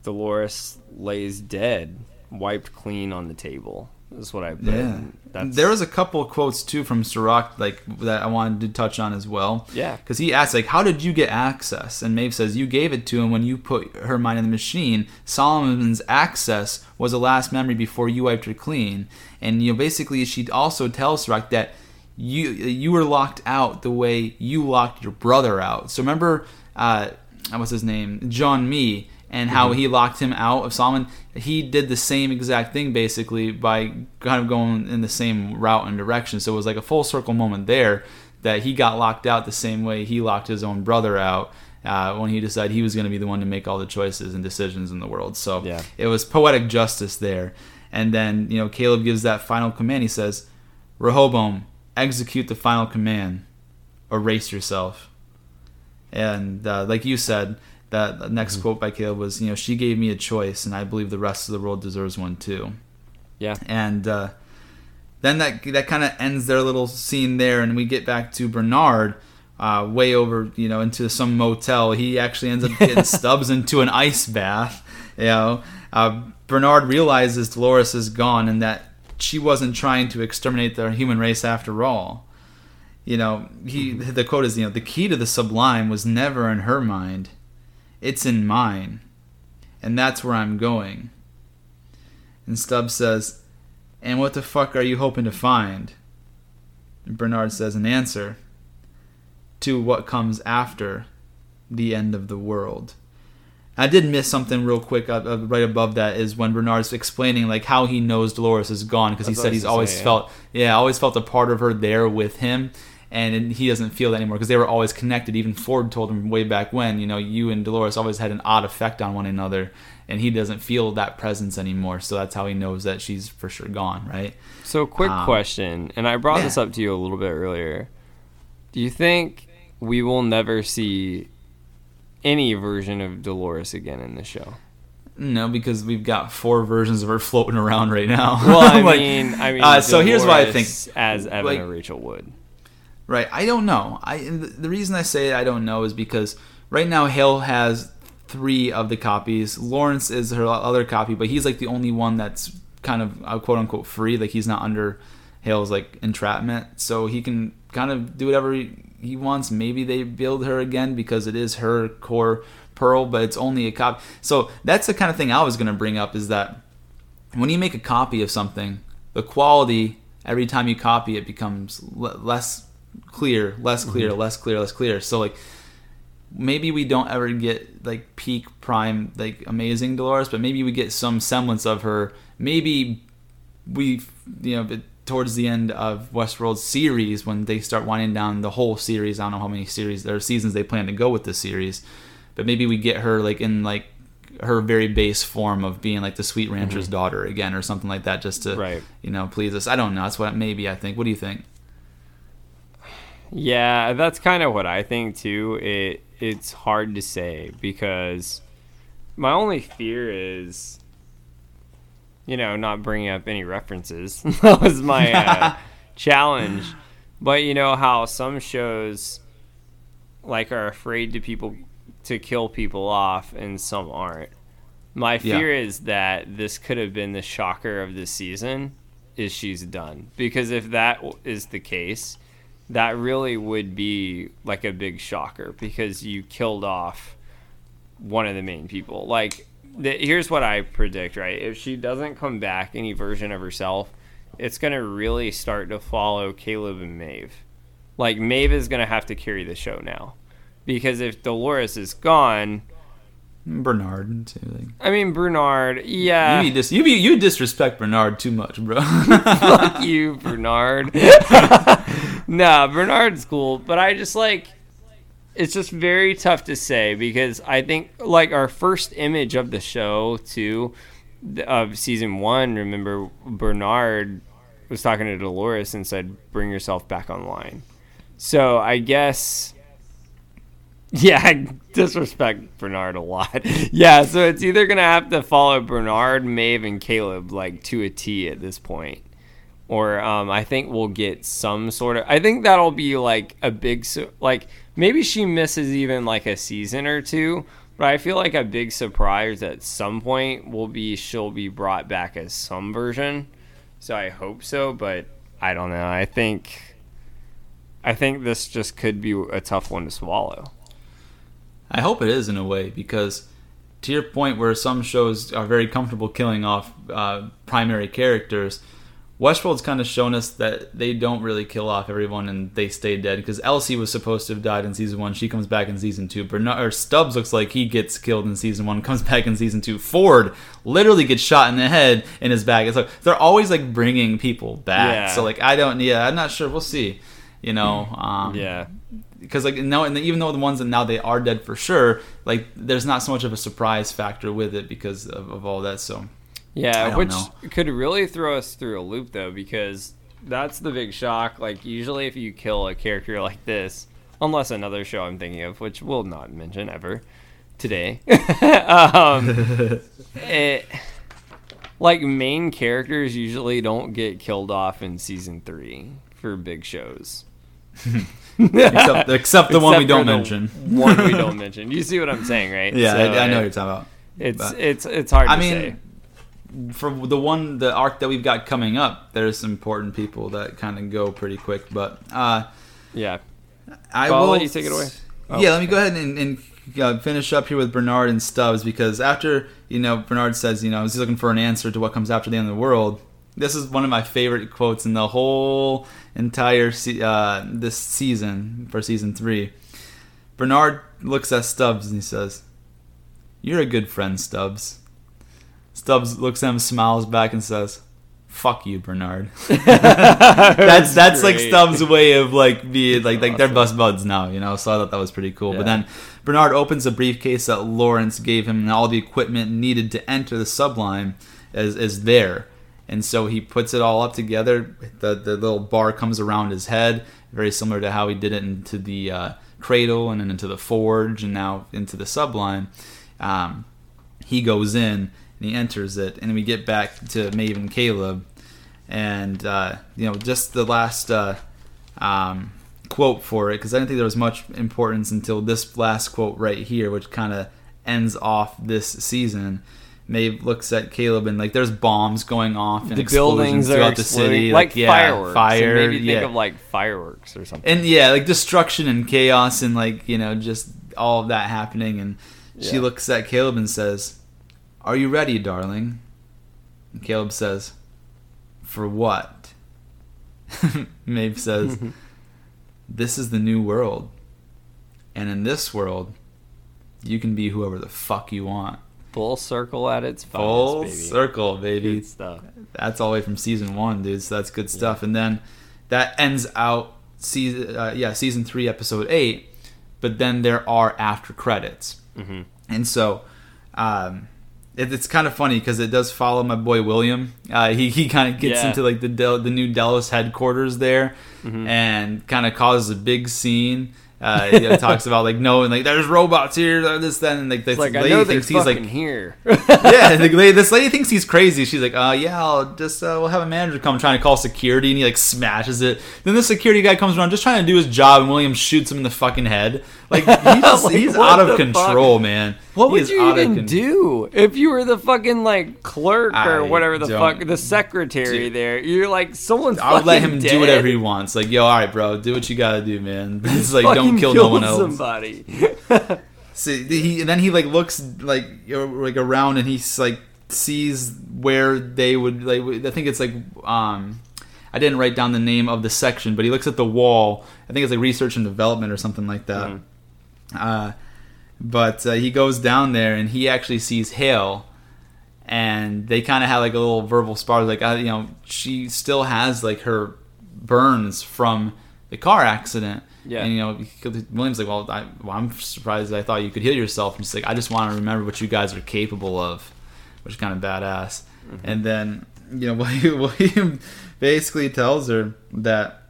Dolores lays dead, wiped clean on the table. That's what I put. Yeah, That's, there was a couple of quotes too from Serac like that I wanted to touch on as well. Yeah. because he asked like, "How did you get access?" And Maeve says, "You gave it to him when you put her mind in the machine. Solomon's access was the last memory before you wiped her clean." And you know, basically, she also tells Serac that you you were locked out the way you locked your brother out. So remember, uh, what's his name, John Me, and how he locked him out of Solomon. He did the same exact thing basically by kind of going in the same route and direction. So it was like a full circle moment there that he got locked out the same way he locked his own brother out. Uh, when he decided he was going to be the one to make all the choices and decisions in the world, so Yeah. it was poetic justice there. And then you know Caleb gives that final command. He says, "Rehoboam, execute the final command. Erase yourself." And uh, like you said, that next quote by Caleb was, "You know, she gave me a choice, and I believe the rest of the world deserves one too." yeah. And uh, then that that kind of ends their little scene there, and we get back to Bernard. Uh, way over, you know, into some motel. He actually ends up getting Stubbs into an ice bath. You know, uh, Bernard realizes Dolores is gone and that she wasn't trying to exterminate the human race after all. You know, he mm-hmm. the quote is, you know, the key to the sublime was never in her mind, it's in mine, and that's where I'm going. And Stubbs says, And what the fuck are you hoping to find? And Bernard says, An answer to what comes after the end of the world. I did miss something real quick uh, uh, right above that is when Bernard's explaining like how he knows Dolores is gone because he said he's always say, yeah. felt yeah always felt a part of her there with him and he doesn't feel that anymore because they were always connected even Ford told him way back when you know you and Dolores always had an odd effect on one another and he doesn't feel that presence anymore so that's how he knows that she's for sure gone right So, quick Um, question, and I brought yeah. this up to you a little bit earlier. Do you think we will never see any version of Dolores again in the show? No, because we've got four versions of her floating around right now. Well, I Like, mean, I mean, uh, so here's why I think. As Evan Like- or Rachel Wood. Right, I don't know. I the the reason I say I don't know is because right now Hale has three of the copies. Lawrence is her other copy, but he's like the only one that's kind of uh, quote unquote free. Like he's not under Hale's like entrapment, so he can kind of do whatever he, he wants. Maybe they build her again because it is her core pearl, but it's only a copy. So that's the kind of thing I was going to bring up is that when you make a copy of something, the quality every time you copy it becomes l- less clear, less clear, mm-hmm. less clear, less clear. So like maybe we don't ever get like peak prime like amazing Dolores, but maybe we get some semblance of her. Maybe we you know towards the end of Westworld's series when they start winding down the whole series. I don't know how many series or seasons they plan to go with this series, but maybe we get her like in like her very base form of being like the sweet rancher's mm-hmm. daughter again or something like that just to right. you know please us. I don't know. That's what maybe I think. What do you think? Yeah, that's kind of what I think too. It it's hard to say because my only fear is you know, not bringing up any references. that was my uh, challenge. But you know how some shows like are afraid to people to kill people off and some aren't. My fear yeah. is that this could have been the shocker of the season is she's done. Because if that is the case, that really would be like a big shocker because you killed off one of the main people. Like the, here's what I predict, right? If she doesn't come back any version of herself, it's going to really start to follow Caleb and Maeve. Like Maeve is going to have to carry the show now. Because if Dolores is gone, Bernard too. I mean Bernard, yeah. You dis- you you disrespect Bernard too much, bro. Fuck you, Bernard. nah, Bernard's cool, but I just like it's just very tough to say because I think like our first image of the show too of season one. Remember Bernard was talking to Dolores and said, "Bring yourself back online." So I guess. Yeah, I disrespect Bernard a lot. yeah, so it's either gonna have to follow Bernard, Maeve, and Caleb like to a T at this point, or um, I think we'll get some sort of. I think that'll be like a big like maybe she misses even like a season or two. But I feel like a big surprise at some point will be she'll be brought back as some version. So I hope so, but I don't know. I think I think this just could be a tough one to swallow. I hope it is in a way because to your point where some shows are very comfortable killing off uh, primary characters, Westworld's kind of shown us that they don't really kill off everyone and they stay dead because Elsie was supposed to have died in season one. She comes back in season two. Bernard or Stubbs looks like he gets killed in season one, comes back in season two. Ford literally gets shot in the head in his back. It's like they're always like bringing people back. Yeah. So like I don't, yeah, I'm not sure. We'll see. You know, um, yeah because like no, and even though the ones that now they are dead for sure, like there's not so much of a surprise factor with it because of, of all that. So yeah, which know. could really throw us through a loop though, because that's the big shock. Like usually, if you kill a character like this, unless another show I'm thinking of, which we'll not mention ever today, um, it, like main characters usually don't get killed off in season three for big shows. except, except, the one we don't mention. One we don't mention. You see what I'm saying, right? Yeah, so, I, I, know what you're talking about. It's it's it's hard. I mean, say for the one the arc that we've got coming up, there's some important people that kind of go pretty quick. But uh, yeah, I will let you take it away. Oh, yeah, let me go ahead and, and uh, finish up here with Bernard and Stubbs because after you know Bernard says you know he's looking for an answer to what comes after the end of the world. This is one of my favorite quotes in the whole entire se- uh, this season for season three. Bernard looks at Stubbs and he says, "You're a good friend, Stubbs." Stubbs looks at him, smiles back, and says, "Fuck you, Bernard." that's that's like Stubbs' way of like being like like they're best buds now, you know. So I thought that was pretty cool. Yeah. But then Bernard opens a briefcase that Lawrence gave him, and all the equipment needed to enter the sublime is is there. And so he puts it all up together. The the little bar comes around his head, very similar to how he did it into the uh, cradle and then into the forge, and now into the sublime. Um, he goes in and he enters it, and we get back to Maeve and Caleb, and uh, you know just the last uh, um, quote for it because I didn't think there was much importance until this last quote right here, which kind of ends off this season. Maeve looks at Caleb and like there's bombs going off and The explosions buildings are throughout the city, like, yeah, fireworks. fire, me think yeah. of like fireworks or something. and yeah, like destruction and chaos and like you know just all of that happening. And she looks at Caleb and says, "Are you ready, darling?" And Caleb says, "For what?" Maeve says, "This is the new world, and in this world, you can be whoever the fuck you want." Full circle at its Full baby. circle, baby. Good stuff. That's all the way from season one, dude. So that's good stuff. And then that ends out season, uh, yeah, season three, episode eight. But then there are after credits, Mhm. and so um, it, it's kind of funny because it does follow my boy William. Uh, he he kind of gets Yeah. into like the Del- the new Delos headquarters there, Mm-hmm. and kind of causes a big scene. Uh, you know, talks about like knowing like there's robots here, this, then, and like this like lady thinks he's like here. yeah, the lady, this lady thinks he's crazy. She's like, uh, yeah, I'll just uh, we'll have a manager come trying to call security, and he like smashes it. Then the security guy comes around just trying to do his job, and William shoots him in the fucking head. Like just, Like, he's out of control, man. What would you even con- do if you were the fucking like clerk or I whatever the fuck the secretary Dude. there? You're like someone's. I would let him dead. do whatever he wants. Like, yo, all right, bro, do what you gotta do, man. It's like don't kill no one else. Somebody. See, he and then he like looks like know, like around and he's like sees where they would like. I think it's like um, I didn't write down the name of the section, but he looks at the wall. I think it's like research and development or something like that. Mhm. Uh, but uh, he goes down there and he actually sees Hale, and they kind of have like a little verbal spar. Like, I, you know, she still has like her burns from the car accident. Yeah. And you know, William's like, well, I, well, I'm surprised. I thought you could heal yourself. And she's like, I just want to remember what you guys are capable of, which is kind of badass. And then you know, William, William basically tells her that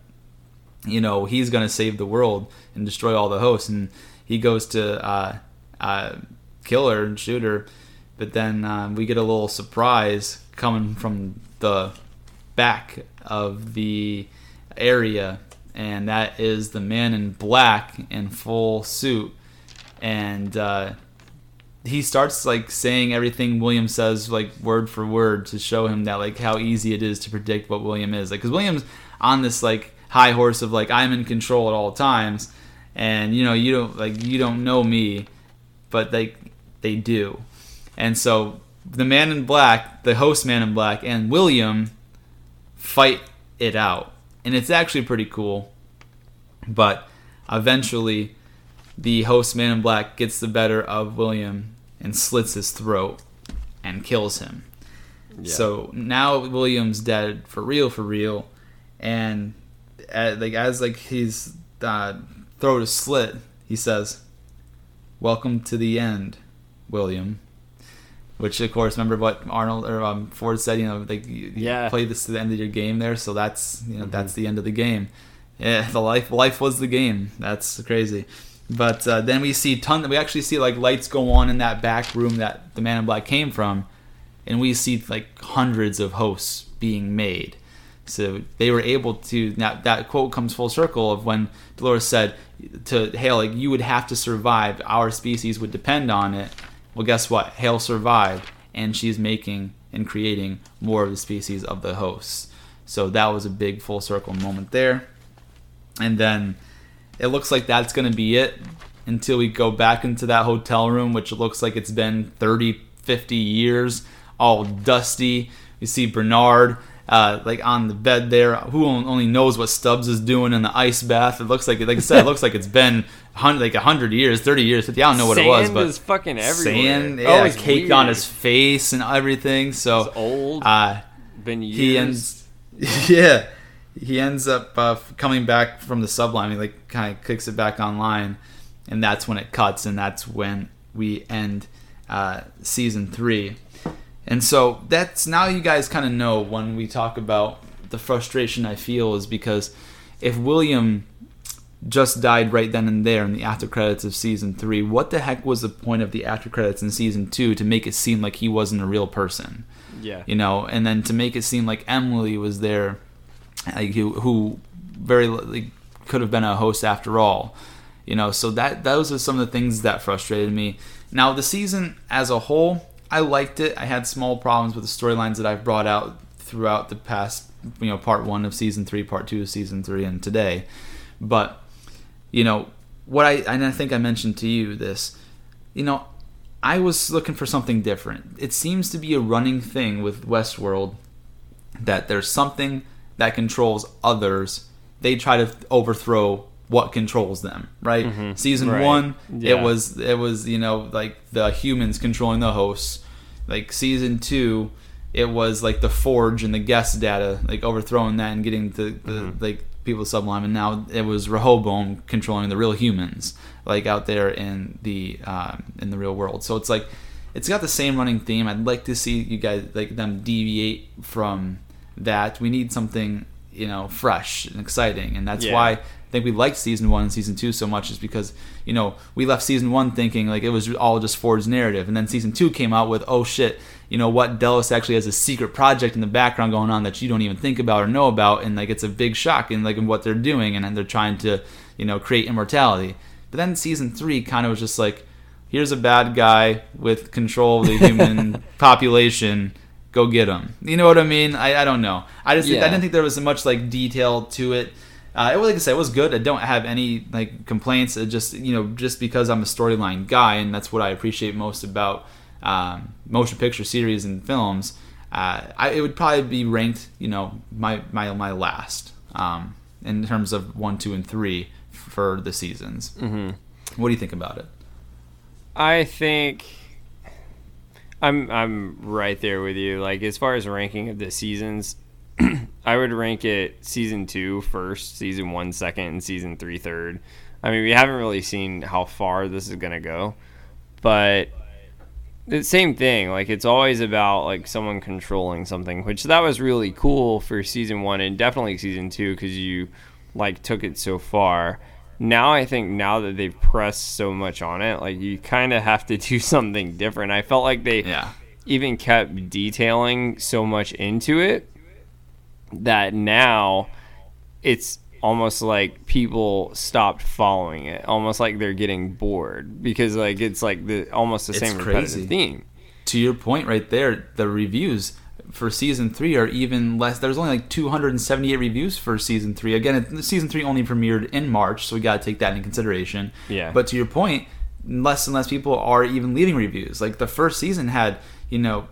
you know he's going to save the world and destroy all the hosts, and he goes to uh, uh, kill her and shoot her. But then um, we get a little surprise coming from the back of the area, and that is the man in black in full suit, and uh, he starts like saying everything William says like word for word to show him that like how easy it is to predict what William is like because William's on this like high horse of like I'm in control at all times and you know you don't like you don't know me but they they do and so the man in black the host man in black and William fight it out and it's actually pretty cool but eventually the host man in black gets the better of William and slits his throat and kills him. Yeah. So now William's dead for real, for real, and uh, like as like he's uh, throat is slit, he says, "Welcome to the end, William." Which of course, remember what Arnold or um, Ford said. You know, like you, you play this to the end of your game there, so that's you know that's the end of the game. Yeah, the life life was the game. That's crazy. But uh, then we see ton. We actually see like lights go on in that back room that the Man in Black came from, and we see like hundreds of hosts being made. So they were able to. Now that quote comes full circle of when Dolores said to Hale, like you would have to survive. Our species would depend on it. Well, guess what? Hale survived, and she's making and creating more of the species of the hosts. So that was a big full circle moment there. And then it looks like that's going to be it until we go back into that hotel room, which looks like it's been 30, 50 years, all dusty. We see Bernard. Uh, like on the bed there, who only knows what Stubbs is doing in the ice bath? It looks like, like I said, it looks like it's been hun- like hundred years, thirty years, 50. I don't know what Sand it was, but is fucking everywhere. sand, Oh, yeah, it's caked on his face and everything. So It's old. uh, been years. he ends yeah he ends up uh, coming back from the sublime he like kind of kicks it back online and that's when it cuts and that's when we end uh, season three and so that's now you guys kind of know when we talk about the frustration i feel is because if william just died right then and there in the after credits of season three what the heck was the point of the after credits in season two to make it seem like he wasn't a real person yeah. you know, and then to make it seem like Emily was there, like who, who very like, could have been a host after all, you know. So that those are some of the things that frustrated me. Now the season as a whole, I liked it. I had small problems with the storylines that I've brought out throughout the past, you know, part one of season three, part two of season three, and today. But you know what I and I think I mentioned to you this. You know, I was looking for something different. It seems to be a running thing with Westworld that there's something that controls others. They try to overthrow what controls them, right? Mm-hmm. Season Right. one, Yeah. it was it was you know like the humans controlling the hosts. Like season two, it was like the Forge and the guest data, like overthrowing that and getting the, the Mm-hmm. like people sublime. And now it was Rehoboam controlling the real humans, like out there in the um, in the real world. So it's like it's got the same running theme. I'd like to see you guys like them deviate from that. We need something you know fresh and exciting, and that's Yeah. why I think we liked season one and season two so much is because you know we left season one thinking like it was all just Ford's narrative, and then season two came out with oh shit, you know what? Delos actually has a secret project in the background going on that you don't even think about or know about, and like it's a big shock in like in what they're doing, and they're trying to you know create immortality. But then season three kind of was just like here's a bad guy with control of the human population. Go get him. You know what i mean? I, I don't know. I just Yeah. i didn't think there was much like detail to it uh, it was like I said, it was good. I don't have any like complaints. It just you know, just because I'm a storyline guy, and that's what I appreciate most about um, motion picture series and films. Uh, I, it would probably be ranked, you know, my my my last um, in terms of one, two, and three for the seasons. Mm-hmm. What do you think about it? I think I'm I'm right there with you. Like as far as ranking of the seasons, I would rank it season two first, season one second, and season three third. I mean, we haven't really seen how far this is gonna go, but the same thing. Like it's always about like someone controlling something, which that was really cool for season one and definitely season two because you like took it so far. Now I think now that they've pressed so much on it, like you kind of have to do something different. I felt like they Yeah. even kept detailing so much into it that now it's almost like people stopped following it almost like they're getting bored because like it's like the almost the It's same repetitive crazy. theme to your point right there, the reviews for season three are even less. There's only like 278 reviews for season three. Again, season three only premiered in March, so we got to take that into consideration. Yeah. But to your point, less and less people are even leaving reviews. Like the first season had, you know,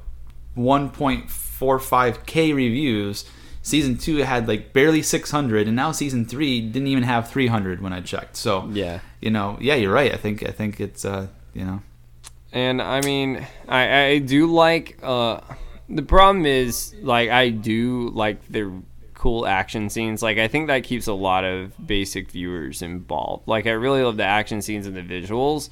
1.45k reviews. Season two had like barely 600, and now season three didn't even have 300 when I checked. So yeah you know, yeah, you're right. I think I think it's uh, you know, and i mean i i do like uh the problem is like i do like the cool action scenes like i think that keeps a lot of basic viewers involved like i really love the action scenes and the visuals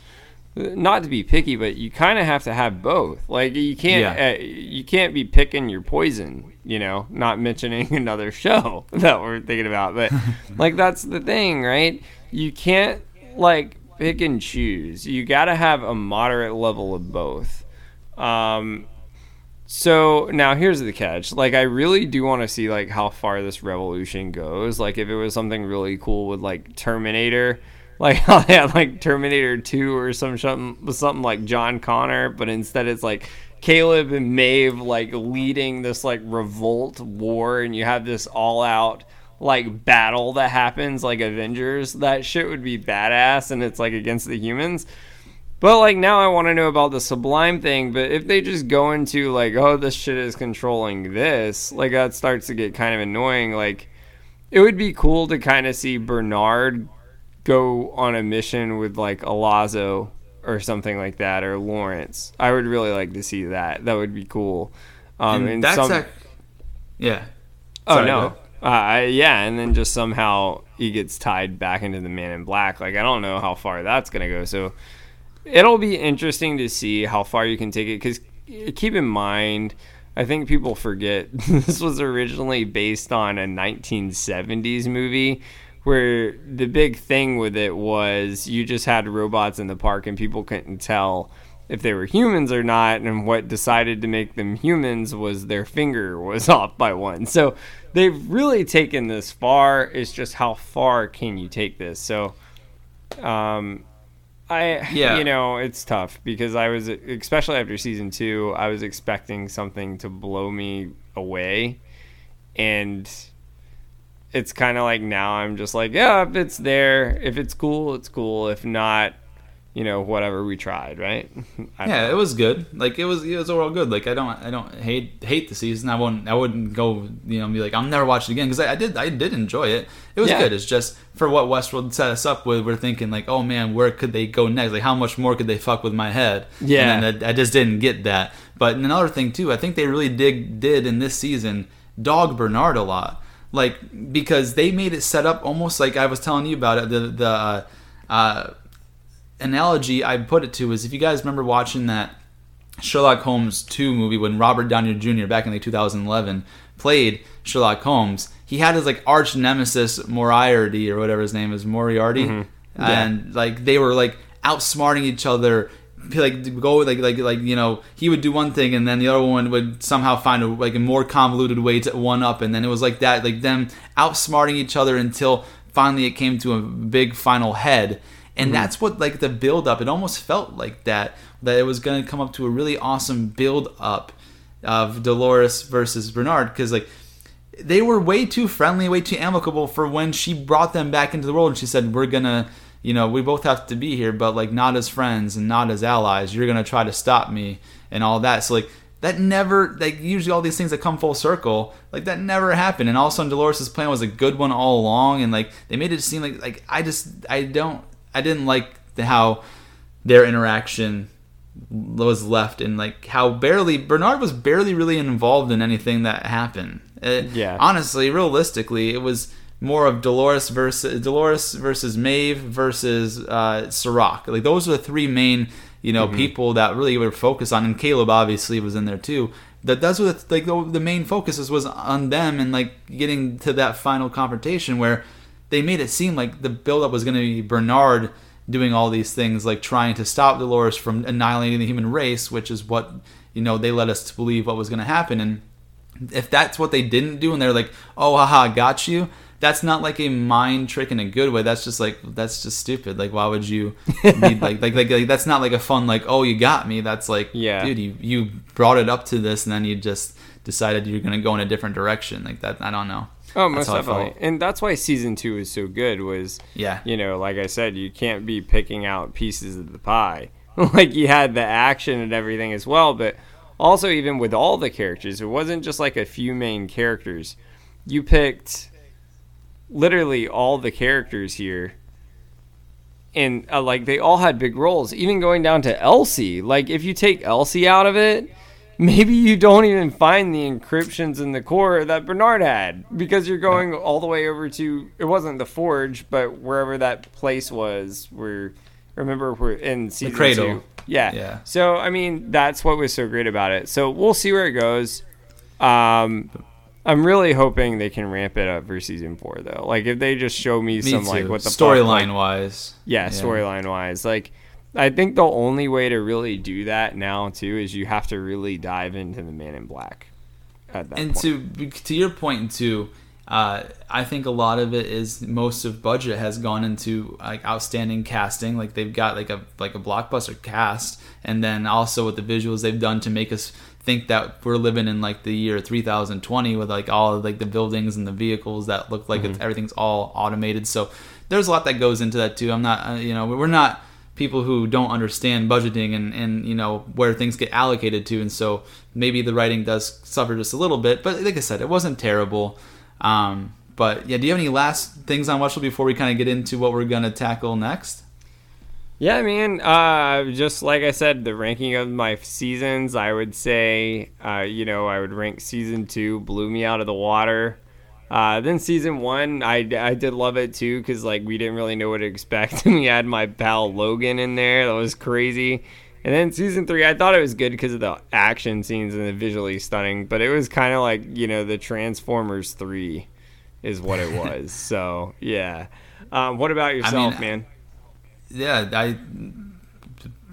not to be picky but you kind of have to have both like you can't Yeah. uh, you can't be picking your poison you know not mentioning another show that we're thinking about but like that's the thing right you can't like pick and choose you got to have a moderate level of both um so now here's the catch. Like I really do want to see like how far this revolution goes. Like if it was something really cool with like Terminator, like had like Terminator 2 or some something something like John Connor, but instead it's like Caleb and Maeve like leading this like revolt war and you have this all out like battle that happens like Avengers. That shit would be badass and it's like against the humans. But like now I want to know about the sublime thing, but if they just go into like, oh, this shit is controlling this, like that starts to get kind of annoying. Like it would be cool to kind of see Bernard go on a mission with like Alazo or something like that, or Lawrence. I would really like to see that. That would be cool. Um, and that's some- ac- yeah. Oh Sorry, no. Uh, yeah, and then just somehow he gets tied back into the Man in Black. Like I don't know how far that's gonna go. So it'll be interesting to see how far you can take it. Because keep in mind, I think people forget this was originally based on a 1970s movie. Where the big thing with it was you just had robots in the park and people couldn't tell if they were humans or not and what decided to make them humans was their finger was off by one. So they've really taken this far. It's just how far can you take this? So um I Yeah. you know it's tough because I was especially after season two I was expecting something to blow me away, and it's kind of like now I'm just like yeah if it's there if it's cool it's cool if not you know whatever we tried right Yeah, it was good. Like it was, it was overall good. Like I don't, I don't hate hate the season. I wouldn't, I wouldn't go, you know, be like, I'll never watch it again because I, I did, I did enjoy it. It was Yeah. good. It's just for what Westworld set us up with. We're thinking like, oh man, where could they go next? Like how much more could they fuck with my head? Yeah. and then I, I just didn't get that. But another thing too, I think they really dig did in this season dog Bernard a lot. Like because they made it set up almost like I was telling you about it. The the uh, uh, analogy I put it to is if you guys remember watching that Sherlock Holmes 2 movie when Robert Downey Jr. back in like 2011 played Sherlock Holmes, he had his like arch nemesis Moriarty or whatever his name is, Moriarty, and like they were like outsmarting each other. Like go like like like you know he would do one thing and then the other one would somehow find a like a more convoluted way to one up. And then it was like that like them outsmarting each other until finally it came to a big final head. And mm-hmm. that's what like the build up it almost felt like that that it was going to come up to a really awesome build up of dolores versus bernard. Because like they were way too friendly way too amicable for when she brought them back into the world and she said we're gonna you know we both have to be here but like not as friends and not as allies. You're gonna try to stop me and all that. So like that never like usually all these things that come full circle like that never happened. And all of a sudden dolores' plan was a good one all along and like they made it seem like like i just i don't i didn't like the, how their interaction was left and like how barely bernard was barely really involved in anything that happened. Uh, Yeah. honestly realistically it was more of dolores versus dolores versus maeve versus uh Serac. like those are the three main you know people that really were focused on and caleb obviously was in there too. That that's what like the, the main focuses was on them and like getting to that final confrontation where they made it seem like the buildup was going to be bernard doing all these things like trying to stop dolores from annihilating the human race which is what you know they led us to believe what was going to happen. And if that's what they didn't do and they're like oh haha got you that's not like a mind trick in a good way that's just like that's just stupid like why would you be like, like like like that's not like a fun like oh you got me that's like Yeah. dude you you brought it up to this and then you just decided you're gonna go in a different direction like that i don't know Oh, most definitely. And that's why season two is so good. Was Yeah. you know, like I said, you can't be picking out pieces of the pie. like you had the action and everything as well, but also even with all the characters, it wasn't just like a few main characters. You picked literally all the characters here. And uh, like they all had big roles, even going down to Elsie. Like if you take Elsie out of it, maybe you don't even find the encryptions in the core that Bernard had because you're going all the way over to it wasn't the forge, but wherever that place was. Where remember we're in season cradle. two. Yeah. Yeah. So I mean that's what was so great about it. So we'll see where it goes. Um, I'm really hoping they can ramp it up for season four though. Like if they just show me, Me some too. like what the storyline like- wise yeah, storyline wise. Like, I think the only way to really do that now too is you have to really dive into the Man in Black. At that and point. to to your point too uh, I think a lot of it is most of budget has gone into like outstanding casting. Like they've got like a like a blockbuster cast, and then also with the visuals they've done to make us think that we're living in like the year 3020 with like all of like the buildings and the vehicles that look like it's, everything's all automated. So there's a lot that goes into that too. I'm not uh, you know we're not people who don't understand budgeting and, and you know where things get allocated to and so maybe the writing does suffer just a little bit but like i said it wasn't terrible um, but yeah do you have any last things on Westworld before we kind of get into what we're gonna tackle next Yeah, man. Uh, just like I said, the ranking of my seasons, I would say, uh, you know, I would rank season two blew me out of the water. Uh, then season one, I, I did love it too because like we didn't really know what to expect. we had my pal Logan in there, that was crazy. And then season three, I thought it was good because of the action scenes and the visually stunning, but it was kind of like you know the Transformers three, is what it was. so yeah. Um, what about yourself, man? Yeah i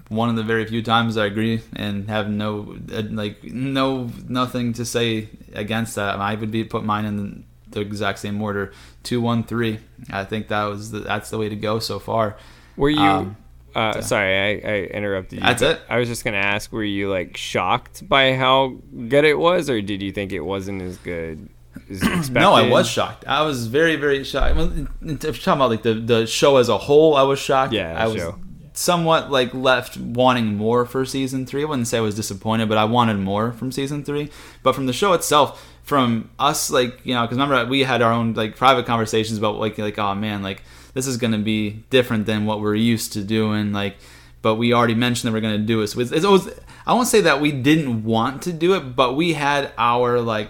one of the very few times i agree and have no uh, like no nothing to say against that i would be put mine in the exact same order two one three i think that was the, that's the way to go so far Were you Um, Uh, sorry, I, I interrupted you. That's it. I was just gonna ask, were you like shocked by how good it was, or did you think it wasn't as good as you expected? No, I was shocked. I was very, very shocked. Well, if you're talking about like the, the show as a whole, I was shocked. Yeah, I was show. somewhat like left wanting more for season three. I wouldn't say I was disappointed, but I wanted more from season three. But from the show itself, from us, like you know, because remember we had our own like private conversations about like like oh man, like this is gonna be different than what we're used to doing, like. But we already mentioned that we're gonna do it. So it's, it's always, I won't say that we didn't want to do it, but we had our like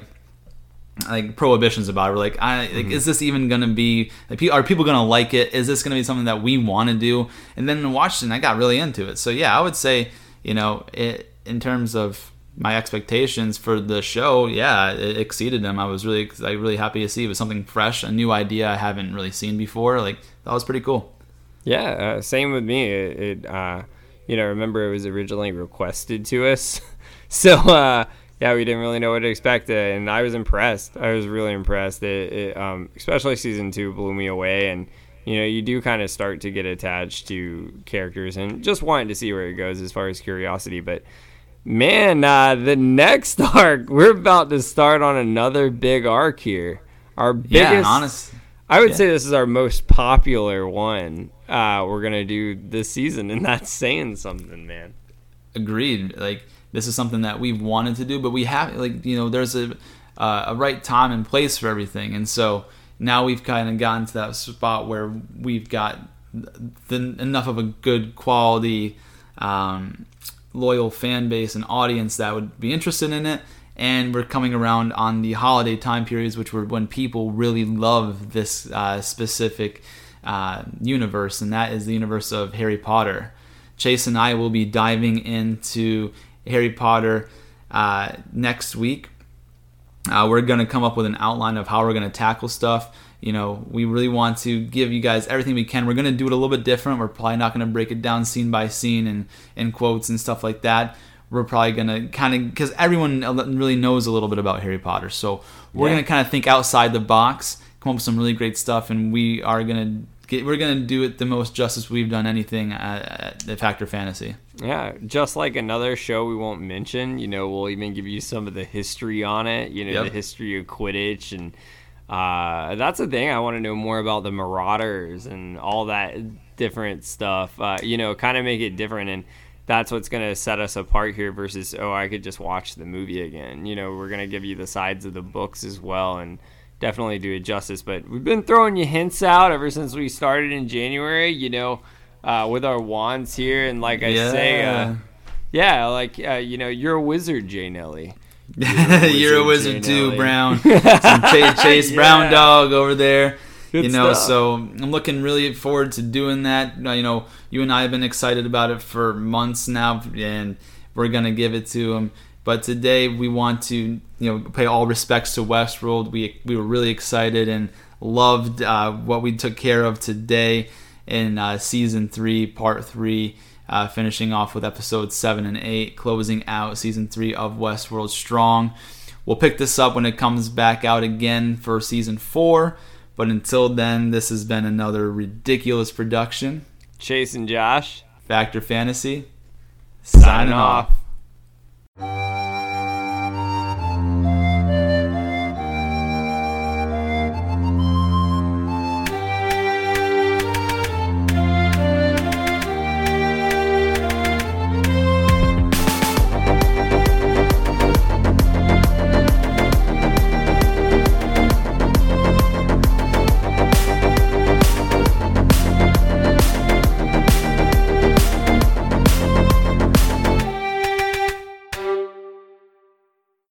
like prohibitions about it. We're like, I, like is this even gonna be? Like, are people gonna like it? Is this gonna be something that we want to do? And then it, and I got really into it. So yeah, I would say, you know, it in terms of my expectations for the show, yeah, it exceeded them. I was really, like, really happy to see it was something fresh, a new idea I haven't really seen before. Like that was pretty cool. Yeah, uh, same with me. It, it uh, you know, remember it was originally requested to us, so uh, yeah, we didn't really know what to expect, uh, and I was impressed. I was really impressed. It, it um, especially season two blew me away, and you know, you do kind of start to get attached to characters, and just wanted to see where it goes as far as curiosity, but. Man, uh, the next arc, we're about to start on another big arc here. Our biggest, Yeah, honest. I would Yeah. say this is our most popular one uh, we're gonna do this season, and that's saying something, man. agreed like this is something that we've wanted to do but we have like you know there's a uh, a right time and place for everything. And so now we've kind of gotten to that spot where we've got the, enough of a good quality um, loyal fan base and audience that would be interested in it. And we're coming around on the holiday time periods which were when people really love this uh, specific uh, universe and that is the universe of harry potter. Chase and I will be diving into Harry Potter uh, next week. Uh, we're going to come up with an outline of how we're going to tackle stuff. You know, we really want to give you guys everything we can. We're going to do it a little bit different. We're probably not going to break it down scene by scene and, and quotes and stuff like that. We're probably going to kind of, because everyone really knows a little bit about Harry Potter. So we're Yeah. going to kind of think outside the box, come up with some really great stuff, and we are going to get, we're going to do it the most justice we've done anything at, at Factor Fantasy. Yeah, just like another show we won't mention, you know, we'll even give you some of the history on it, you know, Yep. the history of Quidditch. And uh, that's the thing. I want to know more about the Marauders and all that different stuff, uh, you know, kind of make it different. And that's what's going to set us apart here versus, oh, I could just watch the movie again. You know, we're going to give you the sides of the books as well. And definitely do it justice. But we've been throwing you hints out ever since we started in January, you know, uh, with our wands here. And like I say, uh, yeah, like, uh, you know, you're a wizard, Jay Nelly. You're a wizard, wizard too, Nelly. Brown. Some Chase, Chase Yeah. Brown dog over there. Good you know, stuff. so I'm looking really forward to doing that. Uh, You know, you and I have been excited about it for months now, and we're gonna give it to him. But today we want to, you know, pay all respects to Westworld. We we were really excited and loved uh, what we took care of today in uh, season three, part three. Uh, finishing off with episodes seven and eight, closing out season three of Westworld strong. We'll pick this up when it comes back out again for season four. But until then, this has been another ridiculous production. Chase and Josh. Factor Fantasy. Signing off.